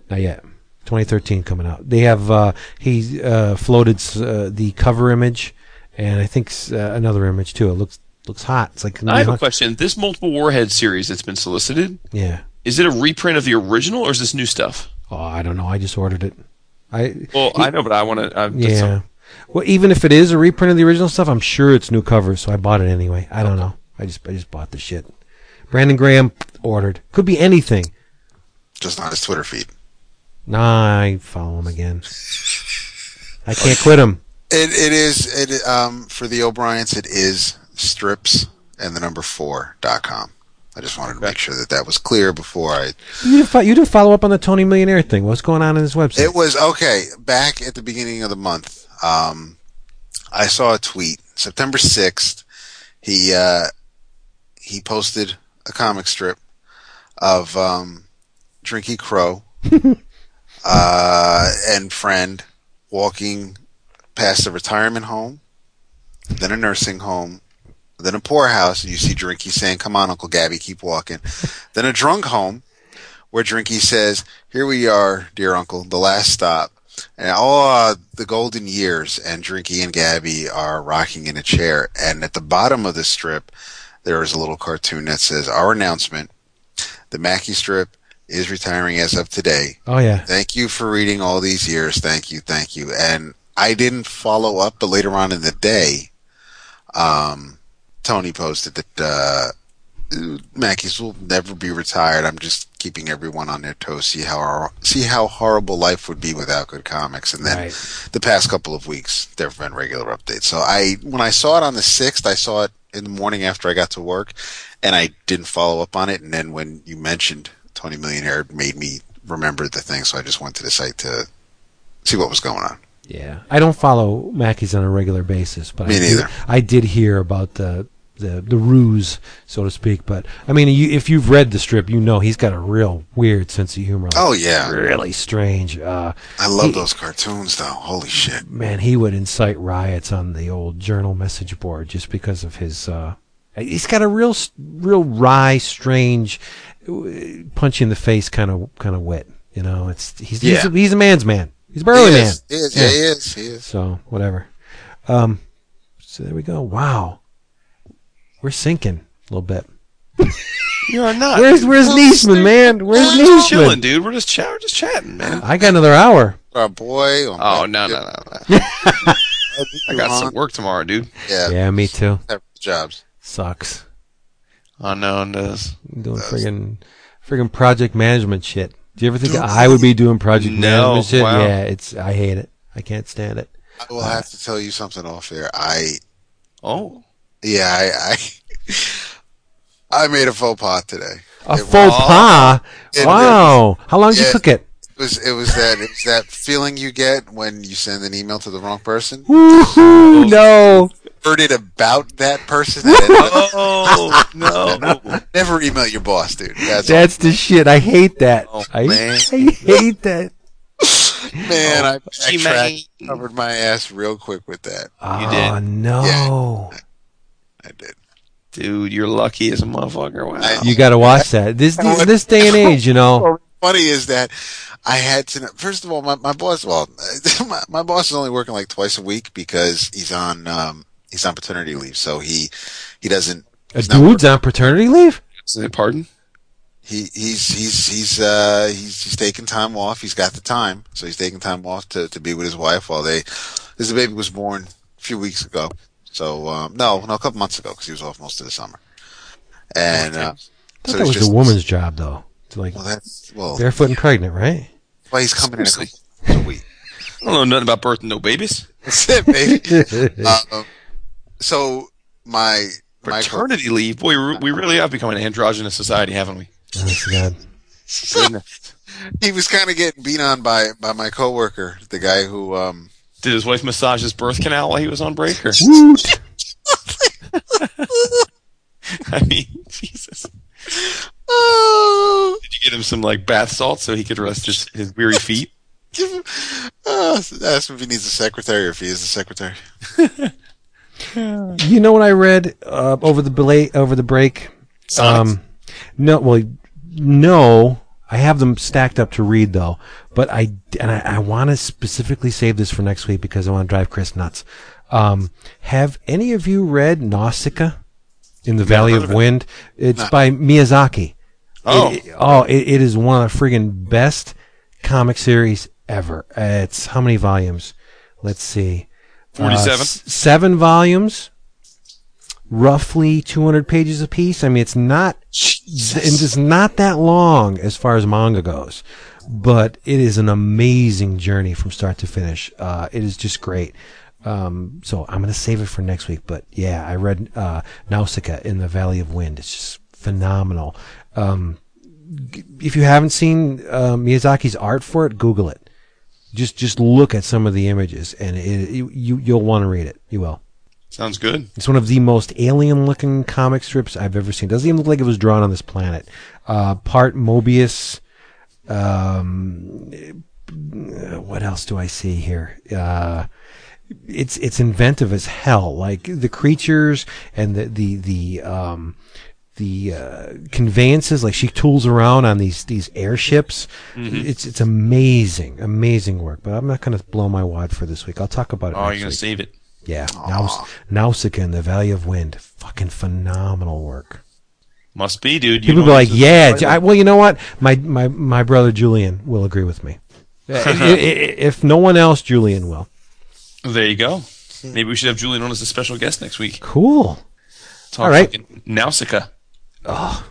Not yet. 2013 coming out. They have uh, he uh, floated uh, the cover image, and I think uh, another image too. It looks looks hot. It's like
I have a question. This multiple warhead series that's been solicited,
yeah.
is it a reprint of the original or is this new stuff?
Oh, I don't know. I just ordered it. I
Well, I know, but I want to.
yeah. Well, even if it is a reprint of the original stuff, I'm sure it's new cover, so I bought it anyway. I don't know. I just I just bought the shit. Brandon Graham ordered. Could be anything.
Just on his Twitter feed.
Nah, I follow him again. I can't quit him.
It it is it um for the O'Briens. It is strips and the number four dot com. I just wanted to make sure that that was clear before I.
You didn't, fo- you didn't follow up on the Tony Millionaire thing. What's going on in his website?
It was okay back at the beginning of the month. Um, I saw a tweet September sixth. He uh, he posted a comic strip of um, Drinky Crow uh, and friend walking past a retirement home, then a nursing home, then a poorhouse, and you see Drinky saying, "Come on, Uncle Gabby, keep walking." then a drunk home, where Drinky says, "Here we are, dear Uncle, the last stop." And all uh, the golden years, and Drinky and Gabby are rocking in a chair. And at the bottom of the strip, there is a little cartoon that says, "Our announcement: the Mackey strip is retiring as of today.
oh yeah.
Thank you for reading all these years. Thank you, thank you. And I didn't follow up, but later on in the day, um, Tony posted that uh, Maakies will never be retired. I'm just keeping everyone on their toes. See how see how horrible life would be without good comics. And then
Right.
the past couple of weeks, there have been regular updates. So I, when I saw it on the sixth, I saw it in the morning after I got to work, and I didn't follow up on it. And then when you mentioned Tony Millionaire, it made me remember the thing. So I just went to the site to see what was going on.
Yeah, I don't follow Maakies on a regular basis, but
Me
I did,
neither.
I did hear about the the the ruse, so to speak. But I mean, you, if you've read the strip, you know he's got a real weird sense of humor. like,
Oh yeah,
really strange. Uh,
I love
He-
those cartoons though. Holy shit.
man, he would incite riots on the old journal message board just because of his. Uh, he's got a real, real wry, strange, uh, punch in the face kind of kind of wit. You know, it's he's he's, a, he's a man's man. He's a
He
burly man.
is, he is, yeah, he is, he is.
So whatever. Um, so there we go. Wow, we're sinking a little bit.
You are not.
Where's Where's Niesman, man? Where's
We're just chilling, dude. We're just chat. We're just chatting, man.
I got another hour.
Our boy.
Oh, oh no, no, no, no. I got some
some.
work tomorrow, dude.
Yeah,
Yeah, me too.
jobs.
Sucks.
Unknown does.
doing friggin' friggin' project management shit. Do you ever think I would be doing project
No,
management shit?
wow.
Yeah, it's I hate it. I can't stand it.
I will have to tell you something off air. I
Oh,
yeah, I I, I made a faux pas today.
A
It
faux pas.
It
Wow. How long did you
Yeah.
cook it?
It was it was that it was that feeling you get when you send an email to the wrong person.
Woohoo! No.
Heard it about that person. And
oh no!
never email your boss, dude. That's,
That's the shit. I hate that.
Oh,
I,
man.
I hate that.
all. man. I backtracked, covered my ass real quick with that.
Oh
did.
no.
I did.
Dude, you're lucky as a motherfucker. Wow.
I-
You got to watch that. This, this this day and age, you know.
Funny is that I had to. First of all, my, my boss. Well, my, my boss is only working like twice a week because he's on um, he's on paternity leave. So he he doesn't.
A
he's not
dude's on paternity leave.
Say Pardon?
he he's he's he's uh he's he's taking time off. He's got the time, so he's taking time off to to be with his wife while they. This baby was born a few weeks ago, so um, no, no, a couple months ago because he was off most of the summer. And uh,
I thought
so
that was
just
a woman's job, though. To like
Well, that's well.
barefoot and pregnant, right?
That's why he's coming in a
Seriously.
couple a week.
I don't know nothing about birth and no babies.
That's it, baby. um, so my my
Paternity leave. Boy, we we really have become an androgynous society, haven't we?
Honest to God.
He was kind of getting beat on by by my coworker, the guy who um
Did his wife massage his birth canal while he was on break? Or? I mean, Jesus.
oh,
Did you get him some like bath salts so he could rest his, his weary feet?
give him, uh, ask him if he needs a secretary or if he is a secretary.
You know what I read uh, over the bela- over the break? Um, no, well, no. I have them stacked up to read though, but I and I, I want to specifically save this for next week because I want to drive Chris nuts. Um, have any of you read Nausicaa in the Valley of. Wind? It's
No.
by Miyazaki.
Oh.
It- oh, it, it is one of the friggin' best comic series ever. Uh, it's how many volumes? Let's see. Uh,
47?
s- seven volumes, roughly 200 pages a piece. I mean, it's not, it's not that long as far as manga goes, but it is an amazing journey from start to finish. Uh, it is just great. Um, so I'm going to save it for next week, but yeah, I read, uh, Nausicaa in the Valley of Wind. It's just phenomenal. Um, if you haven't seen, uh, Miyazaki's art for it, Google it just just look at some of the images and it, you- you'll want to read it you will
Sounds good.
it's one of the most alien looking comic strips i've ever seen. Doesn't even look like it was drawn on this planet. Uh, part mobius um, what else do i see here? Uh, it's it's inventive as hell. Like the creatures and the the the um the uh, conveyances like she tools around on these these airships. It's it's amazing amazing work. But i'm not going to blow my wad for this week. I'll talk about it
Oh, you're gonna save it.
Yeah Naus- nausicaa and the valley of wind fucking phenomenal work
Must be, dude. You
people be like yeah
it-
J- I, well you know what my my my brother julian will agree with me if no one else julian will
There you go. Maybe we should have Julian on as a special guest next week.
cool
Talk
All right.
Nausicaa.
Oh,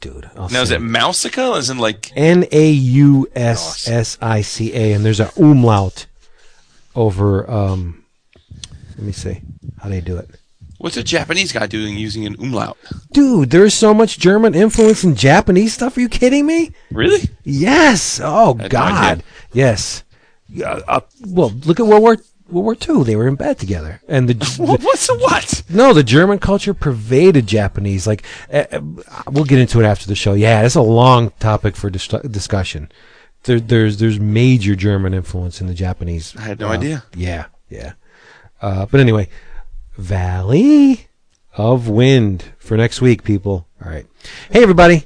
dude I'll
Now is it Mousica? As in like
N A U S S I C A, and there's a umlaut over. Um, let me see how they do it.
what's a Japanese guy doing using an umlaut?
Dude, there's so much German influence in Japanese stuff. Are you kidding me?
Really?
Yes. Oh
had no
God. Yes. uh, uh, well, look at World War World War II. They were in bed together, and the, the
What's the what?
no, the German culture pervaded Japanese. Like, uh, uh, we'll get into it after the show. Yeah, it's a long topic for dis- discussion. There, there's there's major German influence in the Japanese.
I had no idea.
Yeah, yeah. Uh, but anyway, Valley of Wind for next week, people. All right. Hey, everybody.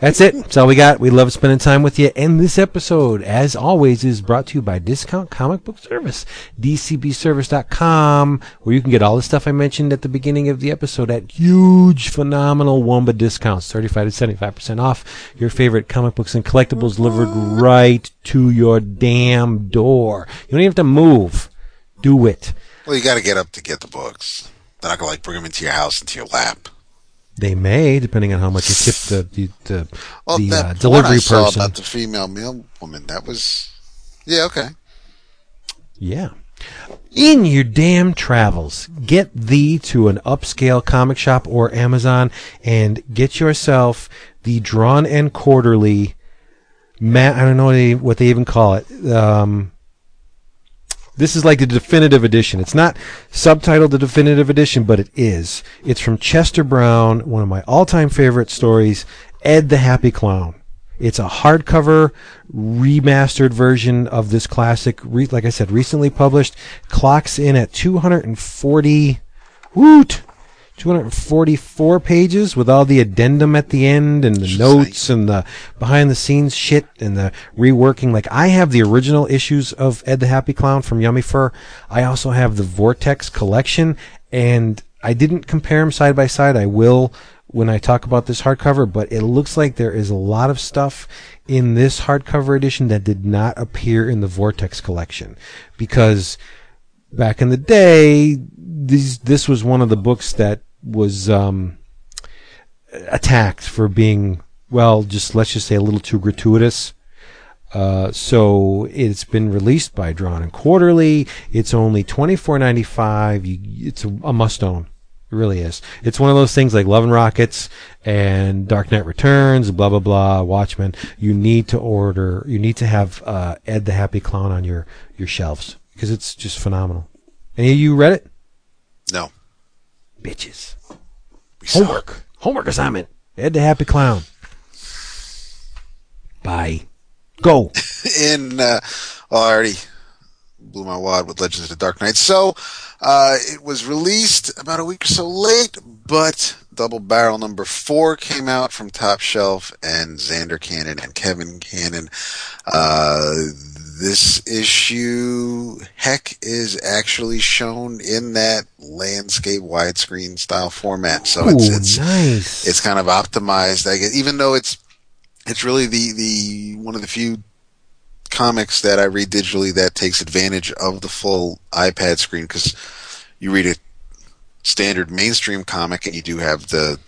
That's it. That's all we got. We love spending time with you. And this episode, as always, is brought to you by Discount Comic Book Service, dcbservice.com, where you can get all the stuff I mentioned at the beginning of the episode at huge, phenomenal Womba discounts, 35 to 75% off your favorite comic books and collectibles delivered right to your damn door. You don't even have to move. Do it.
Well, you got to get up to get the books. They're not gonna like bring them into your house, into your lap.
They may, depending on how much you tip the the, the,
Well,
the
that
uh, delivery
I saw about the female meal woman. That was, yeah, okay.
Yeah. In your damn travels, get thee to an upscale comic shop or Amazon and get yourself the Drawn and Quarterly. Ma- I don't know what they, what they even call it. Um, this is like the definitive edition. It's not subtitled the definitive edition, but it is. It's from Chester Brown, one of my all-time favorite stories, Ed the Happy Clown. It's a hardcover remastered version of this classic. Like I said, recently published. Clocks in at 240. Woot! 244 pages with all the addendum at the end and the notes and the behind the scenes shit and the reworking. Like I have the original issues of Ed the Happy Clown from Yummy Fur. I also have the Vortex collection and I didn't compare them side by side. I will when I talk about this hardcover, but it looks like there is a lot of stuff in this hardcover edition that did not appear in the Vortex collection because back in the day, these this was one of the books that was um, attacked for being well, just let's just say a little too gratuitous. Uh, so it's been released by Drawn and Quarterly. It's only twenty four ninety five. It's a, a must own. It really is. It's one of those things like Love and Rockets and Dark Knight Returns, blah blah blah, Watchmen. You need to order. You need to have uh, Ed the Happy Clown on your your shelves because it's just phenomenal. Any of you read it?
No.
Bitches.
We saw
Homework. Homework assignment. Ed the Happy Clown. Bye. Go.
in uh, well, I already blew my wad with Legends of the Dark Knight. So uh, it was released about a week or so late, but Double Barrel number four came out from Top Shelf and Zander Cannon and Kevin Cannon. Uh, this issue, heck, is actually shown in that landscape widescreen style format. So
Ooh,
it's it's
nice.
it's kind of optimized. I guess, even though it's it's really the the one of the few comics that I read digitally that takes advantage of the full iPad screen because you read a standard mainstream comic and you do have the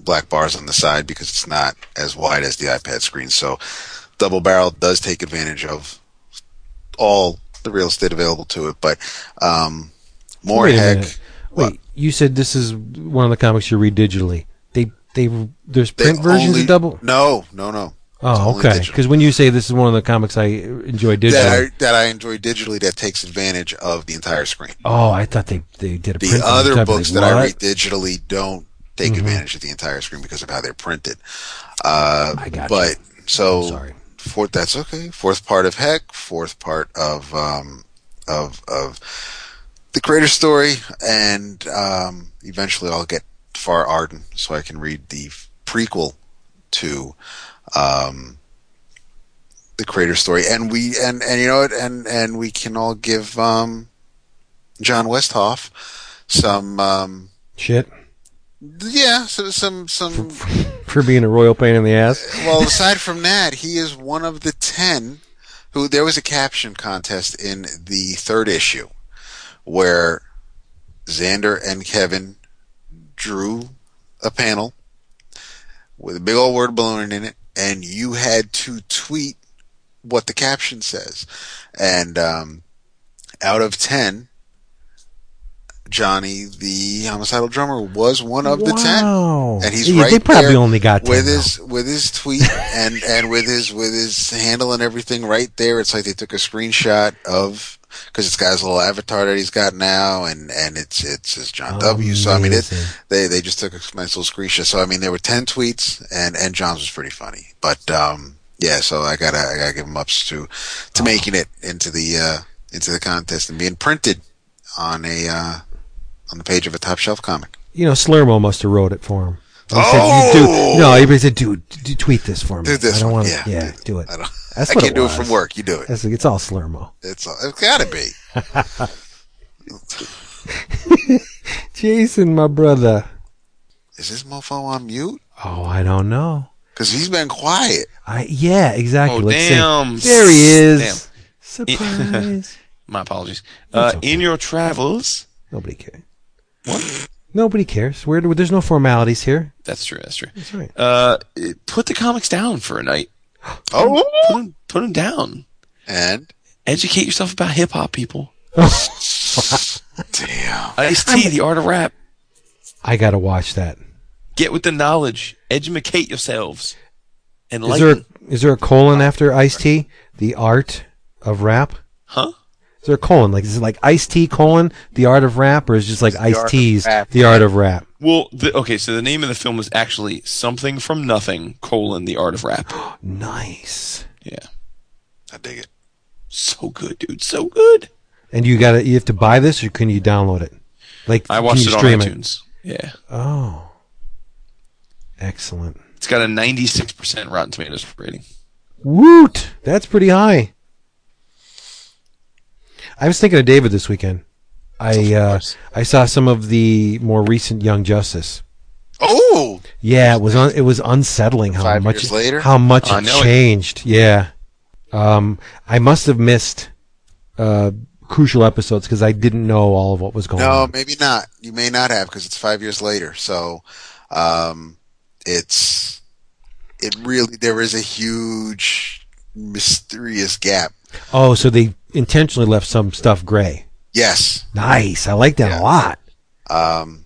black bars on the side because it's not as wide as the iPad screen. So Double Barrel does take advantage of all the real estate available to it, but um, more
Wait
heck.
Wait, you said this is one of the comics you read digitally. They they there's
they
print versions
only-
of double.
No, no, no.
Oh, okay. Because when you say this is one of the comics I enjoy digitally,
that I, that I enjoy digitally that takes advantage of the entire screen.
oh, I thought they they did a
The
print.
other
I'd
books
like,
that I read digitally don't take
Mhm.
advantage of the entire screen because of how they're printed. Uh,
I got
but so
Sorry.
Fourth, that's okay. Fourth part of Heck, fourth part of um, of of the creator story, and um, eventually I'll get Far Arden so I can read the prequel to um, the creator story, and we and and you know what, and and we can all give um, John Westhoff some um,
Shit
yeah so, some some
for being a royal pain in the ass.
well, aside from that, he is one of the ten who there was a caption contest in the third issue where Zander and Kevin drew a panel with a big old word balloon in it, and you had to tweet what the caption says. And um, out of ten, Johnny, the homicidal drummer, was one of the ten, and he's
Yeah,
right
They probably
there
only got 10
with
now.
his with his tweet and and with his with his handle and everything right there. It's like they took a screenshot of because it's got his little avatar that he's got now, and and it's it's his John W. So I mean, it, they they just took a nice little screenshot. So I mean, there were ten tweets, and and John's was pretty funny, but um yeah. So I gotta I gotta give him ups to to
Oh.
making it into the uh into the contest and being printed on a uh on the page of a top shelf comic.
You know, Slurmo must have wrote it for him. He
Oh!
said, do, no, everybody said, dude, d- tweet this for me.
Do this
I don't want to. Yeah,
do-
do it.
I don't.
That's
I
what
can't
it
do it from work. You do it.
It's, it's all Slurmo.
It's all, it's gotta be.
Jason, my brother.
Is this mofo on mute?
Oh, I don't know.
Because he's been quiet.
I yeah, exactly.
Oh,
Let's see. There he is.
Damn.
Surprise.
My apologies. Uh,
okay.
In your travels,
Nobody cares. What? Nobody cares. We're, there's no formalities here.
that's true. That's true.
That's right.
Uh, put the comics down for a night.
Oh,
Put them, put them down.
and
Educate yourself about hip hop, people.
damn.
Ice T, the art of rap.
I gotta watch that.
Get with the knowledge. Educate yourselves.
Is there a, is there a colon after Ice T? The art of rap.
huh?
Is there a colon? Like is it like Ice T colon the art of rap, or is it just like
the
Ice T's the art of rap?
Well, the, okay, so the name of the film is actually Something from Nothing, colon, the art of rap.
Nice.
Yeah.
I dig it.
So good, dude. So good.
And you gotta you have to buy this, or can you download it? Like
I
can
watched
you
it on
stream
iTunes. Yeah.
Oh, excellent.
It's got a 96% Rotten Tomatoes rating.
Woot! That's pretty high. I was thinking of David this weekend. I uh. I saw some of the more recent Young Justice.
Oh,
Yeah, it was un- it was unsettling how
Five
much
later?
how much
I
it
know it.
changed. Yeah, um, I must have missed uh, crucial episodes because I didn't know all of what was going
no,
on.
No, maybe not. You may not have because it's five years later. So, um, it's it really there is a huge mysterious gap.
Oh, so they intentionally left some stuff gray.
Yes,
Nice, I like that
Yeah.
a lot.
um,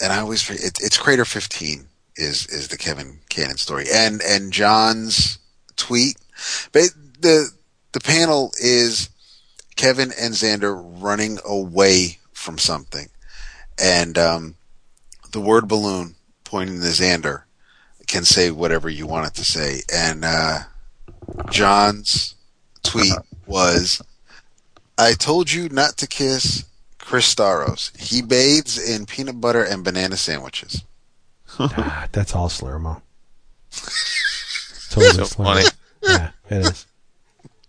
and I always forget, it, it's Crater 15 is is the Kevin Cannon story, and and John's tweet, but the the panel is Kevin and Zander running away from something, and um, the word balloon pointing to Zander can say whatever you want it to say, and uh, John's tweet was, "I told you not to kiss." Chris Staros. He bathes in peanut butter and banana sandwiches.
Ah, that's all Slurmo. Totally
So
Slurmo.
funny.
Yeah, it is.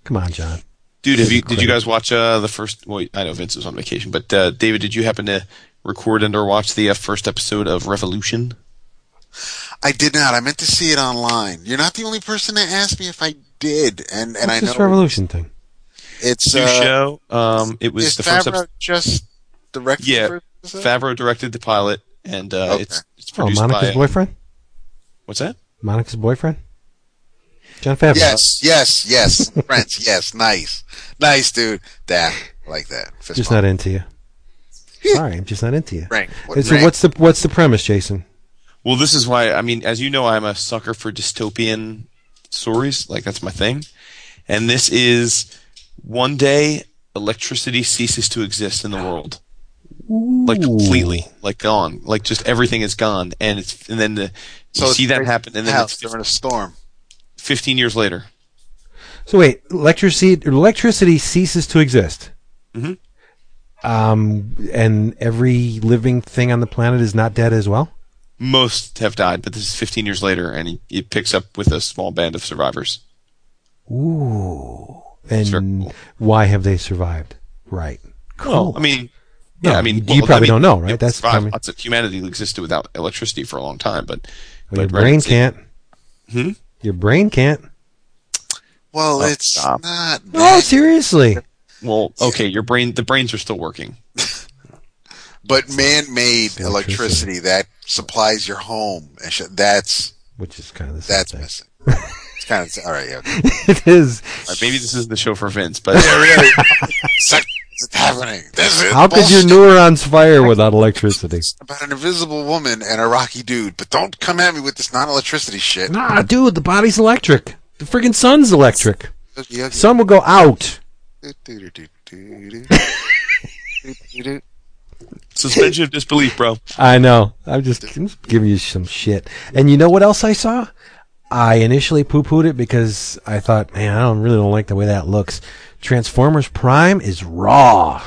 Come on, John.
Dude, have you, did you guys watch uh, the first? Well, I know Vince was on vacation, but uh, David, did you happen to record and or watch the uh, first episode of Revolution?
I did not. I meant to see it online. You're not the only person that asked me if I did, and and
What's
I know
this
know
revolution thing?
It's
New
uh,
show. Um, it was
is
the first episode.
just directed.
Yeah,
the first episode?
Favreau directed the pilot, and uh,
Okay.
it's it's
Oh,
produced
Monica's
by
boyfriend.
what's that?
Monica's boyfriend. Jon Favreau.
Yes, yes, yes. Friends, yes. Nice, nice, dude. That like that. Fist
Just
bump.
not into you. Sorry, I'm just not into you.
Rank. What
so
rank?
what's the what's the premise, Jason?
Well, this is why. I mean, as you know, I'm a sucker for dystopian stories. Like that's my thing. And this is one day electricity ceases to exist in the world, like completely, like gone, like just everything is gone, and it's and then the
So
you see that happen, and then
house
it's
during a storm.
15 years later.
So wait, electricity electricity ceases to exist.
Mhm.
Um, and every living thing on the planet is not dead as well.
Most have died, but this is 15 years later, and he, it picks up with a small band of survivors.
Ooh.
Very
And
cool.
why have they survived? Right. Cool.
Well, I mean, yeah,
No,
I mean,
you-
well,
you probably
I
don't know, right? That's
survived. lots of humanity existed without electricity for a long time, but
Well, your
but right,
brain
it's-
can't.
Hmm?
Your brain can't.
Well,
Oh,
it's
stop.
not.
No,
bad,
seriously.
Well, okay, your brain, the brains are still working.
but man-made
Electricity.
electricity that supplies your home. and That's
Which is kind of the same
that's
thing.
missing. It's kind of all right. Yeah.
it is.
Uh, maybe this is the show for Vince, but
Yeah, really. Suck What's happening? This is
How could your neurons fire without electricity?
about an invisible woman and a rocky dude, but don't come at me with this non-electricity shit.
Nah, dude, the body's electric. The friggin' sun's electric.
Yeah.
Sun will go out.
Suspension of disbelief, bro.
I know. I'm just, I'm just giving you some shit. And you know what else I saw? I initially poo-pooed it because I thought, man, I don't really don't like the way that looks. Transformers Prime is raw.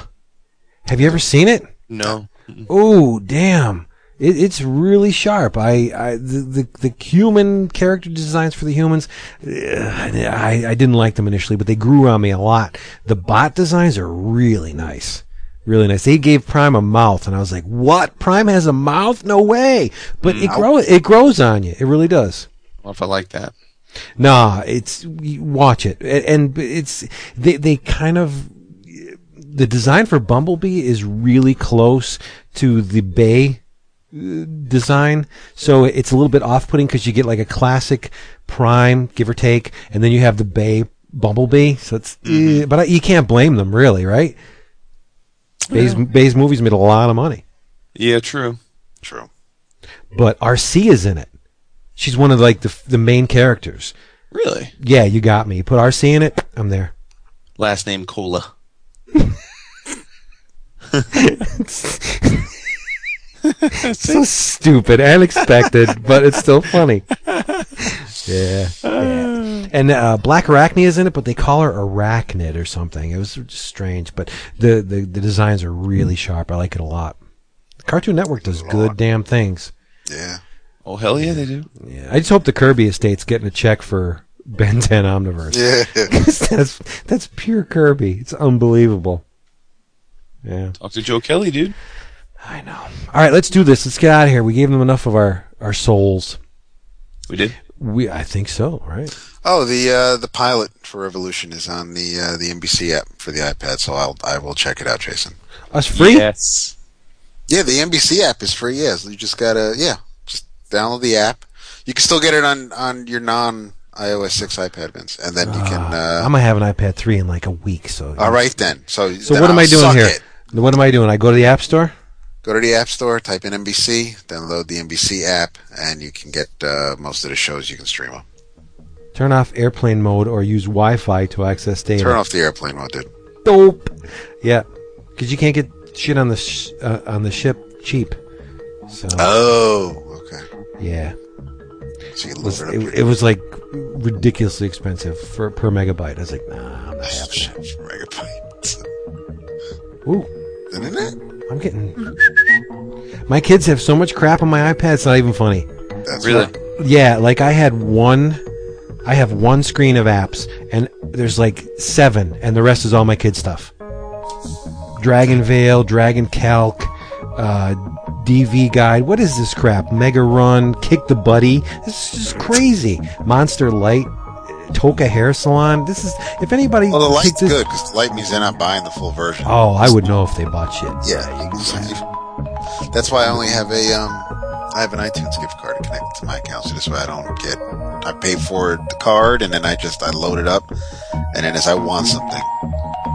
Have you ever seen it?
No.
Oh, damn. It, it's really sharp. I, I the, the the human character designs for the humans, uh, I I didn't like them initially, but they grew on me a lot. The bot designs are really nice, really nice. They gave Prime a mouth, and I was like, "What? Prime has a mouth? No way!" But it grows it grows on you. It really does.
What if I like that?
Nah, it's watch it, and it's they they kind of the design for Bumblebee is really close to the Bay uh, design, so it's a little bit off-putting because you get like a classic Prime, give or take, and then you have the Bay Bumblebee. So it's, eh, but I, you can't blame them really, right? Bay's, Bay's movies made a lot of money,
Yeah, true.
True.
but Arcee is in it. She's one of like the the main characters.
Really?
Yeah, you got me. You put Arcee in it, I'm there.
Last name Cola.
so stupid and expected, but it's still funny. Yeah. yeah. And uh, Blackarachnia is in it, but they call her Arachnid or something. It was strange, but the, the, the designs are really sharp. I like it a lot. Cartoon Network does good damn things.
Yeah.
Oh hell yeah, they do.
Yeah. I just hope the Kirby estate's getting a check for Ben 10 Omniverse.
Yeah.
that's, that's pure Kirby. It's unbelievable. Yeah.
Talk to Joe Kelly, dude.
I know. All right, let's do this. Let's get out of here. We gave them enough of our, our souls.
We did.
We, I think so, right?
Oh, the uh, the pilot for Revolution is on the uh, the NBC app for the iPad, so I'll I will check it out, Jason.
Us free?
Yes.
Yeah, the NBC app is free. Yes, you just gotta yeah, just download the app. You can still get it on on your non iOS six iPad, Vince, and then you can. Uh,
I'm gonna have an iPad 3 in like a week. So.
all right then. So
So
then
what am
I'll
I doing
suck
here?
it.
What am I doing? I go to the App Store.
Go to the App Store, type in NBC, download the NBC app, and you can get uh, most of the shows you can stream them.
Turn off airplane mode or use Wi-Fi to access data.
Turn off the airplane mode, dude.
Dope. Yeah, because you can't get shit on the sh- uh, on the ship cheap. So
Oh.
Yeah,
So you
it was,
it up.
it, it was like ridiculously expensive for per megabyte. I was like, nah, I'm not having
Shit,
it.
megabytes.
Ooh,
Isn't it?
I'm getting. My kids have so much crap on my iPad. It's not even funny.
That's
Really?
right.
Yeah, like I had one, I have one screen of apps, and there's like seven, and the rest is all my kid stuff. DragonVale, Dragon Calc, uh, DV Guide. What is this crap? Mega Run, Kick the Buddy. This is crazy. Monster Light, Toca Hair Salon. This is if anybody.
Well, the light's
this-
good because the light means they're not buying the full version.
Oh, I would know if they bought shit.
Yeah, you- that's why I only have a um, I have an iTunes gift card connected to my account, so this way I don't get. I pay for the card and then I just I load it up, and then as I want something,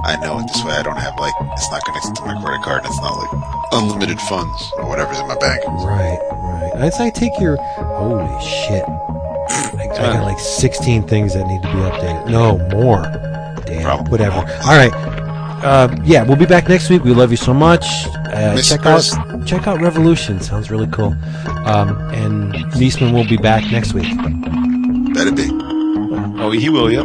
I know it. This way I don't have like it's not connected to my credit card. and It's not like unlimited funds or whatever's in my bank.
Right, right. As I'd say take your. Holy shit. I, I got like 16 things that need to be updated. No, more. Damn.
Probably
Whatever.
more.
All right. Uh, yeah, we'll be back next week. We love you so much. Uh, check
Chris.
out check out Revolution. Sounds really cool. Um, and Niesman will be back next week.
Better be.
Oh, he will. Yep.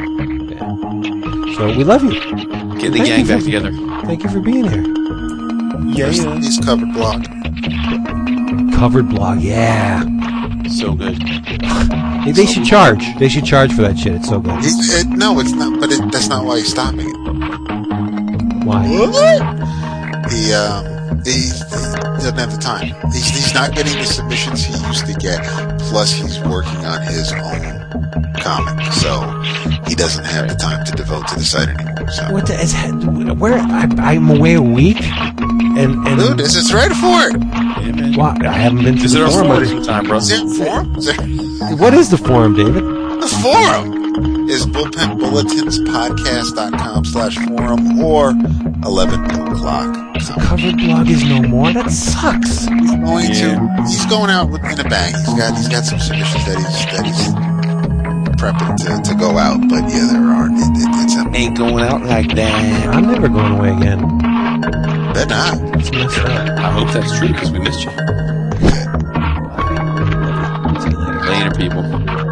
So we love you.
Get the
Thank
gang back
for-
together.
Thank you for being here.
Yeah.
He's Covered blog.
Covered blog, Yeah.
So good.
They, they should charge. They should charge for that shit. It's so good.
He, it, no, it's not. But it, that's not why he's stopping it.
Why?
He um he, he doesn't have the time. He's he's not getting the submissions he used to get. Plus, he's working on his own comic, so he doesn't have the time to devote to the site anymore. So,
What the, is, where I, I'm away a week, and and
dude, this is right for it.
Yeah.
Why? I haven't been to
Visit
the
our
forum.
forum sometime, bro.
Is there a forum? Is there
What is the forum, David?
The forum? is bullpenbulletinspodcast.com slash forum or 11 o'clock.
The Covered blog is no more. That sucks.
He's going
Yeah.
to, he's going out with- in a bang. He's got, he's got some submissions that he's, that he's prepping to, to go out. But yeah, there are, it, it, it's a,
Ain't going out like that.
I'm never going away again.
they're not.
It's messed up.
I hope that's true because we missed you. Later, people.